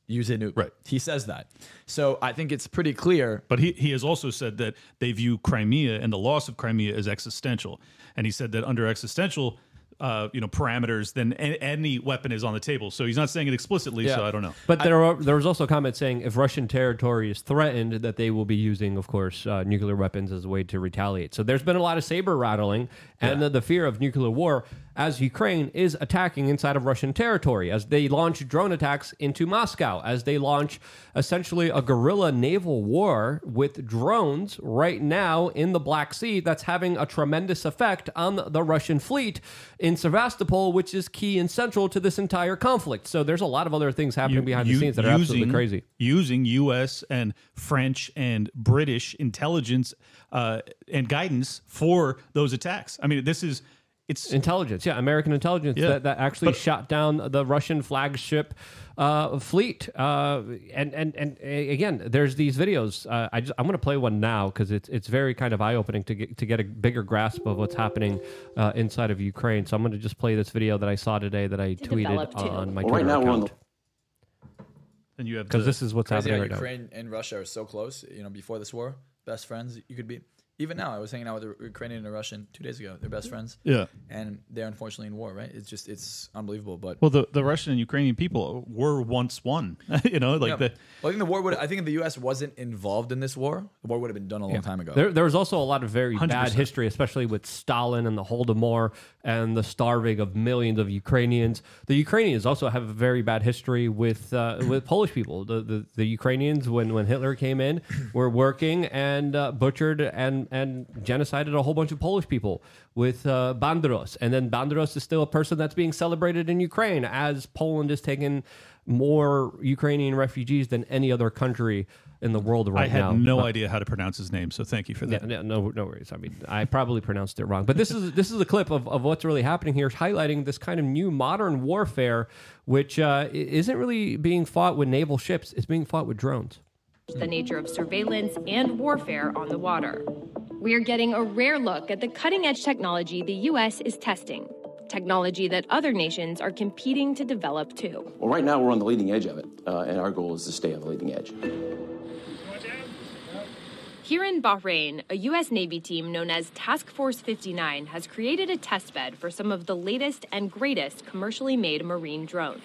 [SPEAKER 2] use a nuke."
[SPEAKER 3] Right.
[SPEAKER 2] He says that. So I think it's pretty clear.
[SPEAKER 3] But he, he has also said that they view Crimea and the loss of Crimea as existential. And he said that under existential uh, you know, parameters, than a- any weapon is on the table. So he's not saying it explicitly,
[SPEAKER 2] Yeah.
[SPEAKER 3] so I don't know.
[SPEAKER 1] But there, are, there was also comments saying if Russian territory is threatened, that they will be using, of course, uh, nuclear weapons as a way to retaliate. So there's been a lot of saber rattling and the, the fear of nuclear war as Ukraine is attacking inside of Russian territory, as they launch drone attacks into Moscow, as they launch essentially a guerrilla naval war with drones right now in the Black Sea that's having a tremendous effect on the Russian fleet in Sevastopol, which is key and central to this entire conflict. So there's a lot of other things happening behind the scenes that are absolutely crazy.
[SPEAKER 3] Using U.S. and French and British intelligence uh, and guidance for those attacks. I mean, this is it's
[SPEAKER 1] Intelligence, yeah, American intelligence
[SPEAKER 3] Yeah.
[SPEAKER 1] that, that actually
[SPEAKER 3] But-
[SPEAKER 1] shot down the Russian flagship uh, fleet. Uh, and and and again, there's these videos. Uh, I just, I'm going to play one now because it's it's very kind of eye opening to get to get a bigger grasp of what's happening uh, inside of Ukraine. So I'm going to just play this video that I saw today that I tweeted on my
[SPEAKER 7] Well, right
[SPEAKER 1] Twitter
[SPEAKER 7] now we're on
[SPEAKER 1] account
[SPEAKER 3] and you have
[SPEAKER 1] because this is what's happening
[SPEAKER 2] how
[SPEAKER 1] right now.
[SPEAKER 2] Ukraine and Russia are so close. You know, before this war, best friends you could be. Even now, I was hanging out with a Ukrainian and a Russian two days ago. They're best friends.
[SPEAKER 3] Yeah.
[SPEAKER 2] and they're unfortunately in war. Right? It's just it's unbelievable. But
[SPEAKER 3] Well, the, the Russian and Ukrainian people were once one. you know, like
[SPEAKER 2] Yeah.
[SPEAKER 3] the
[SPEAKER 2] well, I think the war would. I think if the U.S. wasn't involved in this war, the war would have been done a long time ago.
[SPEAKER 1] There, there was also a lot of very bad
[SPEAKER 3] 100%.
[SPEAKER 1] history, especially with Stalin and the Holodomor and the starving of millions of Ukrainians. The Ukrainians also have a very bad history with uh, with Polish people. The, the the Ukrainians, when when Hitler came in, were working and uh, butchered and and genocided a whole bunch of Polish people with uh, Bandros, and then Bandros is still a person that's being celebrated in Ukraine as Poland is taking more Ukrainian refugees than any other country in the world right now.
[SPEAKER 3] I had
[SPEAKER 1] now.
[SPEAKER 3] no
[SPEAKER 1] But-
[SPEAKER 3] idea how to pronounce his name, so thank you for that.
[SPEAKER 1] no, no, no worries. I mean, I probably pronounced it wrong, but this is this is a clip of, of what's really happening here, highlighting this kind of new modern warfare, which uh, isn't really being fought with naval ships; it's being fought with drones.
[SPEAKER 5] The nature of surveillance and warfare on the water. We are getting a rare look at the cutting edge technology the U.S. is testing, technology that other nations are competing to develop too.
[SPEAKER 8] Well, right now we're on the leading edge of it, uh, and our goal is to stay on the leading edge.
[SPEAKER 5] Here in Bahrain, a U.S. Navy team known as Task Force 59 has created a testbed for some of the latest and greatest commercially made marine drones.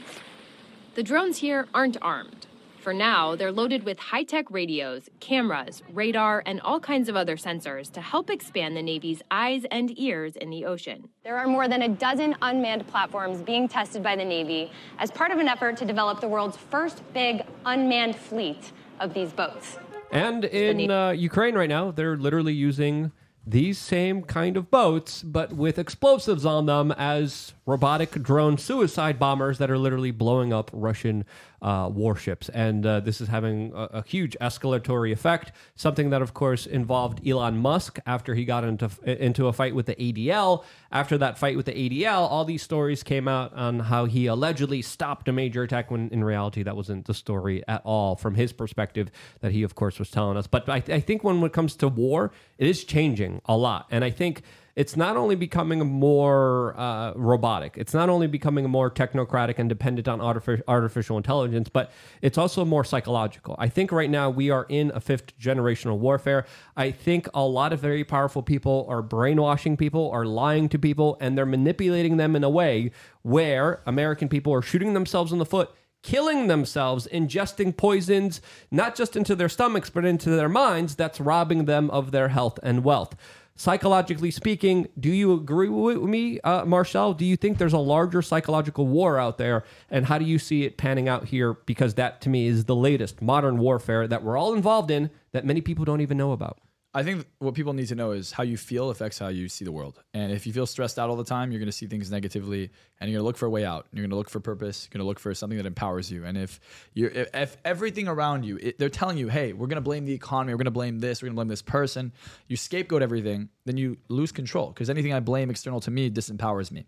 [SPEAKER 5] The drones here aren't armed. For now, they're loaded with high tech radios, cameras, radar, and all kinds of other sensors to help expand the Navy's eyes and ears in the ocean.
[SPEAKER 9] There are more than a dozen unmanned platforms being tested by the Navy as part of an effort to develop the world's first big unmanned fleet of these boats.
[SPEAKER 1] And in uh, Ukraine right now, they're literally using these same kind of boats, but with explosives on them as robotic drone suicide bombers that are literally blowing up Russian uh, warships. And uh, this is having a, a huge escalatory effect. Something that, of course, involved Elon Musk after he got into into a fight with the ADL. After that fight with the ADL, all these stories came out on how he allegedly stopped a major attack when in reality that wasn't the story at all from his perspective that he, of course, was telling us. But I, I think when it comes to war, it is changing a lot. And I think it's not only becoming more uh, robotic, it's not only becoming more technocratic and dependent on artific- artificial intelligence, but it's also more psychological. I think right now we are in a fifth generational warfare. I think a lot of very powerful people are brainwashing people, are lying to people, and they're manipulating them in a way where American people are shooting themselves in the foot killing themselves, ingesting poisons, not just into their stomachs, but into their minds, that's robbing them of their health and wealth. Psychologically speaking, do you agree with me, uh, Marczell? Do you think there's a larger psychological war out there? And how do you see it panning out here? Because that to me is the latest modern warfare that we're all involved in that many people don't even know about.
[SPEAKER 2] I think what people need to know is how you feel affects how you see the world. And if you feel stressed out all the time, you're going to see things negatively, and you're going to look for a way out. You're going to look for purpose. You're going to look for something that empowers you. And if you're, if, if everything around you, it, they're telling you, "Hey, we're going to blame the economy. We're going to blame this. We're going to blame this person," you scapegoat everything, then you lose control because anything I blame external to me disempowers me.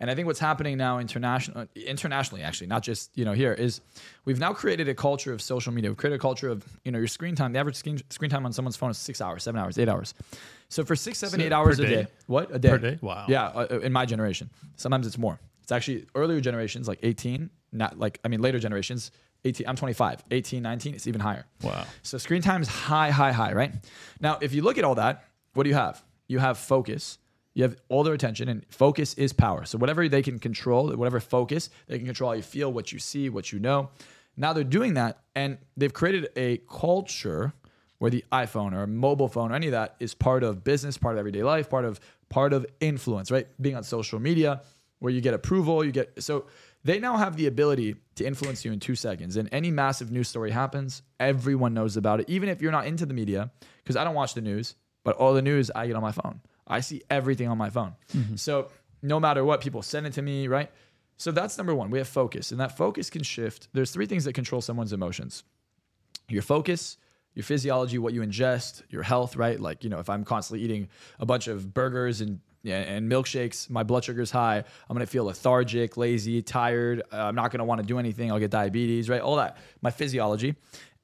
[SPEAKER 2] And I think what's happening now international, internationally, actually, not just you know here, is we've now created a culture of social media. We've created a culture of you know your screen time. The average screen, screen time on someone's phone is six hours, seven hours, eight hours. So for six, seven,
[SPEAKER 3] So
[SPEAKER 2] eight hours
[SPEAKER 3] per
[SPEAKER 2] a
[SPEAKER 3] day?
[SPEAKER 2] day, what a day
[SPEAKER 3] Per day? Wow.
[SPEAKER 2] Yeah, uh, in my generation, sometimes it's more. It's actually earlier generations like 18, not like I mean later generations. 18, I'm 25, 18, 19, it's even higher.
[SPEAKER 3] Wow.
[SPEAKER 2] So screen time is high, high, high, right? Now, if you look at all that, what do you have? You have focus. You have all their attention, and focus is power. So whatever they can control, whatever focus, they can control how you feel, what you see, what you know. Now they're doing that, and they've created a culture where the iPhone or mobile phone or any of that is part of business, part of everyday life, part of part of influence, right? Being on social media, where you get approval, you get so they now have the ability to influence you in two seconds. And any massive news story happens, everyone knows about it, even if you're not into the media, because I don't watch the news, but all the news I get on my phone. I see everything on my phone. So no matter what, people send it to me, right? So that's number one. We have focus, and that focus can shift. There's three things that control someone's emotions your focus, your physiology, what you ingest, your health, right? Like, you know, if I'm constantly eating a bunch of burgers and and milkshakes, my blood sugar's high. I'm gonna feel lethargic, lazy, tired. Uh, I'm not gonna want to do anything. I'll get diabetes, right? All that. My physiology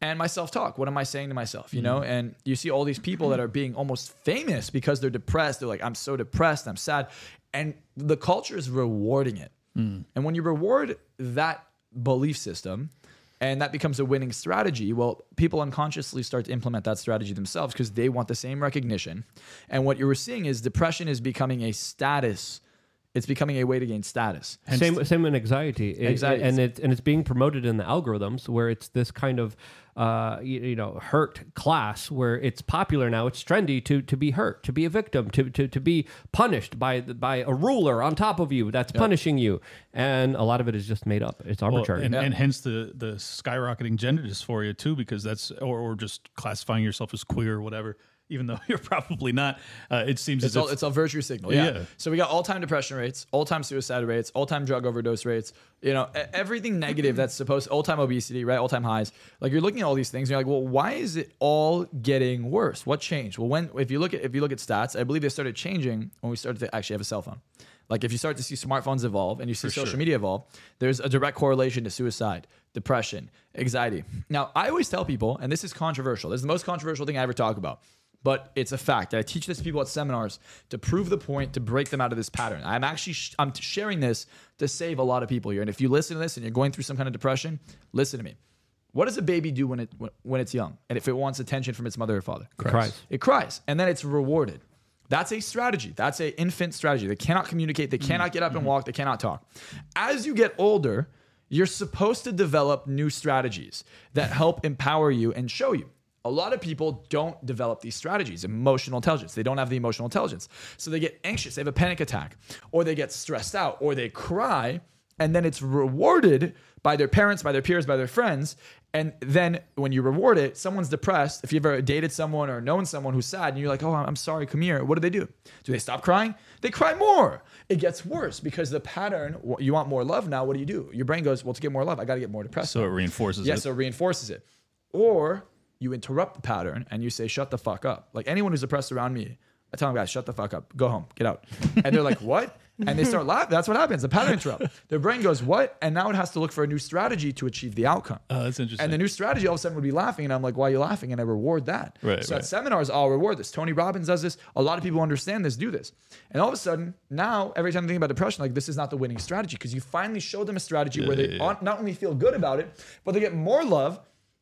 [SPEAKER 2] and my self-talk. What am I saying to myself? You know, mm-hmm. and you see all these people that are being almost famous because they're depressed. They're like, I'm so depressed. I'm sad, and the culture is rewarding it. Mm. And when you reward that belief system, and that becomes a winning strategy. Well, people unconsciously start to implement that strategy themselves because they want the same recognition. And what you were seeing is depression is becoming a status. It's becoming a way to gain status.
[SPEAKER 1] Same, same in anxiety. It-
[SPEAKER 2] Anxiety.
[SPEAKER 1] and it and it's being promoted in the algorithms where it's this kind of uh, you, you know hurt class where it's popular now. It's trendy to to be hurt, to be a victim, to to, to be punished by the- by a ruler on top of you that's punishing you, and a lot of it is just made up. It's
[SPEAKER 3] Well,
[SPEAKER 1] arbitrary.
[SPEAKER 3] and, and hence the the skyrocketing gender dysphoria too, because that's or, or just classifying yourself as queer or whatever, even though you're probably not. Uh, it seems
[SPEAKER 2] It's
[SPEAKER 3] as
[SPEAKER 2] all,
[SPEAKER 3] if
[SPEAKER 2] it's a virtue signal. Yeah.
[SPEAKER 3] Yeah.
[SPEAKER 2] So we got all time depression rates, all time suicide rates, all time drug overdose rates, you know, everything negative that's supposed, all time obesity, right? All time highs. Like you're looking at all these things and you're like, well, why is it all getting worse? What changed? Well, when, if you look at, if you look at stats, I believe they started changing when we started to actually have a cell phone. Like if you start to see smartphones evolve and you see social
[SPEAKER 3] sure.
[SPEAKER 2] media evolve, there's a direct correlation to suicide, depression, anxiety. Now, I always tell people, and this is controversial. This is the most controversial thing I ever talk about but it's a fact. I teach this to people at seminars to prove the point, to break them out of this pattern. I'm actually sh- I'm sharing this to save a lot of people here. And if you listen to this and you're going through some kind of depression, listen to me. What does a baby do when it when- when it's young and if it wants attention from its mother or father?
[SPEAKER 1] cries.
[SPEAKER 2] It cries, and then it's rewarded. That's a strategy. That's a infant strategy. They cannot communicate. They cannot get up and walk. They cannot talk. As you get older, you're supposed to develop new strategies that help empower you and show you. A lot of people don't develop these strategies, emotional intelligence. They don't have the emotional intelligence. So they get anxious, they have a panic attack, or they get stressed out, or they cry, and then it's rewarded by their parents, by their peers, by their friends. And then when you reward it, someone's depressed. If you've ever dated someone or known someone who's sad, and you're like, "Oh, I'm sorry, come here." What do they do? Do they stop crying? They cry more. It gets worse because the pattern. You want more love now. What do you do? Your brain goes, "Well, to get more love, I got to get more depressed."
[SPEAKER 3] so it reinforces
[SPEAKER 2] Yeah,
[SPEAKER 3] it.
[SPEAKER 2] so it reinforces it. Or you interrupt the pattern and you say, shut the fuck up. Like anyone who's depressed around me, I tell them, guys, shut the fuck up. Go home. Get out. And they're like, what? And they start laughing. That's what happens. The pattern interrupt. Their brain goes, what? And now it has to look for a new strategy to achieve the outcome.
[SPEAKER 3] Oh, that's interesting.
[SPEAKER 2] And the new strategy all of a sudden would be laughing. And I'm like, why are you laughing? And I reward that.
[SPEAKER 3] Right,
[SPEAKER 2] so
[SPEAKER 3] right.
[SPEAKER 2] at seminars, I'll reward this. Tony Robbins does this. A lot of people understand this, do this. And all of a sudden, now every time I think about depression, like this is not the winning strategy because you finally show them a strategy where they
[SPEAKER 3] yeah, yeah.
[SPEAKER 2] not only feel good about it, but they get more love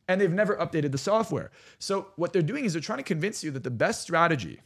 [SPEAKER 2] and they've never updated the software. So what they're doing is they're trying to convince you that the best strategy,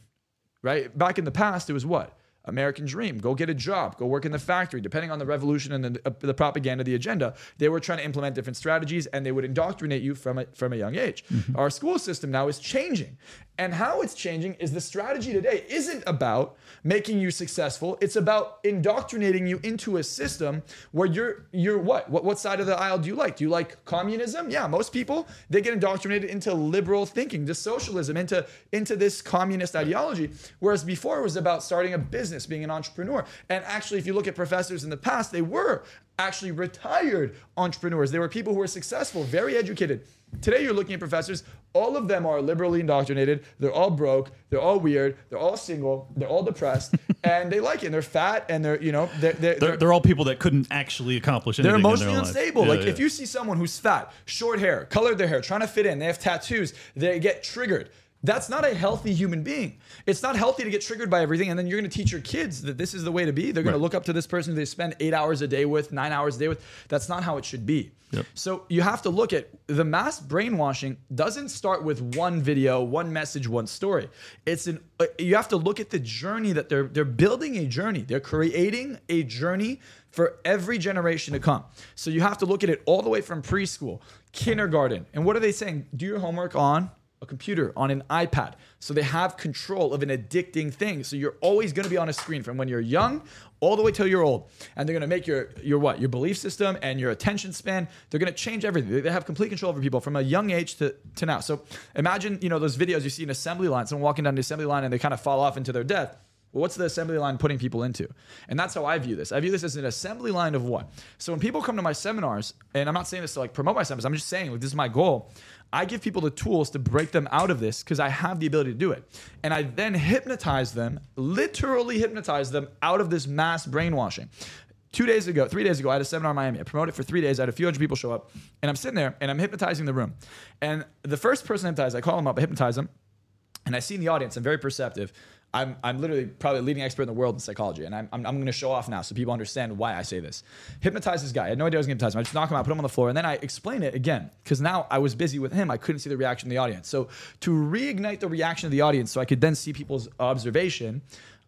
[SPEAKER 2] right? Back in the past, it was what? American dream. Go get a job. Go work in the factory. Depending on the revolution and the, uh, the propaganda, the agenda, they were trying to implement different strategies, and they would indoctrinate you from a, from a young age. Our school system now is changing, and how it's changing is the strategy today isn't about making you successful. It's about indoctrinating you into a system where you're you're what? What what side of the aisle do you like? Do you like communism? Yeah, most people they get indoctrinated into liberal thinking, to socialism, into into this communist ideology. Whereas before it was about starting a business, being an entrepreneur. And actually, if you look at professors in the past, they were actually retired entrepreneurs. They were people who were successful, very educated. Today, you're looking at professors, all of them are liberally indoctrinated. They're all broke. They're all weird. They're all single. They're all depressed. and they like it. And they're fat and they're, you know, they're, they're,
[SPEAKER 3] they're, they're all people that couldn't actually accomplish anything.
[SPEAKER 2] they're
[SPEAKER 3] in their
[SPEAKER 2] emotionally unstable.
[SPEAKER 3] Yeah,
[SPEAKER 2] like
[SPEAKER 3] yeah.
[SPEAKER 2] if you see someone who's fat, short hair, colored their hair, trying to fit in, they have tattoos, they get triggered. That's not a healthy human being. It's not healthy to get triggered by everything, and then you're going to teach your kids that this is the way to be. They're going to look up to this person they spend eight hours a day with, nine hours a day with. That's not how it should be.
[SPEAKER 3] Yep.
[SPEAKER 2] So you have to look at the mass brainwashing doesn't start with one video, one message, one story. It's an uh, you have to look at the journey that they're they're building a journey. They're creating a journey for every generation to come. So you have to look at it all the way from preschool, kindergarten. And what are they saying? Do your homework on a computer, on an iPad. So they have control of an addicting thing. So you're always going to be on a screen from when you're young all the way till you're old. And they're going to make your your what? Your belief system and your attention span, they're going to change everything. They- have complete control over people from a young age to, to now. So imagine, you know, those videos you see in assembly line, someone walking down the assembly line and they kind of fall off into their death. Well, what's the assembly line putting people into? And that's how I view this. I view this as an assembly line of what? So when people come to my seminars, and I'm not saying this to like promote my seminars, I'm just saying like this is my goal. I give people the tools to break them out of this because I have the ability to do it. And I then hypnotize them, literally hypnotize them out of this mass brainwashing. Two days ago, three days ago, I had a seminar in Miami. I promoted it for three days. I had a few hundred people show up, and I'm sitting there and I'm hypnotizing the room. And the first person I hypnotize, I call them up, I hypnotize them, and I see in the audience, I'm very perceptive. I'm, I'm literally probably the leading expert in the world in psychology, and I'm, I'm, I'm going to show off now so people understand why I say this. Hypnotize this guy. I had no idea I was going to hypnotize him. I just knock him out, put him on the floor, and then I explain it again because now I was busy with him. I couldn't see the reaction of the audience. So to reignite the reaction of the audience, so I could then see people's observation.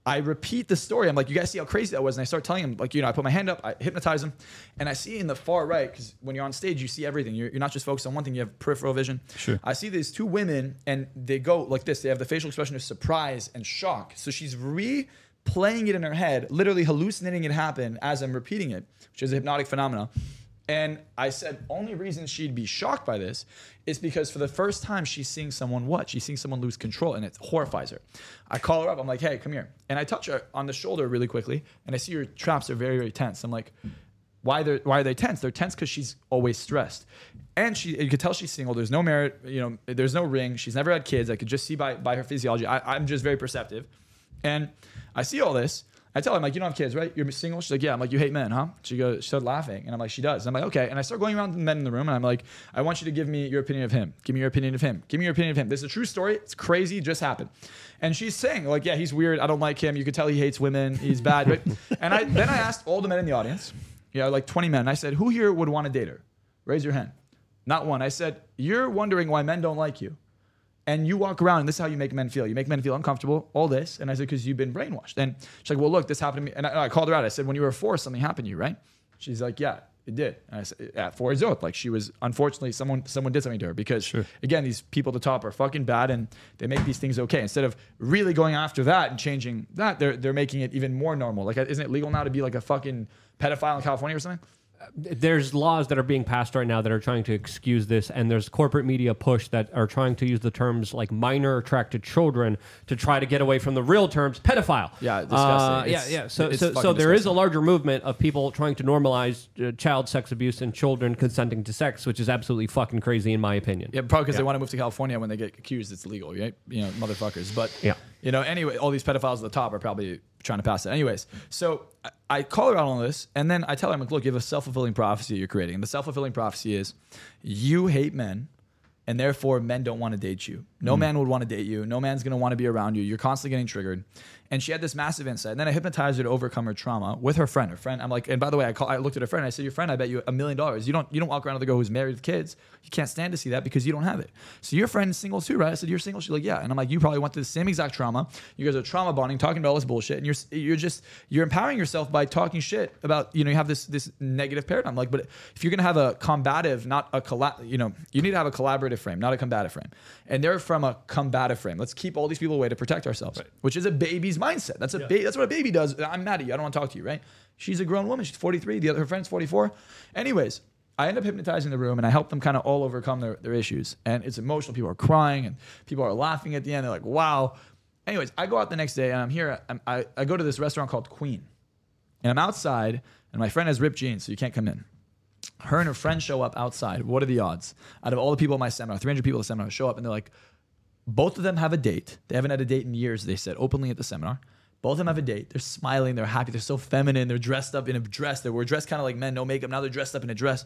[SPEAKER 2] I repeat the story. I'm like, you guys see how crazy that was? And I start telling him, like, you know, I put my hand up, I hypnotize him, and I see in the far right, because when you're on stage, you see everything. You're, you're not just focused on one thing, you have peripheral vision.
[SPEAKER 3] Sure.
[SPEAKER 2] I see these two women, and they go like this. They have the facial expression of surprise and shock. So she's replaying it in her head, literally hallucinating it happen as I'm repeating it, which is a hypnotic phenomenon. And I said, only reason she'd be shocked by this is because for the first time she's seeing someone what? She's seeing someone lose control and it horrifies her. I call her up, I'm like, hey, come here. And I touch her on the shoulder really quickly, and I see her traps are very, very tense. I'm like, why they why are they tense? They're tense because she's always stressed. And she you could tell she's single. There's no merit, you know, there's no ring. She's never had kids. I could just see by by her physiology. I, I'm just very perceptive. And I see all this. I tell her, I'm like, you don't have kids, right? You're single? She's like, yeah. I'm like, you hate men, huh? She goes, she started laughing. And I'm like, she does. And I'm like, okay. And I start going around the men in the room and I'm like, I want you to give me your opinion of him. Give me your opinion of him. Give me your opinion of him. This is a true story. It's crazy. It just happened. And she's saying, like, yeah, he's weird. I don't like him. You could tell he hates women. He's bad. Right? and I then I asked all the men in the audience, yeah, like 20 men. I said, who here would want to date her? Raise your hand. Not one. I said, you're wondering why men don't like you and you walk around and this is how you make men feel. You make men feel uncomfortable, all this. And I said, because you've been brainwashed. And she's like, well, look, this happened to me. And I, I called her out. I said, when you were four, something happened to you, right? She's like, yeah, it did. And I said, at four is oath. Like she was, unfortunately, someone someone did something to her because, again, these people at the top are fucking bad and they make these things okay. Instead of really going after that and changing that, they're, they're making it even more normal. Like, isn't it legal now to be like a fucking pedophile in California or something?
[SPEAKER 1] There's laws that are being passed right now that are trying to excuse this, and there's corporate media push that are trying to use the terms like minor attracted children to try to get away from the real terms pedophile.
[SPEAKER 2] Yeah,
[SPEAKER 1] Uh,
[SPEAKER 2] disgusting.
[SPEAKER 1] yeah, yeah. So, so, so there is a larger movement of people trying to normalize uh, child sex abuse and children consenting to sex, which is absolutely fucking crazy in my opinion.
[SPEAKER 2] Yeah, probably because they want to move to California when they get accused, it's legal, right? You know, motherfuckers. But
[SPEAKER 1] Yeah.
[SPEAKER 2] you know, anyway, all these pedophiles at the top are probably trying to pass it. Anyways, so I, call her out on this, and then I tell her, I'm like, look, you have a self fulfilling prophecy you're creating. And the self fulfilling prophecy is you hate men. And therefore, men don't want to date you. No hmm. man would want to date you. No man's going to want to be around you. You're constantly getting triggered. And she had this massive insight. And then I hypnotized her to overcome her trauma with her friend. Her friend, I'm like, and by the way, I, call, I looked at her friend. And I said, your friend, I bet you a million dollars. You don't, you don't walk around with a girl who's married with kids. You can't stand to see that because you don't have it. So your friend is single too, right? I said, you're single. She's like, yeah. And I'm like, you probably went through the same exact trauma. You guys are trauma bonding, talking about all this bullshit, and you're you're just you're empowering yourself by talking shit about you know you have this this negative paradigm. Like, but if you're gonna have a combative, not a colla- you know, you need to have a collaborative frame, not a combative frame. And they're from a combative frame. Let's keep all these people away to protect ourselves, which is a baby's mindset. That's a ba- that's what a baby does. I'm mad at you. I don't want to talk to you, right? She's a grown woman. She's 43. The other her friend's 44. Anyways, I end up hypnotizing the room and I help them kind of all overcome their, their issues. And it's emotional. People are crying and people are laughing at the end. They're like, wow. Anyways, I go out the next day and I'm here. I'm, I, I go to this restaurant called Queen. And I'm outside and my friend has ripped jeans, so you can't come in. Her and her friend show up outside. What are the odds? Out of all the people at my seminar, 300 people at the seminar show up and they're like, both of them have a date. They haven't had a date in years, they said openly at the seminar. Both of them have a date. They're smiling. They're happy. They're so feminine. They're dressed up in a dress. They were dressed kind of like men, no makeup. Now they're dressed up in a dress.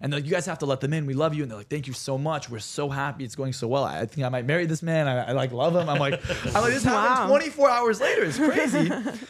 [SPEAKER 2] And they're like, you guys have to let them in. We love you. And they're like, thank you so much. We're so happy. It's going so well. I think I might marry this man. I, I like love him. I'm like, I'm like, this happened 24 hours later. It's crazy.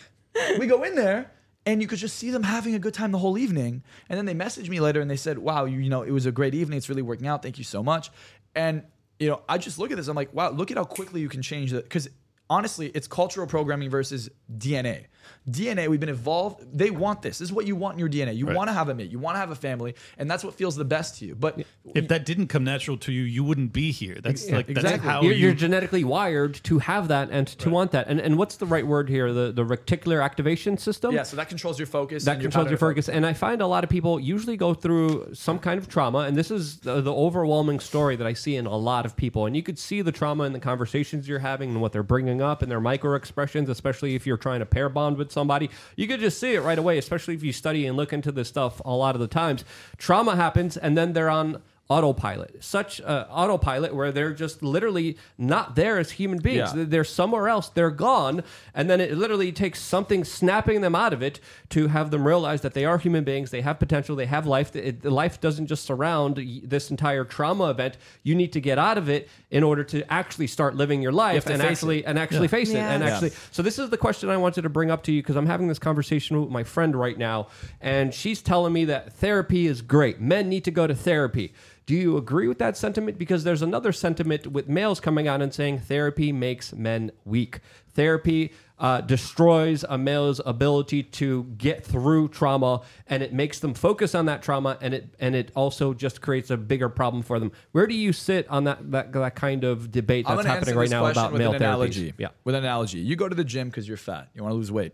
[SPEAKER 2] we go in there and you could just see them having a good time the whole evening. And then they messaged me later and they said, wow, you, you know, it was a great evening. It's really working out. Thank you so much. And, you know, I just look at this. I'm like, wow, look at how quickly you can change that. Because honestly, it's cultural programming versus DNA. DNA, we've been evolved. They want this. This is what you want in your DNA. You want to have a mate. You want to have a family. And that's what feels the best to you. But
[SPEAKER 3] If that didn't come natural to you, you wouldn't be here. That's like that's
[SPEAKER 2] exactly.
[SPEAKER 3] how
[SPEAKER 1] you're,
[SPEAKER 3] you.
[SPEAKER 1] you're genetically wired to have that and to want that. And and what's the right word here? The the reticular activation system.
[SPEAKER 2] yeah, so that controls your focus.
[SPEAKER 1] that
[SPEAKER 2] and your
[SPEAKER 1] controls
[SPEAKER 2] pattern
[SPEAKER 1] your
[SPEAKER 2] focus.
[SPEAKER 1] focus. And I find a lot of people usually go through some kind of trauma, and this is the, the overwhelming story that I see in a lot of people. And you could see the trauma in the conversations you're having and what they're bringing up and their micro expressions, especially if you're trying to pair bond with somebody. You could just see it right away, especially if you study and look into this stuff a lot of the times. Trauma happens, and then they're on autopilot, such uh, autopilot where they're just literally not there as human beings.
[SPEAKER 2] Yeah.
[SPEAKER 1] They're somewhere else. They're gone, and then it literally takes something snapping them out of it to have them realize that they are human beings. They have potential. They have life. It, life doesn't just surround this entire trauma event. You need to get out of it in order to actually start living your life
[SPEAKER 2] to
[SPEAKER 1] and actually and actually face it and
[SPEAKER 4] Yeah.
[SPEAKER 1] actually. So this is the question I wanted to bring up to you because I'm having this conversation with my friend right now, and she's telling me that therapy is great. Men need to go to therapy. Do you agree with that sentiment? Because there's another sentiment with males coming out and saying therapy makes men weak. Therapy uh, destroys a male's ability to get through trauma, and it makes them focus on that trauma, and it and it also just creates a bigger problem for them. Where do you sit on that that, that kind of debate that's happening right now about male
[SPEAKER 2] analogy.
[SPEAKER 1] Yeah.
[SPEAKER 2] With an analogy, you go to the gym because you're fat. You want to lose weight.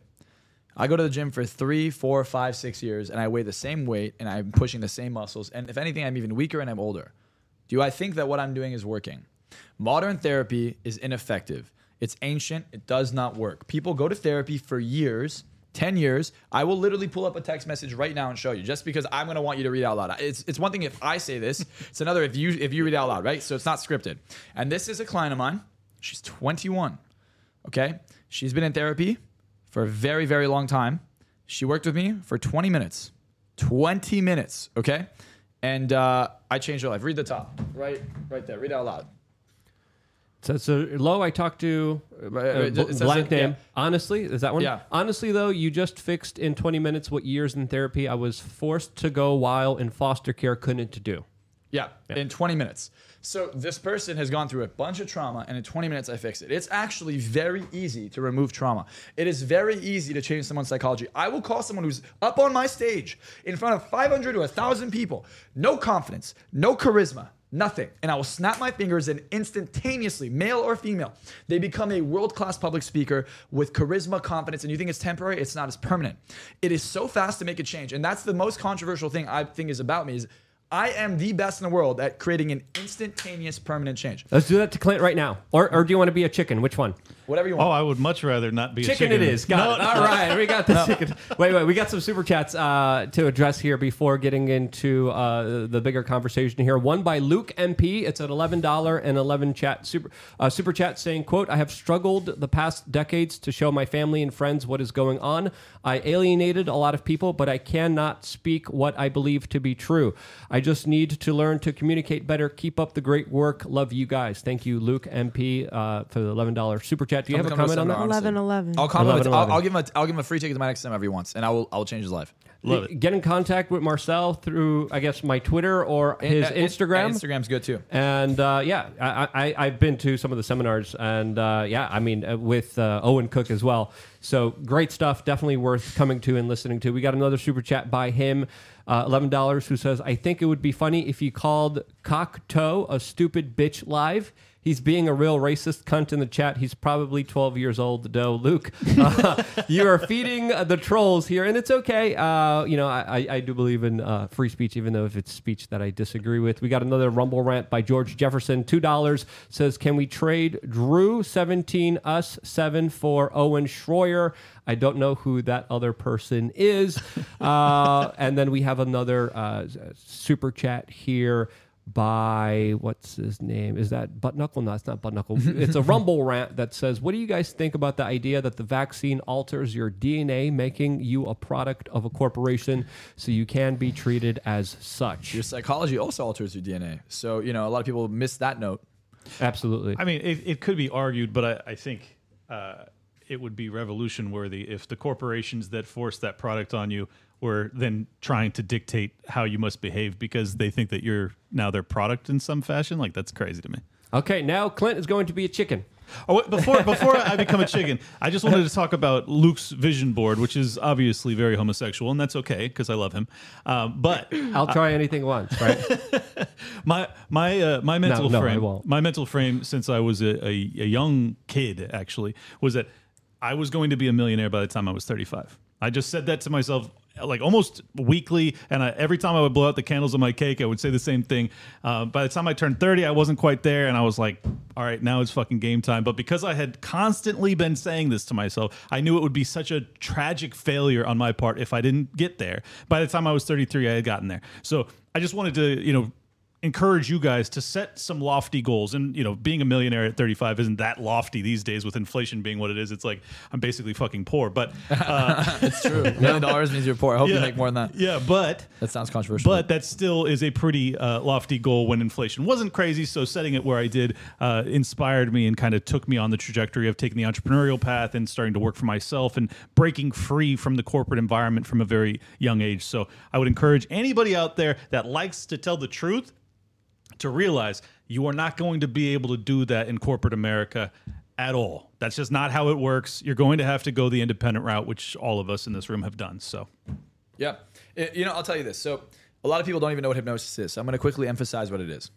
[SPEAKER 2] I go to the gym for three, four, five, six years, and I weigh the same weight, and I'm pushing the same muscles. And if anything, I'm even weaker and I'm older. Do I think that what I'm doing is working? Modern therapy is ineffective. It's ancient. It does not work. People go to therapy for years. 10 years, I will literally pull up a text message right now and show you just because I'm going to want you to read out loud. It's, it's one thing if I say this, it's another if you if you read out loud, right? So it's not scripted. And this is a client of mine. She's 21. Okay? She's been in therapy for a very very long time. She worked with me for 20 minutes. 20 minutes, okay? And uh, I changed her life. Read the top. Right right there. Read out loud.
[SPEAKER 1] So, so low, I talked to uh,
[SPEAKER 2] it says
[SPEAKER 1] blank
[SPEAKER 2] it,
[SPEAKER 1] name.
[SPEAKER 2] yeah.
[SPEAKER 1] Honestly, is that one?
[SPEAKER 2] Yeah.
[SPEAKER 1] Honestly, though, you just fixed in 20 minutes what years in therapy I was forced to go while in foster care couldn't do.
[SPEAKER 2] Yeah, in 20 minutes. So this person has gone through a bunch of trauma, and in 20 minutes, I fix it. It's actually very easy to remove trauma. It is very easy to change someone's psychology. I will call someone who's up on my stage in front of 500 to 1,000 people, no confidence, no charisma, nothing, and I will snap my fingers and instantaneously, male or female, they become a world-class public speaker with charisma, confidence, and you think it's temporary? It's not. It's permanent. It is so fast to make a change, and that's the most controversial thing I think is about me is. I am the best in the world at creating an instantaneous permanent change.
[SPEAKER 1] Let's do that to Clint right now. Or, or do you want to be a chicken? Which one?
[SPEAKER 2] Whatever you
[SPEAKER 3] Oh. I would much rather not be
[SPEAKER 1] Chicken,
[SPEAKER 3] a chicken.
[SPEAKER 1] it is. Got it. All right, we got the chicken. Wait, wait. We got some super chats uh, to address here before getting into uh, the bigger conversation here. One by Luke MP. It's at eleven dollar and eleven chat super uh, super chat saying, "quote I have struggled the past decades to show my family and friends what is going on. I alienated a lot of people, but I cannot speak what I believe to be true. I just need to learn to communicate better. Keep up the great work. Love you guys. Thank you, Luke MP, uh, for the eleven dollar super chat. Do you have a comment on that?
[SPEAKER 2] seminar,
[SPEAKER 4] 11, 11.
[SPEAKER 2] I'll compliment.
[SPEAKER 1] 11,
[SPEAKER 2] I'll,
[SPEAKER 1] 11.
[SPEAKER 2] I'll give him. A, I'll give him a free ticket to my next seminar if he wants, and I will. I will change his life.
[SPEAKER 3] Love it.
[SPEAKER 1] Get in contact with Marczell through, I guess, my Twitter or his
[SPEAKER 2] And- and-
[SPEAKER 1] Instagram.
[SPEAKER 2] and Instagram's good too.
[SPEAKER 1] And uh, yeah, I, I, I've been to some of the seminars, and uh, yeah, I mean, uh, with uh, Owen Cook as well. So great stuff. Definitely worth coming to and listening to. We got another super chat by him, uh, eleven dollars, who says, "I think it would be funny if you called Cocktoe a stupid bitch live." He's being a real racist cunt in the chat. He's probably 12 years old, though. Luke, uh, you are feeding the trolls here, and it's okay. Uh, you know, I, I- I do believe in uh, free speech, even though if it's speech that I disagree with. We got another Rumble rant by George Jefferson. $2 says, Can we trade Drew 17 us 7 for Owen Schroyer? I don't know who that other person is. Uh, and then we have another uh, super chat here by what's his name? Is that Butt Knuckle? No, it's not Butt Knuckle. it's a Rumble rant that says, "What do you guys think about the idea that the vaccine alters your DNA, making you a product of a corporation, so you can be treated as such?"
[SPEAKER 2] Your psychology also alters your DNA. So you know a lot of people miss that note.
[SPEAKER 1] Absolutely.
[SPEAKER 3] I mean, it, it could be argued, but I, I think uh, it would be revolution worthy if the corporations that force that product on you were then trying to dictate how you must behave because they think that you're now their product in some fashion. Like that's crazy to me.
[SPEAKER 1] Okay, now Clint is going to be a chicken.
[SPEAKER 3] Oh, wait, before before I become a chicken, I just wanted to talk about Luke's vision board, which is obviously very homosexual, and that's okay because I love him. Um, but
[SPEAKER 1] I'll try anything once, right?
[SPEAKER 3] my my uh, my mental
[SPEAKER 1] no, I
[SPEAKER 3] frame my mental frame since I was a, a, a young kid actually was that I was going to be a millionaire by the time I was 35. I just said that to myself like almost weekly, and I, every time I would blow out the candles on my cake, I would say the same thing. Uh, by the time I turned 30, I wasn't quite there, and I was like, "All right, now it's fucking game time." But because I had constantly been saying this to myself, I knew it would be such a tragic failure on my part if I didn't get there. By the time I was 33, I had gotten there. So I just wanted to, you know, encourage you guys to set some lofty goals. And you know, being a millionaire at 35 isn't that lofty these days with inflation being what it is. It's like I'm basically fucking poor. But uh,
[SPEAKER 2] it's true. Million dollars means you're poor. I hope you make more than that.
[SPEAKER 3] yeah, but
[SPEAKER 2] That sounds controversial.
[SPEAKER 3] but that still is a pretty uh, lofty goal when inflation wasn't crazy. So setting it where I did uh, inspired me and kind of took me on the trajectory of taking the entrepreneurial path and starting to work for myself and breaking free from the corporate environment from a very young age. So I would encourage anybody out there that likes to tell the truth to realize you are not going to be able to do that in corporate America at all. That's just not how it works. You're going to have to go the independent route, which all of us in this room have done. So
[SPEAKER 2] Yeah. It- you know, I'll tell you this. So, a lot of people don't even know what hypnosis is. So, I'm going to quickly emphasize what it is.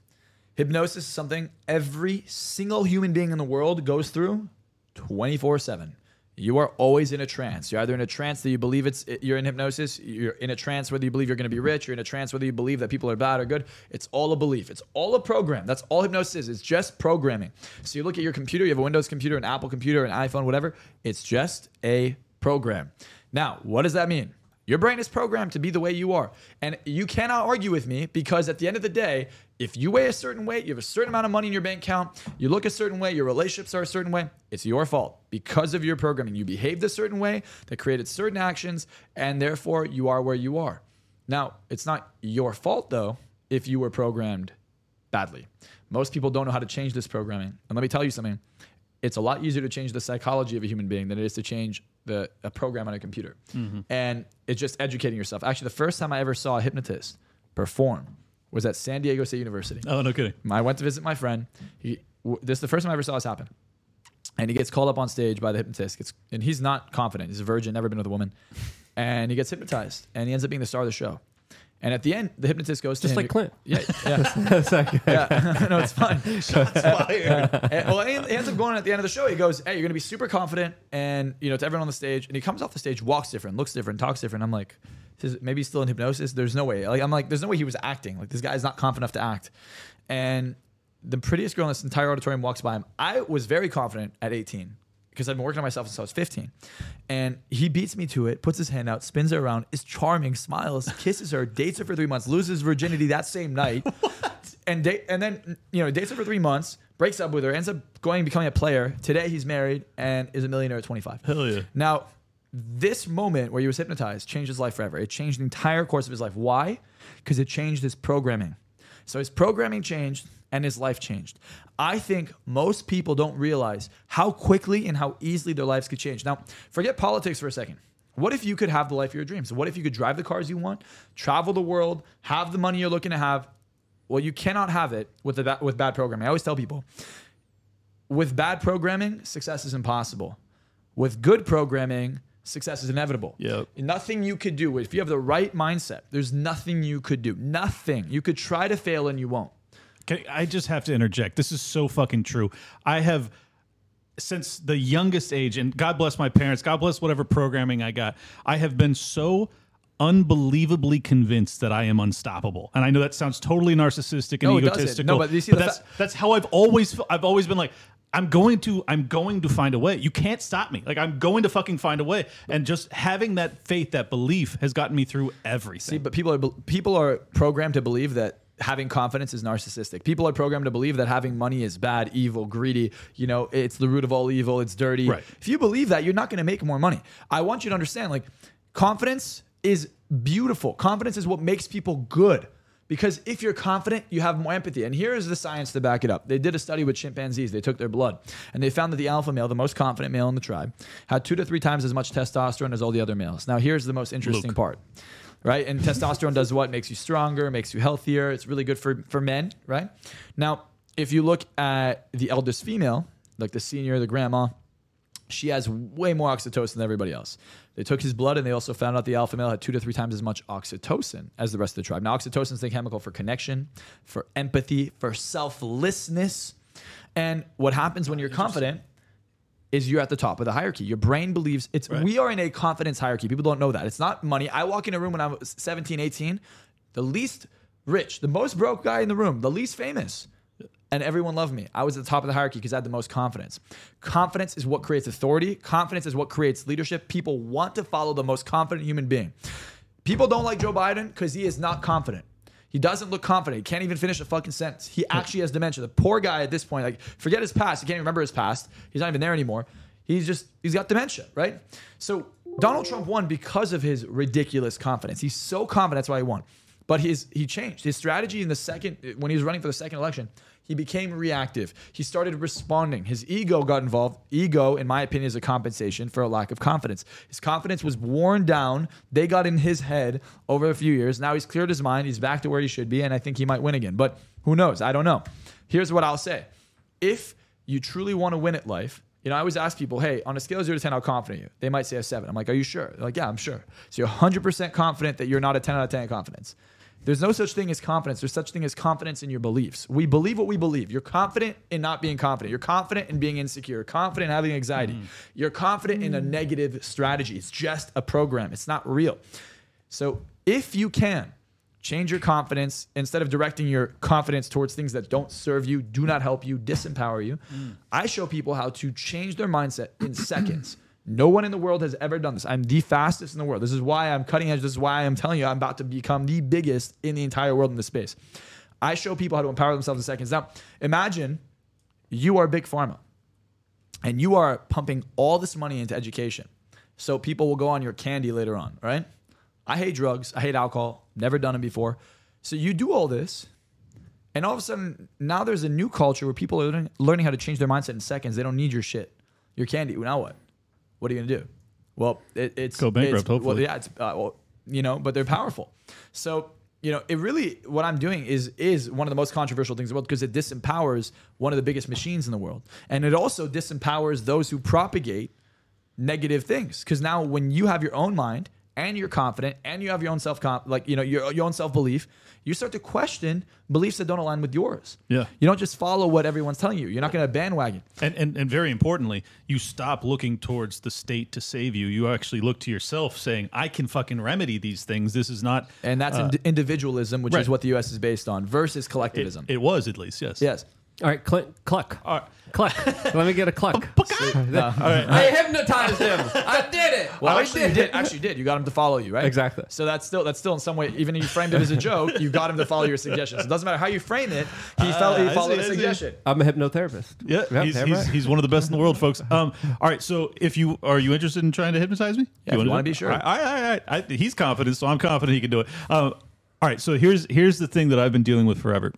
[SPEAKER 2] Hypnosis is something every single human being in the world goes through 24 7. You are always in a trance. You're either in a trance that you believe it's you're in hypnosis. You're in a trance whether you believe you're going to be rich. You're in a trance whether you believe that people are bad or good. It's all a belief. It's all a program. That's all hypnosis is. It's just programming. So you look at your computer. You have a Windows computer, an Apple computer, an iPhone, whatever. It's just a program. Now, what does that mean? Your brain is programmed to be the way you are. And you cannot argue with me because at the end of the day, if you weigh a certain weight, you have a certain amount of money in your bank account, you look a certain way, your relationships are a certain way, it's your fault because of your programming. You behaved a certain way that created certain actions, and therefore you are where you are. Now, it's not your fault though if you were programmed badly. Most people don't know how to change this programming. And let me tell you something it's a lot easier to change the psychology of a human being than it is to change the a program on a computer. Mm-hmm. And it's just educating yourself. Actually, the first time I ever saw a hypnotist perform was at San Diego State University.
[SPEAKER 3] oh no kidding.
[SPEAKER 2] I went to visit my friend. He, w- this is the first time I ever saw this happen. And he gets called up on stage by the hypnotist. Gets, and he's not confident. He's a virgin, never been with a woman. And he gets hypnotized. And he ends up being the star of the show. And at the end, the hypnotist goes to
[SPEAKER 1] Just
[SPEAKER 2] him.
[SPEAKER 1] like Clint.
[SPEAKER 2] Yeah, yeah. yeah. no, it's fine. And- well, he he ends up going at the end of the show. He goes, "Hey, you're gonna be super confident," and you know, to everyone on the stage. And he comes off the stage, walks different, looks different, talks different. I'm like, this is- maybe he's still in hypnosis. There's no way. Like, I'm like, there's no way he was acting. Like, this guy's not confident enough to act. And the prettiest girl in this entire auditorium walks by him. I was very confident at 18 because I've been working on myself since I was 15. And he beats me to it, puts his hand out, spins her around, is charming, smiles, kisses her, dates her for three months, loses virginity that same night. And date, and then you know dates her for three months, breaks up with her, ends up going and becoming a player. Today he's married and is a millionaire at 25.
[SPEAKER 3] Hell yeah.
[SPEAKER 2] Now, this moment where he was hypnotized changed his life forever. It changed the entire course of his life. Why? Because it changed his programming. So his programming changed and his life changed. I think most people don't realize how quickly and how easily their lives could change. Now, forget politics for a second. What if you could have the life of your dreams? What if you could drive the cars you want, travel the world, have the money you're looking to have? Well, you cannot have it with the, with bad programming. I always tell people, with bad programming, success is impossible. With good programming, success is inevitable.
[SPEAKER 3] Yep.
[SPEAKER 2] Nothing you could do if you have the right mindset. There's nothing you could do. Nothing. You could try to fail and you won't.
[SPEAKER 3] I just have to interject. This is so fucking true. I have since the youngest age, and God bless my parents, God bless whatever programming I got. I have been so unbelievably convinced that I am unstoppable. And I know that sounn't totally narcissistic and
[SPEAKER 2] No,
[SPEAKER 3] egotistical.
[SPEAKER 2] No, but you see the
[SPEAKER 3] that's that's how I've always I've always been like I'm going to I'm going to find a way. You can't stop me. Like I'm going to fucking find a way. And just having that faith, that belief has gotten me through everything.
[SPEAKER 2] See, but people are people are programmed to believe that having confidence is narcissistic. People are programmed to believe that having money is bad, evil, greedy. You know, it's the root of all evil. It's dirty.
[SPEAKER 3] Right.
[SPEAKER 2] If you believe that, you're not going to make more money. I want you to understand, like, confidence is beautiful. Confidence is what makes people good. Because if you're confident, you have more empathy. And here is the science to back it up. They did a study with chimpanzees. They took their blood and they found that the alpha male, the most confident male in the tribe, had two to three times as much testosterone as all the other males. Now, here's the most interesting
[SPEAKER 3] Luke.
[SPEAKER 2] part right? And testosterone does what? Makes you stronger, makes you healthier. It's really good for for men, right? Now, if you look at the eldest female, like the senior, the grandma, she has way more oxytocin than everybody else. They took his blood and they also found out the alpha male had two to three times as much oxytocin as the rest of the tribe. Now, oxytocin is the chemical for connection, for empathy, for selflessness. And what happens when you're confident is you're at the top of the hierarchy. Your brain believes it's we are in a confidence hierarchy. People don't know that. It's not money. I walk in a room when I was 17, 18, the least rich, the most broke guy in the room, the least famous. And everyone loved me. I was at the top of the hierarchy because I had the most confidence. Confidence is what creates authority. Confidence is what creates leadership. People want to follow the most confident human being. People don't like Joe Biden because he is not confident. He doesn't look confident. He can't even finish a fucking sentence. He actually has dementia. The poor guy at this point, like, forget his past. He can't remember his past. He's not even there anymore. He's just, he's got dementia, right? So Donald Trump won because of his ridiculous confidence. He's so confident, that's why he won. But his he changed his strategy in the second when he was running for the second election. He became reactive. He started responding. His ego got involved. Ego, in my opinion, is a compensation for a lack of confidence. His confidence was worn down. They got in his head over a few years. Now he's cleared his mind. He's back to where he should be, and I think he might win again. But who knows? I don't know. Here's what I'll say: If you truly want to win at life, you know, I always ask people, hey, on a scale of zero to 10, how confident are you? They might say a seven. I'm like, are you sure? They're like, yeah, I'm sure. So you're 100% confident that you're not a 10 out of 10 confidence. There's no such thing as confidence. There's such thing as confidence in your beliefs. We believe what we believe. You're confident in not being confident. You're confident in being insecure. You're confident in having anxiety. Mm-hmm. You're confident in a negative strategy. It's just a program. It's not real. So if you can change your confidence instead of directing your confidence towards things that don't serve you, do not help you, disempower you, mm. I show people how to change their mindset in seconds. No one in the world has ever done this. I'm the fastest in the world. This is why I'm cutting edge. This is why I'm telling you I'm about to become the biggest in the entire world in this space. I show people how to empower themselves in seconds. Now, imagine you are big pharma and you are pumping all this money into education. So people will go on your candy later on, right? I hate drugs. I hate alcohol. Never done it before. So you do all this, and all of a sudden now there's a new culture where people are learning, how to change their mindset in seconds. They don't need your shit, your candy. Now what? What are you gonna do? Well, it, it's
[SPEAKER 3] Go bankrupt,
[SPEAKER 2] it's- Well,
[SPEAKER 3] hopefully.
[SPEAKER 2] yeah, it's uh, well, you know, but they're powerful. So you know, it really what I'm doing is is one of the most controversial things in the world because it disempowers one of the biggest machines in the world, and it also disempowers those who propagate negative things. Because now, when you have your own mind and you're confident and you have your own self like you know your, your own self belief you start to question beliefs that don't align with yours.
[SPEAKER 3] Yeah.
[SPEAKER 2] you don't just follow what everyone's telling you. You're not going to bandwagon.
[SPEAKER 3] And, and and very importantly, you stop looking towards the state to save you. You actually look to yourself, saying, "I can fucking remedy these things. This is not."
[SPEAKER 2] And that's
[SPEAKER 3] uh,
[SPEAKER 2] ind- individualism, which
[SPEAKER 3] right.
[SPEAKER 2] is what the U.S. is based on, versus
[SPEAKER 3] it,
[SPEAKER 2] collectivism.
[SPEAKER 3] it was at least yes.
[SPEAKER 2] yes.
[SPEAKER 1] All right, cl- cluck.
[SPEAKER 3] All right.
[SPEAKER 1] Cluck. Let me get a cluck.
[SPEAKER 3] right.
[SPEAKER 1] I hypnotized him. I did it.
[SPEAKER 2] Well,
[SPEAKER 1] I
[SPEAKER 2] actually, you did. Actually, you did. You got him to follow you, right?
[SPEAKER 1] Exactly.
[SPEAKER 2] So that's still that's still in some way, even if you framed it as a joke, you got him to follow your suggestions. It doesn't matter how you frame it. He felt he
[SPEAKER 3] I
[SPEAKER 2] followed
[SPEAKER 3] see,
[SPEAKER 2] a
[SPEAKER 3] I see.
[SPEAKER 2] suggestion.
[SPEAKER 1] I'm a hypnotherapist.
[SPEAKER 3] Yeah,
[SPEAKER 1] Yep,
[SPEAKER 3] he's,
[SPEAKER 1] damn
[SPEAKER 3] he's,
[SPEAKER 1] right.
[SPEAKER 3] he's one of the best in the world, folks. Um, all right, so if you are you interested in trying to hypnotize me?
[SPEAKER 2] Yeah, if you
[SPEAKER 3] wanna
[SPEAKER 2] wanna
[SPEAKER 3] do it?
[SPEAKER 2] be sure.
[SPEAKER 3] All right, all right, all right. I, he's confident, so I'm confident he can do it. Um, all right, so here's here's the thing that I've been dealing with forever.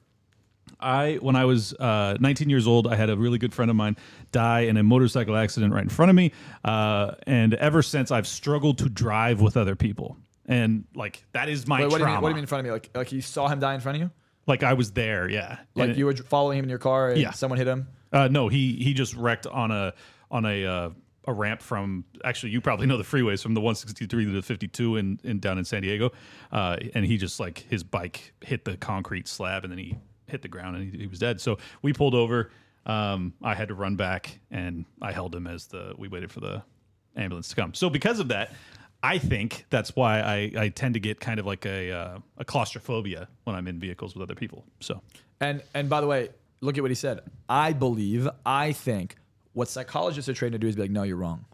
[SPEAKER 3] I when I was uh, 19 years old, I had a really good friend of mine die in a motorcycle accident right in front of me, uh, and ever since I've struggled to drive with other people, and like that is my
[SPEAKER 2] Wait, what do you
[SPEAKER 3] trauma.
[SPEAKER 2] mean? What do you mean in front of me? Like like you saw him die in front of you?
[SPEAKER 3] Like I was there, yeah.
[SPEAKER 2] Like
[SPEAKER 3] And-
[SPEAKER 2] you were following him in your car and
[SPEAKER 3] Yeah.
[SPEAKER 2] someone hit him?
[SPEAKER 3] Uh, no, he he just wrecked on a on a uh, a ramp from actually you probably know the freeways from the 163 to the 52 in, in down in San Diego, uh, and he just like his bike hit the concrete slab and then he hit the ground and he, he was dead. So we pulled over. Um, I had to run back and I held him as the we waited for the ambulance to come. So because of that. I think that's why I, I tend to get kind of like a uh, a claustrophobia when I'm in vehicles with other people. So
[SPEAKER 2] And and by the way, look at what he said. I believe, I think what psychologists are trained to do is be like, no, you're wrong.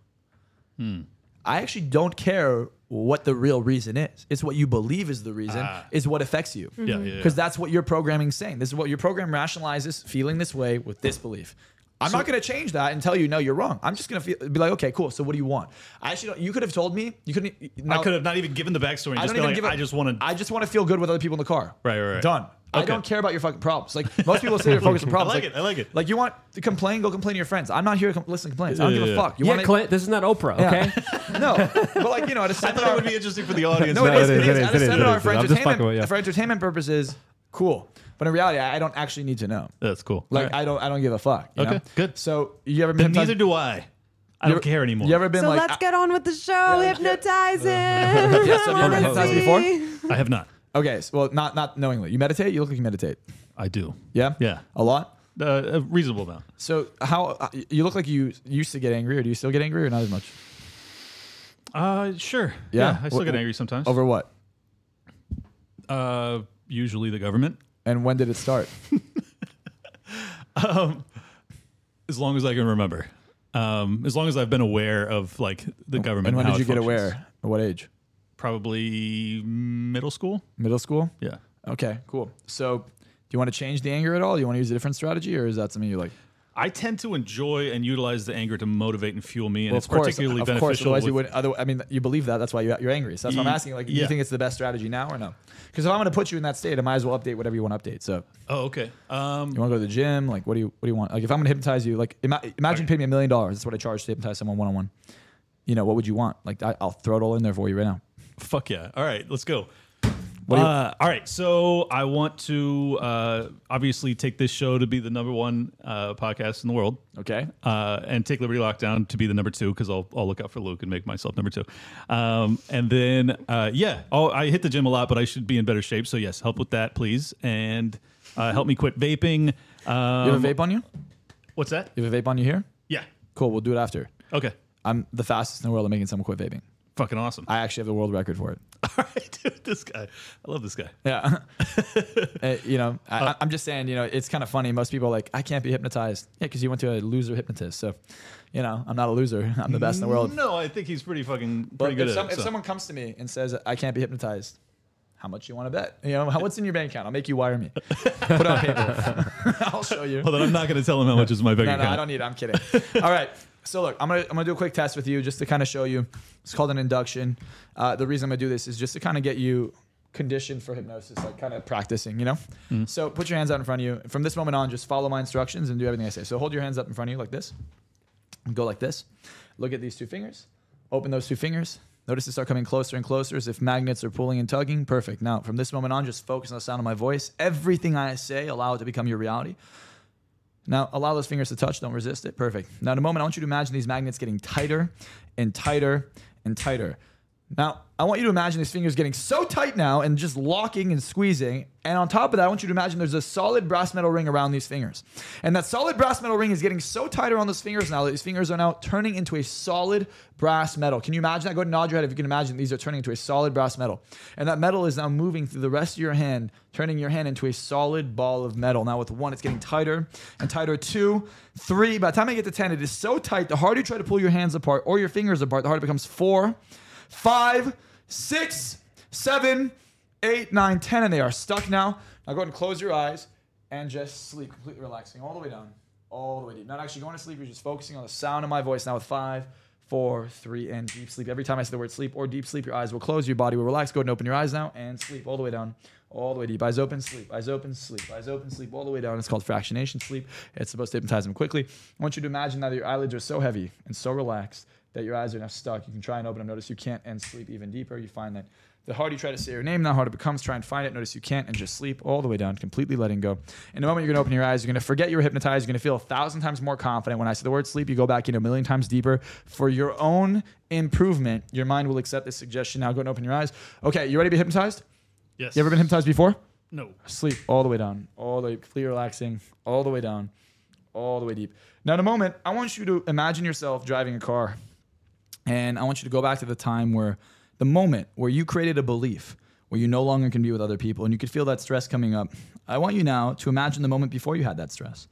[SPEAKER 3] Hmm.
[SPEAKER 2] I actually don't care what the real reason is. It's what you believe is the reason,
[SPEAKER 3] Ah.
[SPEAKER 2] is what affects you.
[SPEAKER 3] Yeah, yeah, yeah.
[SPEAKER 2] Because that's what your programming saying. This is what your program rationalizes feeling this way with this belief. I'm not going to change that and tell you no, you're wrong. I'm just going to be like, okay, cool. So what do you want? I actually don't. You could have told me. You couldn't.
[SPEAKER 3] I could have not even given the backstory. And
[SPEAKER 2] I
[SPEAKER 3] just
[SPEAKER 2] don't even
[SPEAKER 3] like,
[SPEAKER 2] give a-
[SPEAKER 3] I just want to.
[SPEAKER 2] I just want to feel good with other people in the car.
[SPEAKER 3] Right, right, right.
[SPEAKER 2] Done. I don't care about your fucking problems. Like most people say, they're focused on problems.
[SPEAKER 3] I like it, I like it.
[SPEAKER 2] Like you want to complain, go complain to your friends. I'm not here to com- listen to complaints. I don't
[SPEAKER 3] Yeah,
[SPEAKER 2] give a fuck. You
[SPEAKER 1] yeah,
[SPEAKER 2] want
[SPEAKER 1] Clint, this is not Oprah,
[SPEAKER 2] Yeah.
[SPEAKER 1] okay?
[SPEAKER 2] no, but like you know, at a
[SPEAKER 3] I thought
[SPEAKER 2] seminar,
[SPEAKER 3] it would be interesting for the audience.
[SPEAKER 2] no, it
[SPEAKER 1] No,
[SPEAKER 2] is.
[SPEAKER 1] it
[SPEAKER 2] It
[SPEAKER 1] is,
[SPEAKER 2] is.
[SPEAKER 1] it
[SPEAKER 2] At a seminar
[SPEAKER 1] it
[SPEAKER 2] for
[SPEAKER 1] is. I'm just fucking
[SPEAKER 2] entertainment, for entertainment purposes, cool. But in reality, I I don't actually need to know.
[SPEAKER 3] That's cool.
[SPEAKER 2] Like
[SPEAKER 3] All right.
[SPEAKER 2] I don't, I don't give a fuck. you
[SPEAKER 3] Okay,
[SPEAKER 2] know?
[SPEAKER 3] good.
[SPEAKER 2] So you ever
[SPEAKER 3] Then
[SPEAKER 2] been
[SPEAKER 3] neither do I. I don't care anymore.
[SPEAKER 2] You ever been
[SPEAKER 4] so
[SPEAKER 2] like?
[SPEAKER 4] let's
[SPEAKER 2] I-
[SPEAKER 4] get on with the show.
[SPEAKER 2] Yeah,
[SPEAKER 4] Hypnotize him.
[SPEAKER 2] Yeah, have you ever
[SPEAKER 4] I wanna
[SPEAKER 2] hypnotized before?
[SPEAKER 4] see.
[SPEAKER 3] I have not.
[SPEAKER 2] okay, so, well, not not knowingly. You meditate. You look like you meditate.
[SPEAKER 3] I do.
[SPEAKER 2] Yeah.
[SPEAKER 3] Yeah.
[SPEAKER 2] A lot.
[SPEAKER 3] Uh, a reasonable amount.
[SPEAKER 2] So how uh, you look like you used to get angry, or do you still get angry, or not as much?
[SPEAKER 3] Uh, sure.
[SPEAKER 2] Yeah?
[SPEAKER 3] I still
[SPEAKER 2] Wh-
[SPEAKER 3] get angry sometimes.
[SPEAKER 2] Over what?
[SPEAKER 3] Uh, usually the government.
[SPEAKER 2] And when did it start?
[SPEAKER 3] As long as I can remember. Um, as long as I've been aware of like the government.
[SPEAKER 2] and when did you get
[SPEAKER 3] functions.
[SPEAKER 2] aware? At what age?
[SPEAKER 3] Probably middle school.
[SPEAKER 2] Middle school.
[SPEAKER 3] Yeah.
[SPEAKER 2] Okay, cool. So, do you want to change the anger at all? Do you want to use a different strategy, or is that something you like?
[SPEAKER 3] I tend to enjoy and utilize the anger to motivate and fuel me, and
[SPEAKER 2] Well,
[SPEAKER 3] it's
[SPEAKER 2] of course,
[SPEAKER 3] particularly
[SPEAKER 2] of
[SPEAKER 3] beneficial.
[SPEAKER 2] course. Otherwise, you would. Other, I mean, you believe that. That's why you, you're angry. So that's what I'm asking. Like, do you think it's the best strategy now or no? Because if I'm going to put you in that state, I might as well update whatever you want to update. So,
[SPEAKER 3] oh, okay. Um,
[SPEAKER 2] you want to go to the gym? Like, what do you what do you want? Like, if I'm going to hypnotize you, like, ima- imagine paying me a million dollars. That's what I charge to hypnotize someone one on one. You know, what would you want? Like, I, I'll throw it all in there for you right now.
[SPEAKER 3] Fuck yeah. All right, let's go. Uh, all right, so I want to uh, obviously take this show to be the number one uh, podcast in the world.
[SPEAKER 2] Okay.
[SPEAKER 3] Uh, and take Liberty Lockdown to be the number two because I'll, I'll look out for Luke and make myself number two. Um, and then, uh, yeah, oh, I hit the gym a lot, but I should be in better shape. So, yes, help with that, please. And uh, help me quit vaping. Um,
[SPEAKER 2] You have a vape on you?
[SPEAKER 3] What's that?
[SPEAKER 2] You have a vape on you here?
[SPEAKER 3] Yeah.
[SPEAKER 2] Cool. We'll do it after.
[SPEAKER 3] Okay.
[SPEAKER 2] I'm the fastest in the world at making someone quit vaping.
[SPEAKER 3] Fucking awesome.
[SPEAKER 2] I actually have the world record for it.
[SPEAKER 3] All right, dude, this guy. I love this guy.
[SPEAKER 2] Yeah. Uh, you know, I, I'm just saying, you know, it's kind of funny. Most people are like, I can't be hypnotized. Yeah, because you went to a loser hypnotist. So, you know, I'm not a loser. I'm the best in the world.
[SPEAKER 3] No, I think he's pretty fucking
[SPEAKER 2] But
[SPEAKER 3] good
[SPEAKER 2] if,
[SPEAKER 3] at
[SPEAKER 2] some,
[SPEAKER 3] it.
[SPEAKER 2] if
[SPEAKER 3] so.
[SPEAKER 2] someone comes to me and says, I can't be hypnotized, how much you want to bet? You know, how, what's in your bank account? I'll make you wire me. Put on paper. I'll show you.
[SPEAKER 3] Well, then I'm not going to tell him how much is my bank
[SPEAKER 2] No, no,
[SPEAKER 3] account.
[SPEAKER 2] I don't need it. I'm kidding. All right. So look, I'm gonna I'm gonna do a quick test with you just to kind of show you. It's called an induction. Uh, the reason I'm gonna do this is just to kind of get you conditioned for hypnosis, like kind of practicing, you know. So put your hands out in front of you. From this moment on, just follow my instructions and do everything I say. So hold your hands up in front of you like this. Go like this. Look at these two fingers. Open those two fingers. Notice they start coming closer and closer as if magnets are pulling and tugging. Perfect. Now, from this moment on, just focus on the sound of my voice. Everything I say, allow it to become your reality. Now, allow those fingers to touch. Don't resist it. Perfect. Now, in a moment, I want you to imagine these magnets getting tighter and tighter and tighter. Now, I want you to imagine these fingers getting so tight now and just locking and squeezing. And on top of that, I want you to imagine there's a solid brass metal ring around these fingers. And that solid brass metal ring is getting so tight around those fingers now that these fingers are now turning into a solid brass metal. Can you imagine that? Go ahead and nod your head if you can imagine these are turning into a solid brass metal. And that metal is now moving through the rest of your hand, turning your hand into a solid ball of metal. Now, with one, it's getting tighter and tighter. Two, three. By the time I get to 10, it is so tight. The harder you try to pull your hands apart or your fingers apart, the harder it becomes. Four, five, six, seven, eight, nine, ten, and they are stuck now. Now go ahead and close your eyes and just sleep, completely relaxing all the way down, all the way deep. Not actually going to sleep, you're just focusing on the sound of my voice now with five, four, three, and deep sleep. Every time I say the word sleep or deep sleep, your eyes will close, your body will relax. Go ahead and open your eyes now and sleep all the way down. All the way deep. Eyes open, sleep. Eyes open, sleep. Eyes open, sleep. All the way down. It's called fractionation sleep. It's supposed to hypnotize them quickly. I want you to imagine now that your eyelids are so heavy and so relaxed that your eyes are now stuck. You can try and open them. Notice you can't and sleep even deeper. You find that the harder you try to say your name, the harder it becomes. Try and find it. Notice you can't and just sleep all the way down, completely letting go. In the moment you're going to open your eyes, you're going to forget you were hypnotized. You're going to feel a thousand times more confident. When I say the word sleep, you go back in a million times deeper. For your own improvement, your mind will accept this suggestion. Now go and open your eyes. Okay, you ready to be hypnotized?
[SPEAKER 3] Yes.
[SPEAKER 2] You ever been hypnotized before?
[SPEAKER 3] No.
[SPEAKER 2] Sleep all the way down, all the way, completely relaxing, all the way down, all the way deep. Now, in a moment, I want you to imagine yourself driving a car. And I want you to go back to the time where the moment where you created a belief where you no longer can be with other people and you could feel that stress coming up. I want you now to imagine the moment before you had that stress.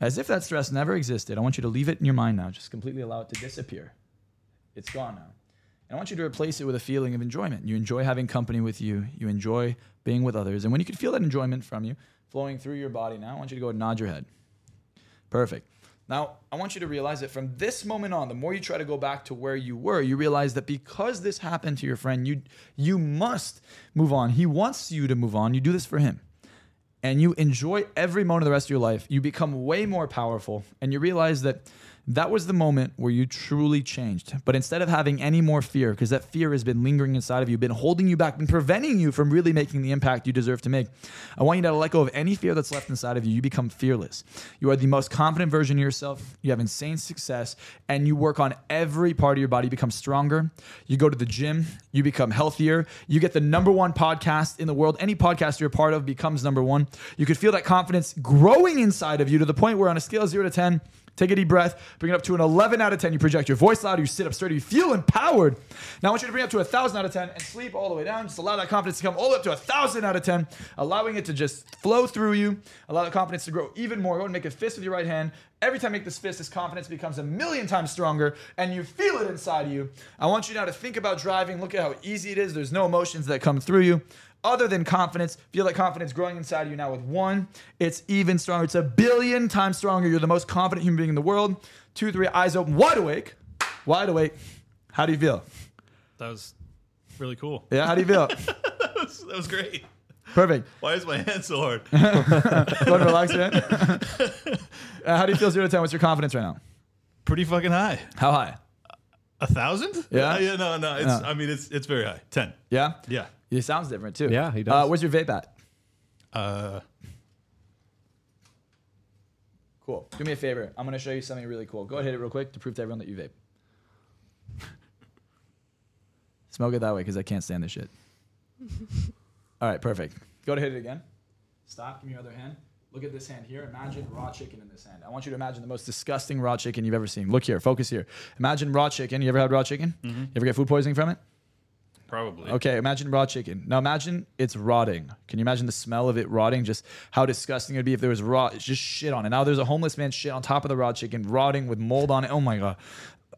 [SPEAKER 2] As if that stress never existed. I want you to leave it in your mind now. Just completely allow it to disappear. It's gone now. And I want you to replace it with a feeling of enjoyment. You enjoy having company with you, you enjoy being with others. And when you can feel that enjoyment from you flowing through your body now, I want you to go and nod your head. Perfect. Now, I want you to realize that from this moment on, the more you try to go back to where you were, you realize that because this happened to your friend, you you must move on. He wants you to move on. You do this for him. And you enjoy every moment of the rest of your life. You become way more powerful and you realize that that was the moment where you truly changed. But instead of having any more fear, because that fear has been lingering inside of you, been holding you back, been preventing you from really making the impact you deserve to make, I want you to let go of any fear that's left inside of you. You become fearless. You are the most confident version of yourself. You have insane success, and you work on every part of your body. You become stronger. You go to the gym. You become healthier. You get the number one podcast in the world. Any podcast you're a part of becomes number one. You could feel that confidence growing inside of you to the point where, on a scale of zero to 10, Take a deep breath, bring it up to an 11 out of 10. You project your voice louder, you sit up straighter, you feel empowered. Now I want you to bring it up to a 1,000 out of 10 and sleep all the way down. Just allow that confidence to come all the way up to a 1,000 out of 10, allowing it to just flow through you. Allow the confidence to grow even more. Go and make a fist with your right hand. Every time you make this fist, this confidence becomes a million times stronger and you feel it inside of you. I want you now to think about driving. Look at how easy it is. There's no emotions that come through you. Other than confidence. Feel that confidence growing inside of you now with one. It's even stronger. It's a billion times stronger. You're the most confident human being in the world. Two, three, eyes open, wide awake. Wide awake. How do you feel?
[SPEAKER 3] That was really cool.
[SPEAKER 2] Yeah, how do you feel?
[SPEAKER 3] that, was, that was great.
[SPEAKER 2] Perfect.
[SPEAKER 3] Why is my hand so hard?
[SPEAKER 2] And relax, man. Uh, how do you feel zero to ten? What's your confidence right now?
[SPEAKER 3] Pretty fucking high.
[SPEAKER 2] How high?
[SPEAKER 3] A thousand?
[SPEAKER 2] Yeah?
[SPEAKER 3] Uh, yeah. No, no. It's.
[SPEAKER 2] No.
[SPEAKER 3] I mean, it's it's very high. Ten.
[SPEAKER 2] Yeah?
[SPEAKER 3] Yeah.
[SPEAKER 2] He sounds different too.
[SPEAKER 1] Yeah, he does.
[SPEAKER 2] Uh, where's your vape at?
[SPEAKER 3] Uh,
[SPEAKER 2] Cool. Do me a favor. I'm gonna show you something really cool. Go ahead, hit it real quick to prove to everyone that you vape. Smoke it that way because I can't stand this shit. All right, perfect. Go to hit it again. Stop. Give me your other hand. Look at this hand here. Imagine raw chicken in this hand. I want you to imagine the most disgusting raw chicken you've ever seen. Look here. Focus here. Imagine raw chicken. You ever had raw chicken? You ever get food poisoning from it?
[SPEAKER 3] Probably.
[SPEAKER 2] Okay, imagine raw chicken. Now imagine it's rotting. Can you imagine the smell of it rotting? Just how disgusting it would be if there was raw, it's just shit on it. Now there's a homeless man shit on top of the raw chicken, rotting with mold on it. Oh my god.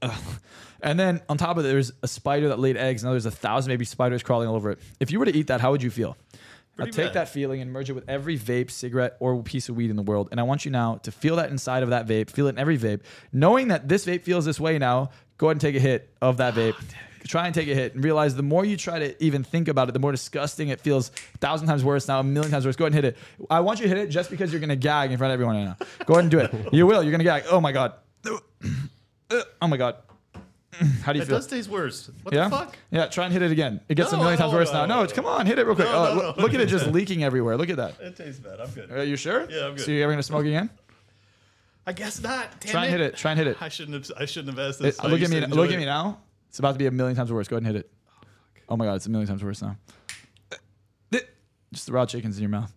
[SPEAKER 2] Ugh. And then on top of it, there's a spider that laid eggs. Now there's a thousand maybe spiders crawling all over it. If you were to eat that, how would you feel? Now take
[SPEAKER 3] bad.
[SPEAKER 2] that feeling and merge it with every vape, cigarette, or piece of weed in the world. And I want you now to feel that inside of that vape, feel it in every vape. Knowing that this vape feels this way now, go ahead and take a hit of that ah, vape. Try and take a hit and realize the more you try to even think about it, the more disgusting it feels. A thousand times worse now, a million times worse. Go ahead and hit it. I want you to hit it just because you're gonna gag in front of everyone right now. Go ahead and do it. You will. You're gonna gag. Oh my god. Oh my god. How do you
[SPEAKER 3] It
[SPEAKER 2] feel?
[SPEAKER 3] does taste worse. What
[SPEAKER 2] yeah.
[SPEAKER 3] the fuck?
[SPEAKER 2] Yeah. Try and hit it again. It gets a million times worse now. No,
[SPEAKER 3] no,
[SPEAKER 2] it's come on, hit it real quick.
[SPEAKER 3] No,
[SPEAKER 2] Oh,
[SPEAKER 3] no,
[SPEAKER 2] look-
[SPEAKER 3] no.
[SPEAKER 2] look at it just leaking everywhere. Look at that.
[SPEAKER 3] It tastes bad. I'm good.
[SPEAKER 2] Are you sure?
[SPEAKER 3] Yeah, I'm good.
[SPEAKER 2] So you ever gonna smoke again?
[SPEAKER 3] I guess not. Damn
[SPEAKER 2] Try and hit it. Try and hit it.
[SPEAKER 3] I shouldn't have. I shouldn't have asked this. I
[SPEAKER 2] look at
[SPEAKER 3] used
[SPEAKER 2] me. Look
[SPEAKER 3] enjoy
[SPEAKER 2] at me now. It's about to be a million times worse. Go ahead and hit it. Oh my god, it's a million times worse now. Just the raw chickens in your mouth.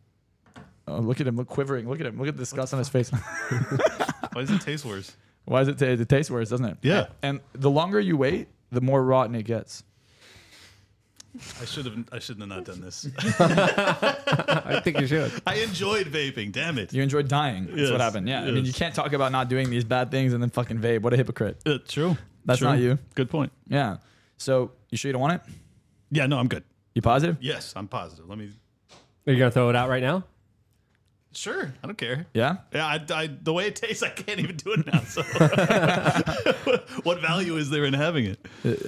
[SPEAKER 2] Oh, look at him. Look quivering. Look at him. Look at the disgust on his face.
[SPEAKER 3] Why does it taste worse?
[SPEAKER 2] Why does it, ta- it taste worse, doesn't it?
[SPEAKER 3] Yeah.
[SPEAKER 2] And the longer you wait, the more rotten it gets.
[SPEAKER 3] I should have. I shouldn't have not done this.
[SPEAKER 1] I think you should.
[SPEAKER 3] I enjoyed vaping. Damn it.
[SPEAKER 2] You enjoyed dying. That's
[SPEAKER 3] Yes,
[SPEAKER 2] what happened. Yeah. I mean, you can't talk about not doing these bad things and then fucking vape. What a hypocrite.
[SPEAKER 3] Uh, true.
[SPEAKER 2] That's
[SPEAKER 3] True.
[SPEAKER 2] not you.
[SPEAKER 3] Good point.
[SPEAKER 2] Yeah. So you sure you don't want it?
[SPEAKER 3] Yeah. No, I'm good.
[SPEAKER 2] You positive?
[SPEAKER 3] Yes, I'm positive. Let me.
[SPEAKER 1] Are you gonna throw it out right now?
[SPEAKER 3] Sure. I don't care.
[SPEAKER 2] Yeah.
[SPEAKER 3] Yeah. I, I, the way it tastes, I can't even do it now. So, what value is there in having it?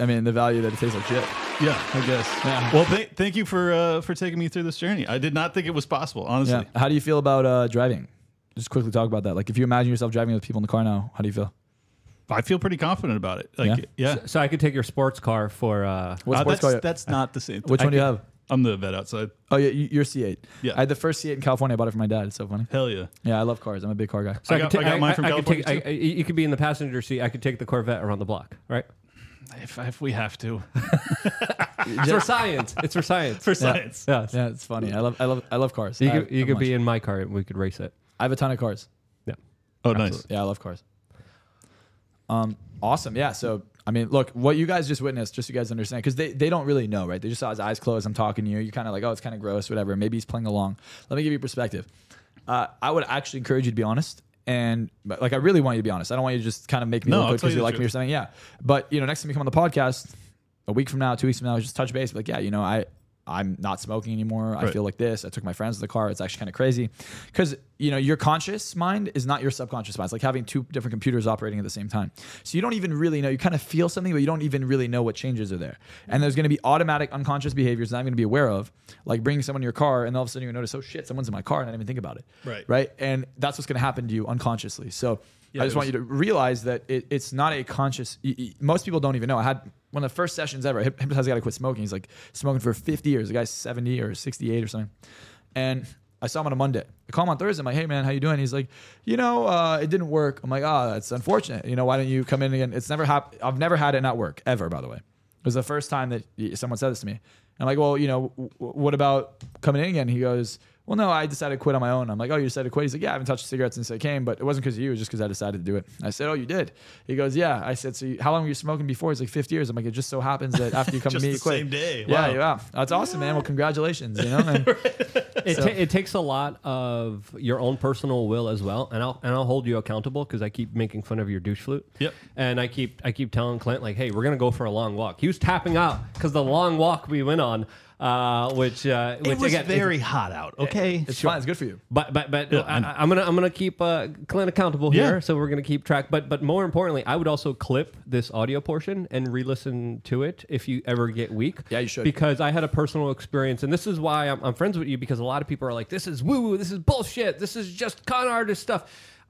[SPEAKER 2] I mean, the value that it tastes like shit.
[SPEAKER 3] Yeah, I guess.
[SPEAKER 2] Yeah.
[SPEAKER 3] Well, th- thank you for uh, for taking me through this journey. I did not think it was possible, honestly.
[SPEAKER 2] Yeah. How do you feel about uh, driving? Just quickly talk about that. Like, if you imagine yourself driving with people in the car now, how do you feel?
[SPEAKER 3] I feel pretty confident about it. Like,
[SPEAKER 2] Yeah?
[SPEAKER 3] yeah.
[SPEAKER 1] So I could take your sports car for. Uh,
[SPEAKER 2] What
[SPEAKER 3] Uh,
[SPEAKER 2] sports
[SPEAKER 3] that's,
[SPEAKER 2] car?
[SPEAKER 3] that's not the same. Thing.
[SPEAKER 2] Which
[SPEAKER 3] I
[SPEAKER 2] one do you
[SPEAKER 3] can-
[SPEAKER 2] have?
[SPEAKER 3] I'm the vet outside.
[SPEAKER 2] Oh yeah, you- you're C8.
[SPEAKER 3] Yeah.
[SPEAKER 2] I had the first C8 in California. I bought it for my dad. It's so funny.
[SPEAKER 3] Hell yeah.
[SPEAKER 2] Yeah, I love cars. I'm a big car guy.
[SPEAKER 1] so
[SPEAKER 3] I
[SPEAKER 1] could
[SPEAKER 3] got- I got mine from
[SPEAKER 1] could take-
[SPEAKER 3] California,
[SPEAKER 1] I- I- you could be in the passenger seat. I could take the Corvette around the block, right?
[SPEAKER 3] If, if we have to.
[SPEAKER 1] It's for science. It's for science.
[SPEAKER 3] For science.
[SPEAKER 1] Yes.
[SPEAKER 2] Yeah, it's funny. I love, I love, I love cars.
[SPEAKER 1] You
[SPEAKER 2] I
[SPEAKER 1] could,
[SPEAKER 2] have
[SPEAKER 1] you
[SPEAKER 2] a
[SPEAKER 1] could be in my car and we could race it.
[SPEAKER 2] I have a ton of cars.
[SPEAKER 1] Yeah.
[SPEAKER 3] Oh, nice.
[SPEAKER 2] Yeah, I love cars. Um, awesome. Yeah. So, I mean, look, what you guys just witnessed, just so you guys understand, because they, they don't really know, right? They just saw his eyes closed. I'm talking to you. You're kind of like, oh, it's kind of gross, whatever. Maybe he's playing along. Let me give you perspective. Uh, I would actually encourage you to be honest. And but, like, I really want you to be honest. I don't want you to just kind of make me
[SPEAKER 3] No,
[SPEAKER 2] look good because
[SPEAKER 3] you
[SPEAKER 2] you like me or something. Yeah. But, you know, next time you come on the podcast, a week from now, two weeks from now, just touch base. Like, yeah, you know, I, I'm not smoking anymore. I feel like this. I took my friends to the car. It's actually kind of crazy because you know your conscious mind is not your subconscious mind. It's like having two different computers operating at the same time. So you don't even really know. You kind of feel something, but you don't even really know what changes are there. And there's going to be automatic unconscious behaviors that I'm going to be aware of, like bringing someone in your car, and all of a sudden you're going notice, oh shit, someone's in my car, and I didn't even think about it.
[SPEAKER 3] Right.
[SPEAKER 2] Right. And that's what's going to happen to you unconsciously. So.
[SPEAKER 3] Yeah,
[SPEAKER 2] I just
[SPEAKER 3] it
[SPEAKER 2] want you to realize that it, it's not a conscious. most people don't even know. I had one of the first sessions ever. Hip- Hypnotize got to quit smoking. He's like smoking for 50 years. The guy's 70 or 68 or something. And I saw him on a Monday. I call him on Thursday. I'm like, hey man, how you doing? He's like, you know, uh, it didn't work. I'm like, ah, that's unfortunate. You know, why don't you come in again? It's never happened. I've never had it not work ever. By the way, it was the first time that someone said this to me. And I'm like, well, you know, w- what about coming in again? He goes, well, no, I decided to quit on my own. I'm like, oh, you decided to quit? He's like, yeah, I haven't touched cigarettes since I came, but it wasn't because of you. It was just because I decided to do it. I said, oh, you did? He goes, yeah. I said, so you, how long were you smoking before? He's like, 50 years. I'm like, it just so happens that after you come to me, you quit.
[SPEAKER 3] same day.
[SPEAKER 2] Yeah,
[SPEAKER 3] Wow.
[SPEAKER 2] yeah. That's awesome, man. Well, congratulations. You know, and
[SPEAKER 1] It,
[SPEAKER 2] So-
[SPEAKER 1] ta- it takes a lot of your own personal will as well, and I'll and I'll hold you accountable because I keep making fun of your douche flute.
[SPEAKER 3] Yep.
[SPEAKER 1] And I keep I keep telling Clint like, hey, we're gonna go for a long walk. He was tapping out because the long walk we went on. Uh, which uh, which
[SPEAKER 3] It was
[SPEAKER 1] again,
[SPEAKER 3] very
[SPEAKER 1] it's-
[SPEAKER 3] hot out. Okay,
[SPEAKER 2] It's fine. It's good for you.
[SPEAKER 1] But but but
[SPEAKER 3] Yeah,
[SPEAKER 1] I,
[SPEAKER 3] I know.
[SPEAKER 1] I'm gonna I'm gonna keep uh, Clint accountable here,
[SPEAKER 3] Yeah.
[SPEAKER 1] so we're gonna keep track. But but more importantly, I would also clip this audio portion and re-listen to it if you ever get weak.
[SPEAKER 2] Yeah, you should.
[SPEAKER 1] because I had a personal experience, and this is why I'm, I'm friends with you because a lot of people are like, "This is woo woo, this is bullshit, this is just con artist stuff."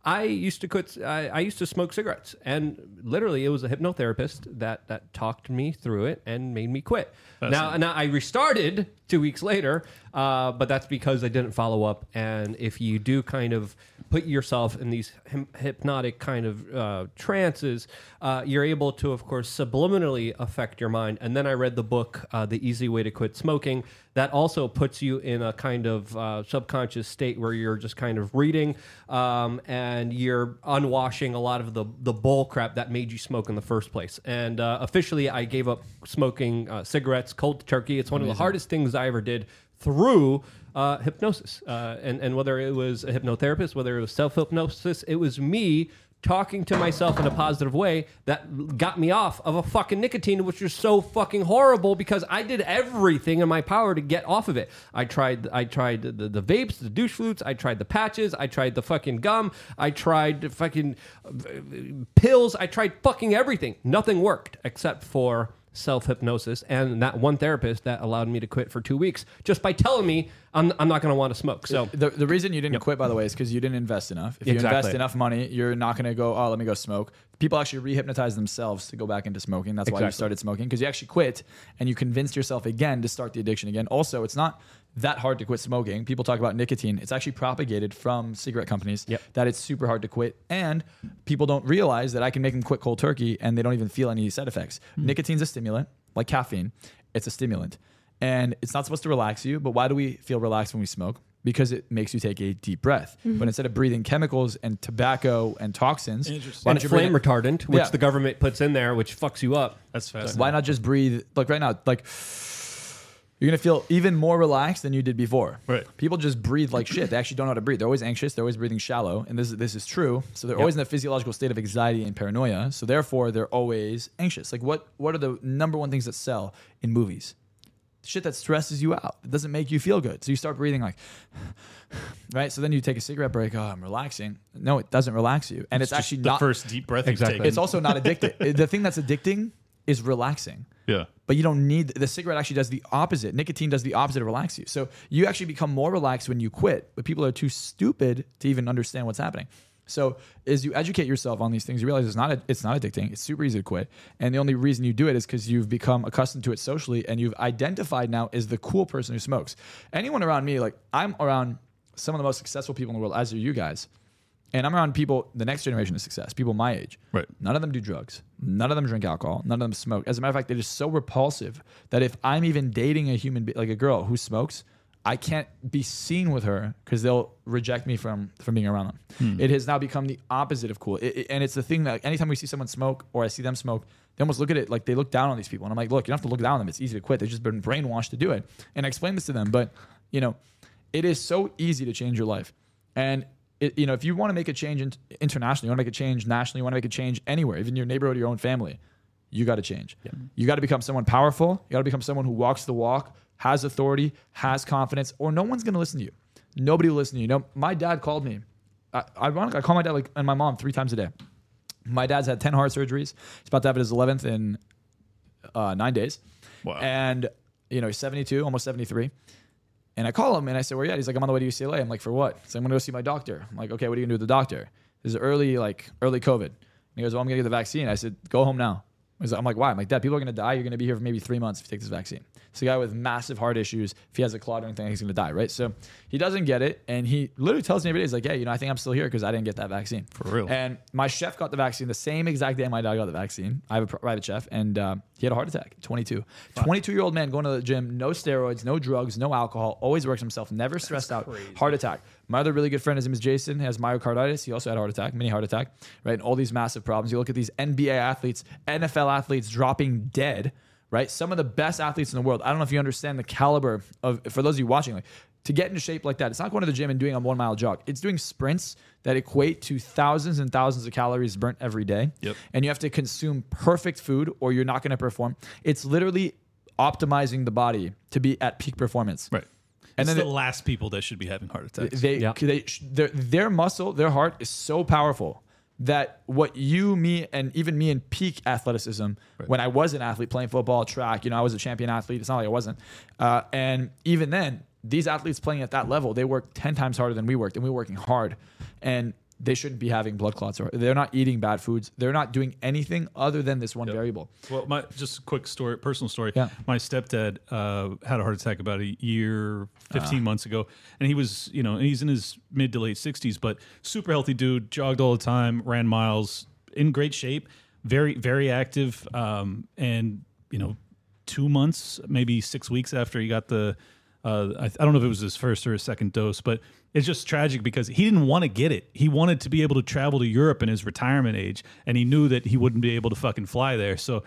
[SPEAKER 1] I used to quit. I, I used to smoke cigarettes, and literally, it was a hypnotherapist that that talked me through it and made me quit. Now, now I restarted two weeks later, uh, but that's because I didn't follow up. And if you do kind of put yourself in these hypnotic kind of uh, trances, uh, you're able to, of course, subliminally affect your mind. And then I read the book, uh, The Easy Way to Quit Smoking. That also puts you in a kind of uh, subconscious state where you're just kind of reading um, and you're unwashing a lot of the, the bull crap that made you smoke in the first place. And uh, officially, I gave up smoking uh, cigarettes cold turkey. It's one of the hardest things I ever did through uh, hypnosis. Uh, and, and whether it was a hypnotherapist, whether it was self hypnosis, it was me talking to myself in a positive way that got me off of a fucking nicotine, which was so fucking horrible because I did everything in my power to get off of it. I tried, I tried the, the vapes, the douche flutes, I tried the patches, I tried the fucking gum, I tried fucking uh, pills, I tried fucking everything. Nothing worked except for self hypnosis and that one therapist that allowed me to quit for two weeks just by telling me I'm, I'm not going to want to smoke. So
[SPEAKER 2] The, the reason you didn't quit, by the way, is because you didn't invest enough. If you
[SPEAKER 1] Exactly.
[SPEAKER 2] invest enough money, you're not going to go, oh, let me go smoke. People actually rehypnotize themselves to go back into smoking. That's why you started smoking because you actually quit and you convinced yourself again to start the addiction again. Also, it's not that hard to quit smoking. People talk about nicotine. It's actually propagated from cigarette companies
[SPEAKER 1] Yep.
[SPEAKER 2] that it's super hard to quit. And people don't realize that I can make them quit cold turkey and they don't even feel any side effects. Hmm. Nicotine's a stimulant, like caffeine. It's a stimulant. And it's not supposed to relax you, but why do we feel relaxed when we smoke? Because it makes you take a deep breath. Mm-hmm. But instead of breathing chemicals and tobacco and toxins, why
[SPEAKER 1] and
[SPEAKER 2] don't you
[SPEAKER 1] flame retardant, which
[SPEAKER 2] Yeah.
[SPEAKER 1] the government puts in there, which fucks you up.
[SPEAKER 3] that's fascinating.
[SPEAKER 2] why not just breathe? Like right now, like you're gonna feel even more relaxed than you did before.
[SPEAKER 3] Right.
[SPEAKER 2] People just breathe like shit. They actually don't know how to breathe. They're always anxious. They're always breathing shallow, and this is this is true. So they're always in a physiological state of anxiety and paranoia. So therefore, they're always anxious. Like what? What are the number one things that sell in movies? Shit that stresses you out. It doesn't make you feel good. So you start breathing like, right. So then you take a cigarette break. Oh, I'm relaxing. No, it doesn't relax you, and it's,
[SPEAKER 3] Just
[SPEAKER 2] actually
[SPEAKER 3] the
[SPEAKER 2] not.
[SPEAKER 3] first deep breath
[SPEAKER 1] Exactly.
[SPEAKER 2] It's also not addictive. the thing that's addicting is relaxing.
[SPEAKER 3] Yeah.
[SPEAKER 2] But you don't need the cigarette actually does the opposite. Nicotine does the opposite of relax you. So you actually become more relaxed when you quit, but people are too stupid to even understand what's happening. So as you educate yourself on these things, you realize it's not it's not addicting. It's super easy to quit, and the only reason you do it is because you've become accustomed to it socially, and you've identified now as the cool person who smokes. Anyone around me, like I'm around some of the most successful people in the world, as are you guys, and I'm around people the next generation of success, people my age.
[SPEAKER 3] Right.
[SPEAKER 2] None of them do drugs. None of them drink alcohol. None of them smoke. As a matter of fact, they're just so repulsive that if I'm even dating a human, be- like a girl who smokes, I can't be seen with her because they'll reject me from from being around them. Hmm. It has now become the opposite of cool, It- it- and it's the thing that anytime we see someone smoke or I see them smoke, they almost look at it like they look down on these people, and I'm like, look, you don't have to look down on them. It's easy to quit. They've just been brainwashed to do it, and I explain this to them, but you know, it is so easy to change your life, and it, you know, if you want to make a change in, internationally, you want to make a change nationally, you want to make a change anywhere, even your neighborhood, your own family, you got to change. You got to become someone powerful. You got to become someone who walks the walk, has authority, has confidence, or no one's going to listen to you. Nobody will listen to you. No, my dad called me. I, ironically, I call my dad like and my mom three times a day. My dad's had ten heart surgeries. He's about to have his eleventh in uh, nine days.
[SPEAKER 3] Wow.
[SPEAKER 2] And you know, he's 72, almost 73. And I call him and I say, Where are you at? He's like, I'm on the way to UCLA. I'm like, For what? So I'm gonna go see my doctor. I'm like, Okay, what are you gonna do with the doctor? This is early, like early COVID. And he goes, Well, I'm gonna get the vaccine. I said, Go home now. I'm like, why? I'm like, Dad, people are gonna die. You're gonna be here for maybe three months if you take this vaccine. It's a guy with massive heart issues. If he has a clot or anything, he's gonna die, right? So he doesn't get it, and he literally tells me every day, he's like, Yeah, you know, I think I'm still here because I didn't get that vaccine.
[SPEAKER 3] For real.
[SPEAKER 2] And my chef got the vaccine the same exact day my dad got the vaccine. I have a private chef, and um, he had a heart attack. 22, 22 year old man going to the gym, no steroids, no drugs, no alcohol, always works himself, never stressed out. Heart attack. My other really good friend, his name is Jason, has myocarditis. He also had a heart attack, mini heart attack, right? And all these massive problems. You look at these NBA athletes, NFL athletes dropping dead, right? Some of the best athletes in the world. I don't know if you understand the caliber of, for those of you watching, like to get into shape like that, it's not going to the gym and doing a one mile jog. It's doing sprints that equate to thousands and thousands of calories burnt every day.
[SPEAKER 3] Yep.
[SPEAKER 2] And you have to consume perfect food or you're not going to perform. It's literally optimizing the body to be at peak performance.
[SPEAKER 3] Right.
[SPEAKER 2] And
[SPEAKER 3] it's
[SPEAKER 2] then
[SPEAKER 3] the
[SPEAKER 2] it-
[SPEAKER 3] last people that should be having heart attacks.
[SPEAKER 2] they,
[SPEAKER 1] Yeah.
[SPEAKER 2] they their, their muscle, their heart is so powerful that what you, me, and even me in peak athleticism, when I was an athlete playing football, track, you know, I was a champion athlete. It's not like I wasn't. Uh, and even then, these athletes playing at that level, they work 10 times harder than we worked, and we're working hard. And they shouldn't be having blood clots or they're not eating bad foods. They're not doing anything other than this one variable.
[SPEAKER 3] Well, my just a quick story, personal story.
[SPEAKER 2] Yeah.
[SPEAKER 3] My stepdad uh, had a heart attack about a year,
[SPEAKER 2] Ah.
[SPEAKER 3] 15 months ago, and he was, you know, he's in his mid to late 60s, but super healthy dude, jogged all the time, ran miles, in great shape, very, very active, um, and you know, two months, maybe six weeks after he got the, uh, I, I don't know if it was his first or his second dose, but it's just tragic because he didn't want to get it. He wanted to be able to travel to Europe in his retirement age, and he knew that he wouldn't be able to fucking fly there. So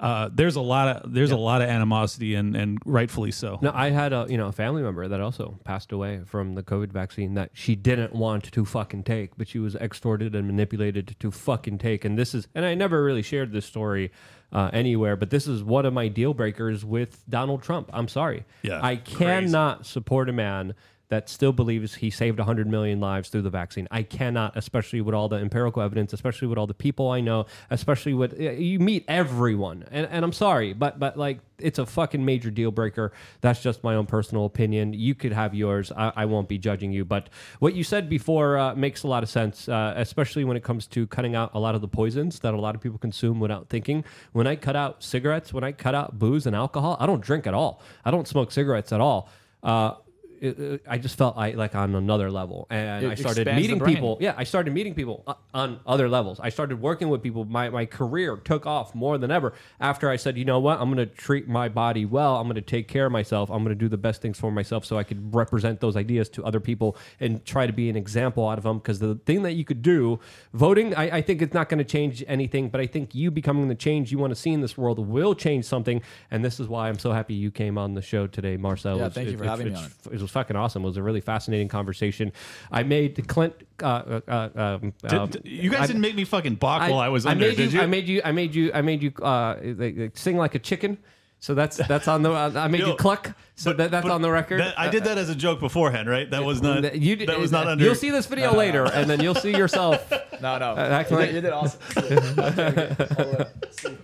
[SPEAKER 3] uh, there's a lot of there's a lot of animosity, and and rightfully so.
[SPEAKER 1] No, I had a you know a family member that also passed away from the COVID vaccine that she didn't want to fucking take, but she was extorted and manipulated to fucking take. And this is, and I never really shared this story uh, anywhere, but this is one of my deal breakers with Donald Trump. I'm sorry,
[SPEAKER 3] Yeah,
[SPEAKER 1] I
[SPEAKER 3] crazy.
[SPEAKER 1] cannot support a man that still believes he saved 100 million lives through the vaccine. I cannot, especially with all the empirical evidence, especially with all the people I know, especially with you meet everyone. And, and I'm sorry, but but like it's a fucking major deal breaker. That's just my own personal opinion. You could have yours. I, I won't be judging you. But what you said before uh, makes a lot of sense, uh, especially when it comes to cutting out a lot of the poisons that a lot of people consume without thinking. When I cut out cigarettes, when I cut out booze and alcohol, I don't drink at all. I don't smoke cigarettes at all. Uh, it, it- I just felt I like on another level, and
[SPEAKER 2] It
[SPEAKER 1] I started meeting people. Yeah, I started meeting people uh, on other levels. I started working with people. My my career took off more than ever after I said, you know what, I'm going to treat my body well. I'm going to take care of myself. I'm going to do the best things for myself, so I could represent those ideas to other people and try to be an example out of them. Because the thing that you could do, voting, I, I think it's not going to change anything, but I think you becoming the change you want to see in this world will change something. And this is why I'm so happy you came on the show today, Marczell.
[SPEAKER 2] Yeah,
[SPEAKER 1] It's-
[SPEAKER 2] thank you for
[SPEAKER 1] it's-
[SPEAKER 2] having me
[SPEAKER 1] it's-
[SPEAKER 2] on.
[SPEAKER 1] it was fucking awesome. It was a really fascinating conversation. I made Clint. Uh, uh, uh, um,
[SPEAKER 3] Did-
[SPEAKER 1] um,
[SPEAKER 3] you guys
[SPEAKER 1] I-
[SPEAKER 3] didn't make me fucking balk while I was under,
[SPEAKER 1] made
[SPEAKER 3] did
[SPEAKER 1] you,
[SPEAKER 3] you?
[SPEAKER 1] I made you. I made you. I made you uh, like, like sing like a chicken. So that's that's on the. Uh, I made
[SPEAKER 3] Yo,
[SPEAKER 1] you cluck. So that, that's on the record.
[SPEAKER 3] that- I did that as a joke beforehand, right? That was not.
[SPEAKER 1] That you did-
[SPEAKER 3] that was not under.
[SPEAKER 1] You'll see this video later, and then you'll see yourself.
[SPEAKER 2] No, no.
[SPEAKER 1] act
[SPEAKER 2] you,
[SPEAKER 1] like-
[SPEAKER 2] did, you did awesome. Sleep. All the way- sleep.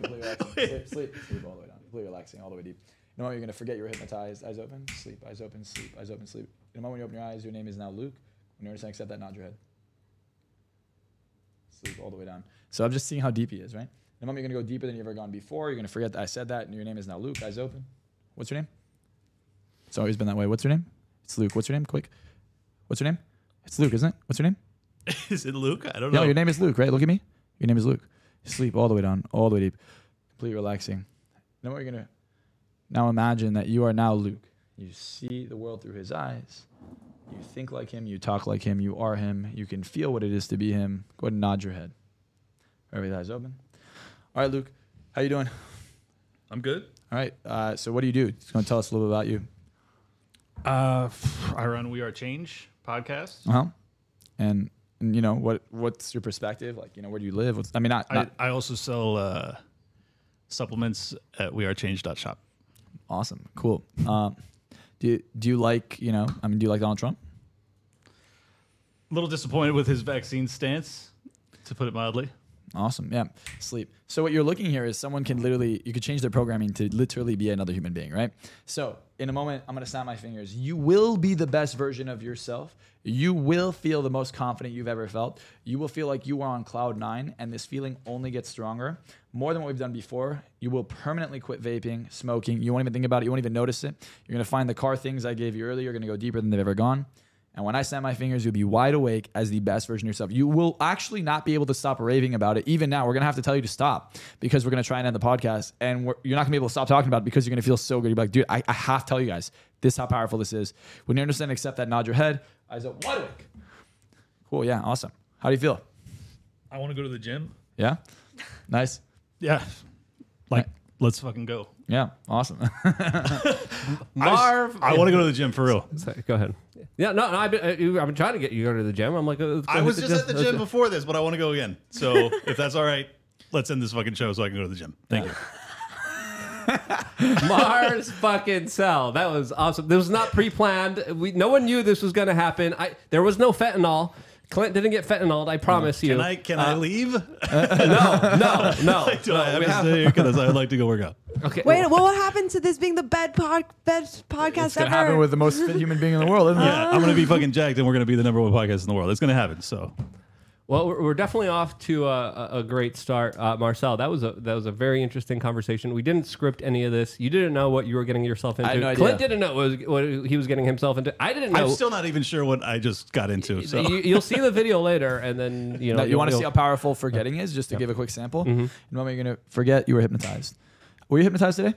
[SPEAKER 2] Sleep, sleep, sleep all the way down. Completely relaxing, all the way deep. A moment, you're going to forget you're hypnotized. Eyes open, sleep, eyes open, sleep, eyes open, sleep. In a moment, when you open your eyes, your name is now Luke. When you understand, accept that, nod your head. Sleep all the way down. So I'm just seeing how deep he is, right? In a moment, you're going to go deeper than you've ever gone before. You're going to forget that I said that, and your name is now Luke. Eyes open. What's your name? It's always been that way. What's your name? It's Luke. What's your name? Quick. What's your name? It's Luke, isn't it? What's your name?
[SPEAKER 3] Is it Luke? I don't
[SPEAKER 2] No,
[SPEAKER 3] know.
[SPEAKER 2] No, your name is Luke, right? Look at me. Your name is Luke. Sleep all the way down, all the way deep. Complete relaxing. Now what you're gonna now imagine that you are now Luke. You see the world through his eyes. You think like him, you talk like him, you are him, you can feel what it is to be him. Go ahead and nod your head. Every eyes open. All right, Luke. How you doing?
[SPEAKER 3] I'm good.
[SPEAKER 2] All right. Uh, so what do you do? Just gonna tell us a little bit about you.
[SPEAKER 3] Uh, I run We Are Change podcast.
[SPEAKER 2] Uh huh. And, and you know what? What's your perspective? Like, you know, where do you live? What's, I mean, not,
[SPEAKER 3] I,
[SPEAKER 2] not
[SPEAKER 3] I also sell uh, supplements at wearechange.shop.
[SPEAKER 2] Awesome. Cool. Um, do do you like you know? I mean, do you like Donald Trump?
[SPEAKER 3] A little disappointed with his vaccine stance, to put it mildly.
[SPEAKER 2] Awesome. Yeah. Sleep. So what you're looking here is someone can literally you could change their programming to literally be another human being, right? So in a moment, I'm gonna snap my fingers. You will be the best version of yourself. You will feel the most confident you've ever felt. You will feel like you are on cloud nine, and this feeling only gets stronger. More than what we've done before. You will permanently quit vaping, smoking. You won't even think about it. You won't even notice it. You're gonna find the car things I gave you earlier. You're gonna go deeper than they've ever gone. And when I snap my fingers, you'll be wide awake as the best version of yourself. You will actually not be able to stop raving about it. Even now, we're going to have to tell you to stop because we're going to try and end the podcast. And we're, you're not going to be able to stop talking about it because you're going to feel so good. You're like, dude, I, I have to tell you guys this is how powerful this is. When you understand, accept that, nod your head, eyes up, wide awake. Cool. Yeah. Awesome. How do you feel?
[SPEAKER 3] I want to go to the gym.
[SPEAKER 2] Yeah. Nice.
[SPEAKER 3] Yeah. Like, let's fucking go.
[SPEAKER 2] Yeah. Awesome.
[SPEAKER 1] Marv,
[SPEAKER 3] I want to go to the gym for real.
[SPEAKER 1] Sorry, Go ahead. Yeah, no, no I've been, uh, I've been trying to get you to go to the gym. I'm like, uh,
[SPEAKER 3] I was just at the
[SPEAKER 1] let's-
[SPEAKER 3] gym before this, but I want to go again. So if that's all right, let's end this fucking show so I can go to the gym. Thank you.
[SPEAKER 1] Mars fucking cell. That was awesome. This was not pre-planned. We no one knew this was going to happen. I there was no fentanyl. Clint didn't get fentanyl. I promise you.
[SPEAKER 3] Can I can I uh, leave?
[SPEAKER 1] Uh, uh, no, no, no.
[SPEAKER 3] Do I have
[SPEAKER 1] we
[SPEAKER 3] to
[SPEAKER 1] have-
[SPEAKER 3] stay here because I would like to go work out?
[SPEAKER 1] okay.
[SPEAKER 4] Wait, well, what happened to this being the bed pod, best podcast
[SPEAKER 2] It's gonna
[SPEAKER 4] ever?
[SPEAKER 2] happen with the most fit human being in the world, isn't it?
[SPEAKER 3] Yeah, I'm gonna be fucking jacked, and we're gonna be the number one podcast in the world. It's gonna happen. So
[SPEAKER 1] Well, we're, we're definitely off to a, a- a great start, uh, Marczell. That was a that was a very interesting conversation. We didn't script any of this. You didn't know what you were getting yourself into.
[SPEAKER 2] had no
[SPEAKER 1] Clint
[SPEAKER 2] idea.
[SPEAKER 1] didn't know what, was, what he was getting himself into. I didn't know.
[SPEAKER 3] I'm still not even sure what I just got into. So
[SPEAKER 1] you, you'll see the video later, and then you know
[SPEAKER 2] Now, you want to see how powerful forgetting is? Just to give a quick sample. You know when you're gonna forget you were hypnotized. Were you hypnotized today?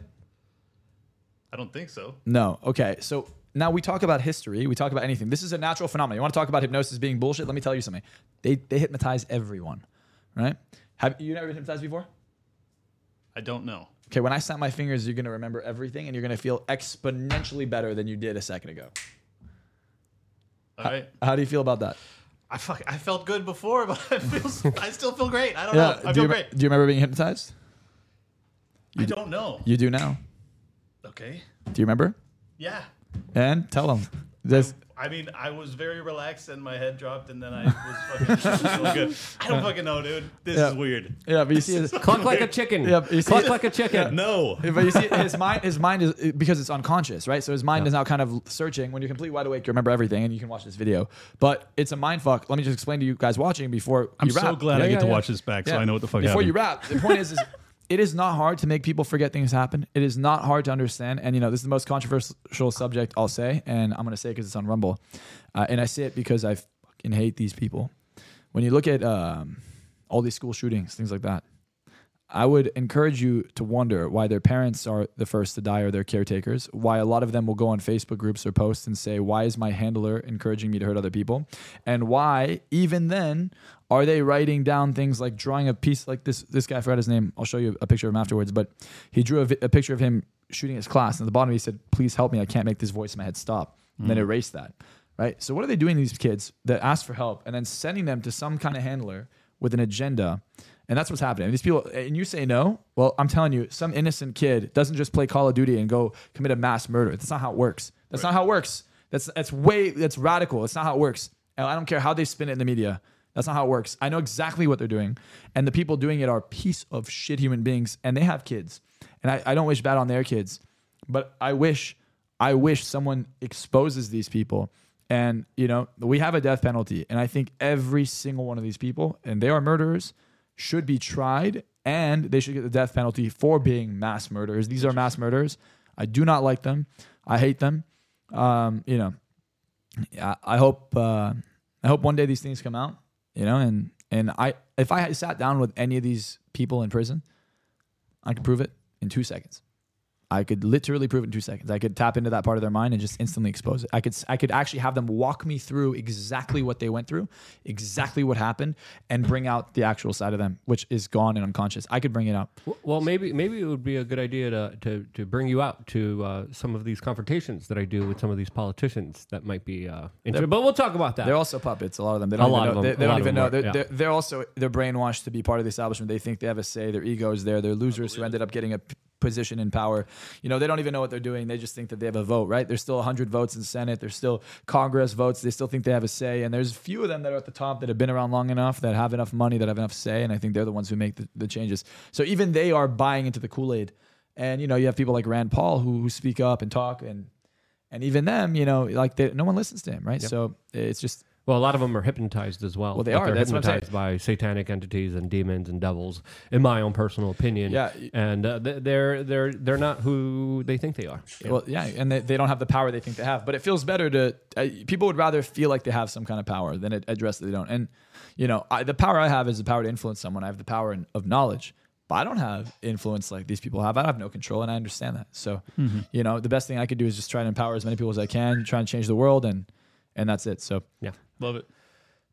[SPEAKER 3] I don't think so.
[SPEAKER 2] No. Okay. So now we talk about history. We talk about anything. This is a natural phenomenon. You want to talk about hypnosis being bullshit? Let me tell you something. They they hypnotize everyone, right? Have you never been hypnotized before?
[SPEAKER 3] I don't know.
[SPEAKER 2] Okay. When I snap my fingers, you're gonna remember everything, and you're gonna feel exponentially better than you did a second ago.
[SPEAKER 3] All right.
[SPEAKER 2] How do you feel about that?
[SPEAKER 3] I fuck. I felt good before, but I feel. I still feel great. I don't know. I
[SPEAKER 2] do
[SPEAKER 3] feel
[SPEAKER 2] you,
[SPEAKER 3] great.
[SPEAKER 2] do you remember being hypnotized?
[SPEAKER 3] I don't know.
[SPEAKER 2] You do now.
[SPEAKER 3] Okay.
[SPEAKER 2] Do you remember?
[SPEAKER 3] Yeah.
[SPEAKER 2] And tell them. This.
[SPEAKER 3] I mean, I was very relaxed and my head dropped, and then I was fucking feeling good. I don't fucking know, dude. This
[SPEAKER 2] Yeah.
[SPEAKER 3] is weird.
[SPEAKER 2] Yeah, but you see, his,
[SPEAKER 1] cluck like a chicken.
[SPEAKER 2] Yeah, you see-
[SPEAKER 1] cluck like a chicken.
[SPEAKER 3] No.
[SPEAKER 2] but you see, his mind, his mind is because it's unconscious, right? So his mind is now kind of searching. When you're completely wide awake, you remember everything, and you can watch this video. But it's a mind fuck. Let me just explain to you guys watching before
[SPEAKER 3] I'm
[SPEAKER 2] you
[SPEAKER 3] so
[SPEAKER 2] wrap.
[SPEAKER 3] glad
[SPEAKER 2] Yeah,
[SPEAKER 3] I get
[SPEAKER 2] yeah,
[SPEAKER 3] to
[SPEAKER 2] yeah.
[SPEAKER 3] watch this back, so I know what the fuck
[SPEAKER 2] Before
[SPEAKER 3] happened.
[SPEAKER 2] you wrap, the point is, is it is not hard to make people forget things happen. It is not hard to understand. And you know, this is the most controversial subject I'll say, and I'm gonna say it because it's on Rumble, uh, and I say it because I fucking hate these people. When you look at um, all these school shootings, things like that, I would encourage you to wonder why their parents are the first to die or their caretakers. Why a lot of them will go on Facebook groups or posts and say, Why is my handler encouraging me to hurt other people? And why, even then, are they writing down things like drawing a piece like this? This guy, I forgot his name. I'll show you a picture of him afterwards. But he drew a, vi- a picture of him shooting his class. And at the bottom, he said, Please help me. I can't make this voice in my head stop. And then mm. erase that. Right. So, what are they doing, to these kids that ask for help and then sending them to some kind of handler with an agenda? And that's what's happening. These people, and you say no. Well, I'm telling you, some innocent kid doesn't just play Call of Duty and go commit a mass murder. That's not how it works. That's not how it works. That's that's way that's radical. That's not how it works. And I don't care how they spin it in the media. That's not how it works. I know exactly what they're doing, and the people doing it are piece of shit human beings, and they have kids. And I, I don't wish bad on their kids, but I wish I wish someone exposes these people. And you know, we have a death penalty, and I think every single one of these people, and they are murderers, should be tried, and they should get the death penalty for being mass murderers. These are mass murderers. I do not like them. I hate them. Um, you know, I, I hope uh, I hope one day these things come out. You know, and and I if I sat down with any of these people in prison, I could prove it in two seconds. I could literally prove it in two seconds. I could tap into that part of their mind and just instantly expose it. I could I could actually have them walk me through exactly what they went through, exactly what happened, and bring out the actual side of them, which is gone and unconscious. I could bring it up.
[SPEAKER 1] Well, maybe maybe it would be a good idea to to, to bring you out to uh, some of these confrontations that I do with some of these politicians that might be uh, interesting. But we'll talk about that.
[SPEAKER 2] They're also puppets. A lot of them. They don't
[SPEAKER 1] A
[SPEAKER 2] even
[SPEAKER 1] lot
[SPEAKER 2] know.
[SPEAKER 1] them.
[SPEAKER 2] they, they don't even know.
[SPEAKER 1] Are,
[SPEAKER 2] They're,
[SPEAKER 1] yeah.
[SPEAKER 2] they're, they're also they're brainwashed to be part of the establishment. They think they have a say. Their ego is there. They're losers who ended up getting a position in power. You know, they don't even know what they're doing. They just think that they have a vote. Right? There's still 100 votes in Senate. There's still Congress votes. They still think they have a say. And there's a few of them that are at the top that have been around long enough, that have enough money, that have enough say. And I think they're the ones who make the, the changes. So even they are buying into the Kool Aid. And you know, you have people like Rand Paul who, who speak up and talk and. And even them, you know, like they, no one listens to him, right? So it's just
[SPEAKER 1] well, a lot of them are hypnotized as well.
[SPEAKER 2] Well, they
[SPEAKER 1] Like,
[SPEAKER 2] are.
[SPEAKER 1] They're
[SPEAKER 2] That's what I'm saying.
[SPEAKER 1] hypnotized by satanic entities and demons and devils, in my own personal opinion.
[SPEAKER 2] Yeah.
[SPEAKER 1] and uh, they're they're they're not who they think they are.
[SPEAKER 2] Well, yeah, and they, they don't have the power they think they have. But it feels better to uh, people would rather feel like they have some kind of power than ad- address that they don't. And you know, I, the power I have is the power to influence someone. I have the power in, of knowledge, but I don't have influence like these people have. I have no control, and I understand that. So, you know, the best thing I could do is just try to empower as many people as I can, try and change the world, and and that's it. So
[SPEAKER 1] Yeah.
[SPEAKER 3] Love it.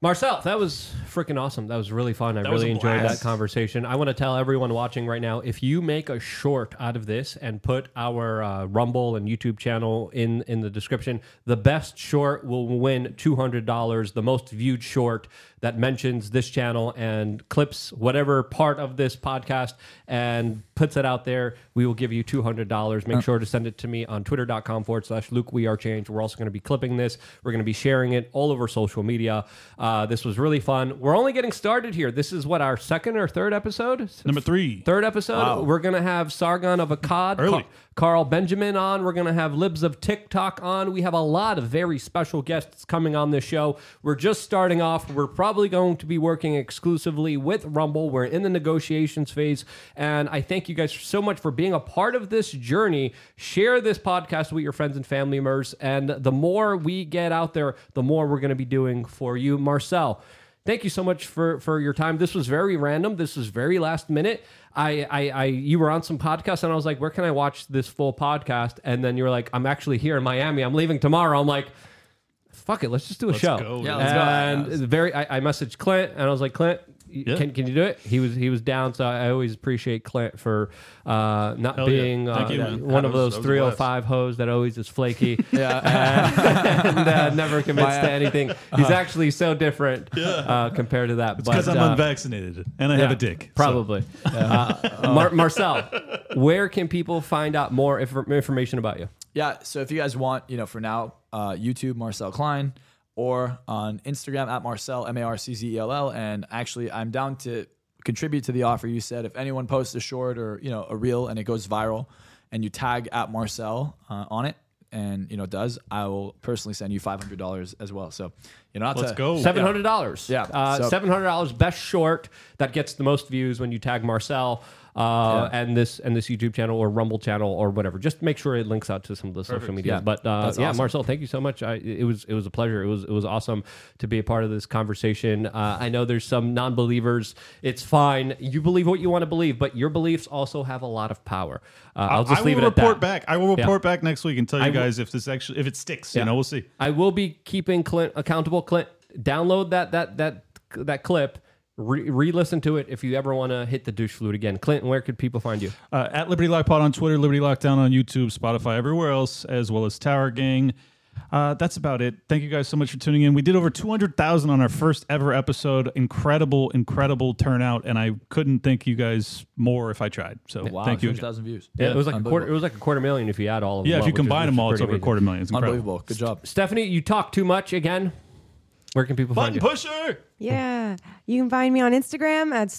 [SPEAKER 1] Marczell, that was freaking awesome. That was really fun. I
[SPEAKER 3] was
[SPEAKER 1] really
[SPEAKER 3] a
[SPEAKER 1] enjoyed
[SPEAKER 3] blast.
[SPEAKER 1] that conversation. I want to tell everyone watching right now if you make a short out of this and put our uh, Rumble and YouTube channel in in the description, the best short will win $200. The most viewed short that mentions this channel and clips whatever part of this podcast and puts it out there, we will give you $200. Make sure to send it to me on twitter.com forward slash Luke We Are Change. We're also going to be clipping this. We're going to be sharing it all over social media. Uh, this was really fun. We're only getting started here. This is what our second or third episode?
[SPEAKER 3] Number three.
[SPEAKER 1] Third episode. We're going to have Sargon of Akkad,
[SPEAKER 3] Early.
[SPEAKER 1] Ca- Carl Benjamin on. We're going to have Libs of TikTok on. We have a lot of very special guests coming on this show. We're just starting off. We're probably going to be working exclusively with Rumble. We're in the negotiations phase. And I thank you guys so much for being a part of this journey. Share this podcast with your friends and family members. And the more we get out there, the more we're going to be doing for you. Marczell, thank you so much for for your time. This was very random. This was very last minute. I, I, I, you were on some podcast, and I was like, "Where can I watch this full podcast?" And then you were like, "I'm actually here in Miami. I'm leaving tomorrow." I'm like, "Fuck it, let's just do a show."
[SPEAKER 3] go.
[SPEAKER 2] Yeah, let's go.
[SPEAKER 1] and it's very, I, I messaged Clint, and I was like, "Clint." y-
[SPEAKER 3] Yeah.
[SPEAKER 1] Can, can you do it? He was he was down, so I always appreciate Clint for uh, not
[SPEAKER 3] Hell yeah.
[SPEAKER 1] being
[SPEAKER 3] Thank
[SPEAKER 1] uh,
[SPEAKER 3] you, man.
[SPEAKER 1] one
[SPEAKER 3] That
[SPEAKER 1] of
[SPEAKER 3] was-
[SPEAKER 1] those
[SPEAKER 3] that was a blast.
[SPEAKER 1] 305 hoes that always is flaky
[SPEAKER 2] Yeah.
[SPEAKER 1] and uh, never commits to anything. He's actually so different uh, compared to that.
[SPEAKER 3] Because I'm
[SPEAKER 1] uh,
[SPEAKER 3] unvaccinated and I have
[SPEAKER 1] yeah,
[SPEAKER 3] a dick. so-
[SPEAKER 1] Probably. Uh, Mar- Marczell, where can people find out more inf- information about you?
[SPEAKER 2] Yeah. So if you guys want, you know, for now, uh, YouTube Marczell Klein or on Instagram at Marczell M A R C Z E L L. And actually, I'm down to contribute to the offer. You said if anyone posts a short or you know a reel and it goes viral, and you tag at Marczell uh, on it. And you know it does. I will personally send you five hundred dollars as well. So you know, not
[SPEAKER 3] Let's
[SPEAKER 2] to,
[SPEAKER 3] go.
[SPEAKER 1] Seven hundred dollars.
[SPEAKER 2] Yeah,
[SPEAKER 1] uh,
[SPEAKER 2] so-
[SPEAKER 1] seven hundred dollars. Best short that gets the most views when you tag Marczell uh, and this and this YouTube channel or Rumble channel or whatever. Just make sure it links out to some of the social media.
[SPEAKER 2] Yeah,
[SPEAKER 1] But uh, yeah,
[SPEAKER 2] awesome.
[SPEAKER 1] Marczell, thank you so much. I, it was it was a pleasure. It was it was awesome to be a part of this conversation. Uh, I know there's some non-believers. It's fine. You believe what you want to believe, but your beliefs also have a lot of power. Uh, I'll just
[SPEAKER 3] I
[SPEAKER 1] leave
[SPEAKER 3] will
[SPEAKER 1] it at
[SPEAKER 3] report
[SPEAKER 1] that.
[SPEAKER 3] back. I will
[SPEAKER 1] Yeah.
[SPEAKER 3] report back next week and tell you
[SPEAKER 1] I will-
[SPEAKER 3] guys if this actually if it sticks.
[SPEAKER 1] Yeah.
[SPEAKER 3] You know, we'll see.
[SPEAKER 1] I will be keeping Clint accountable. Clint, download that that that that clip. Re- re-listen to it if you ever want to hit the douche flute again. Clinton, where could people find you?
[SPEAKER 3] Uh, at Liberty Lock Pod on Twitter, Liberty Lockdown on YouTube, Spotify, everywhere else, as well as Tower Gang. Uh, that's about it. Thank you guys so much for tuning in. We did over 200,000 on our first ever episode. Incredible, incredible turnout. And I couldn't thank you guys more if I tried. So
[SPEAKER 2] wow,
[SPEAKER 3] thank you.
[SPEAKER 2] hundred
[SPEAKER 3] again.
[SPEAKER 2] thousand views.
[SPEAKER 1] Yeah, it was like a quarter. It was like a quarter million if you add all of them.
[SPEAKER 3] Yeah, if
[SPEAKER 1] up,
[SPEAKER 3] you
[SPEAKER 1] which is-
[SPEAKER 3] combine them all, it's
[SPEAKER 1] pretty
[SPEAKER 3] over a quarter million. It's incredible.
[SPEAKER 2] Unbelievable. Good job.
[SPEAKER 1] Stephanie, you talk too much again. Where can people
[SPEAKER 3] Button
[SPEAKER 1] find you?
[SPEAKER 3] pusher!
[SPEAKER 4] Yeah. You can find me on Instagram at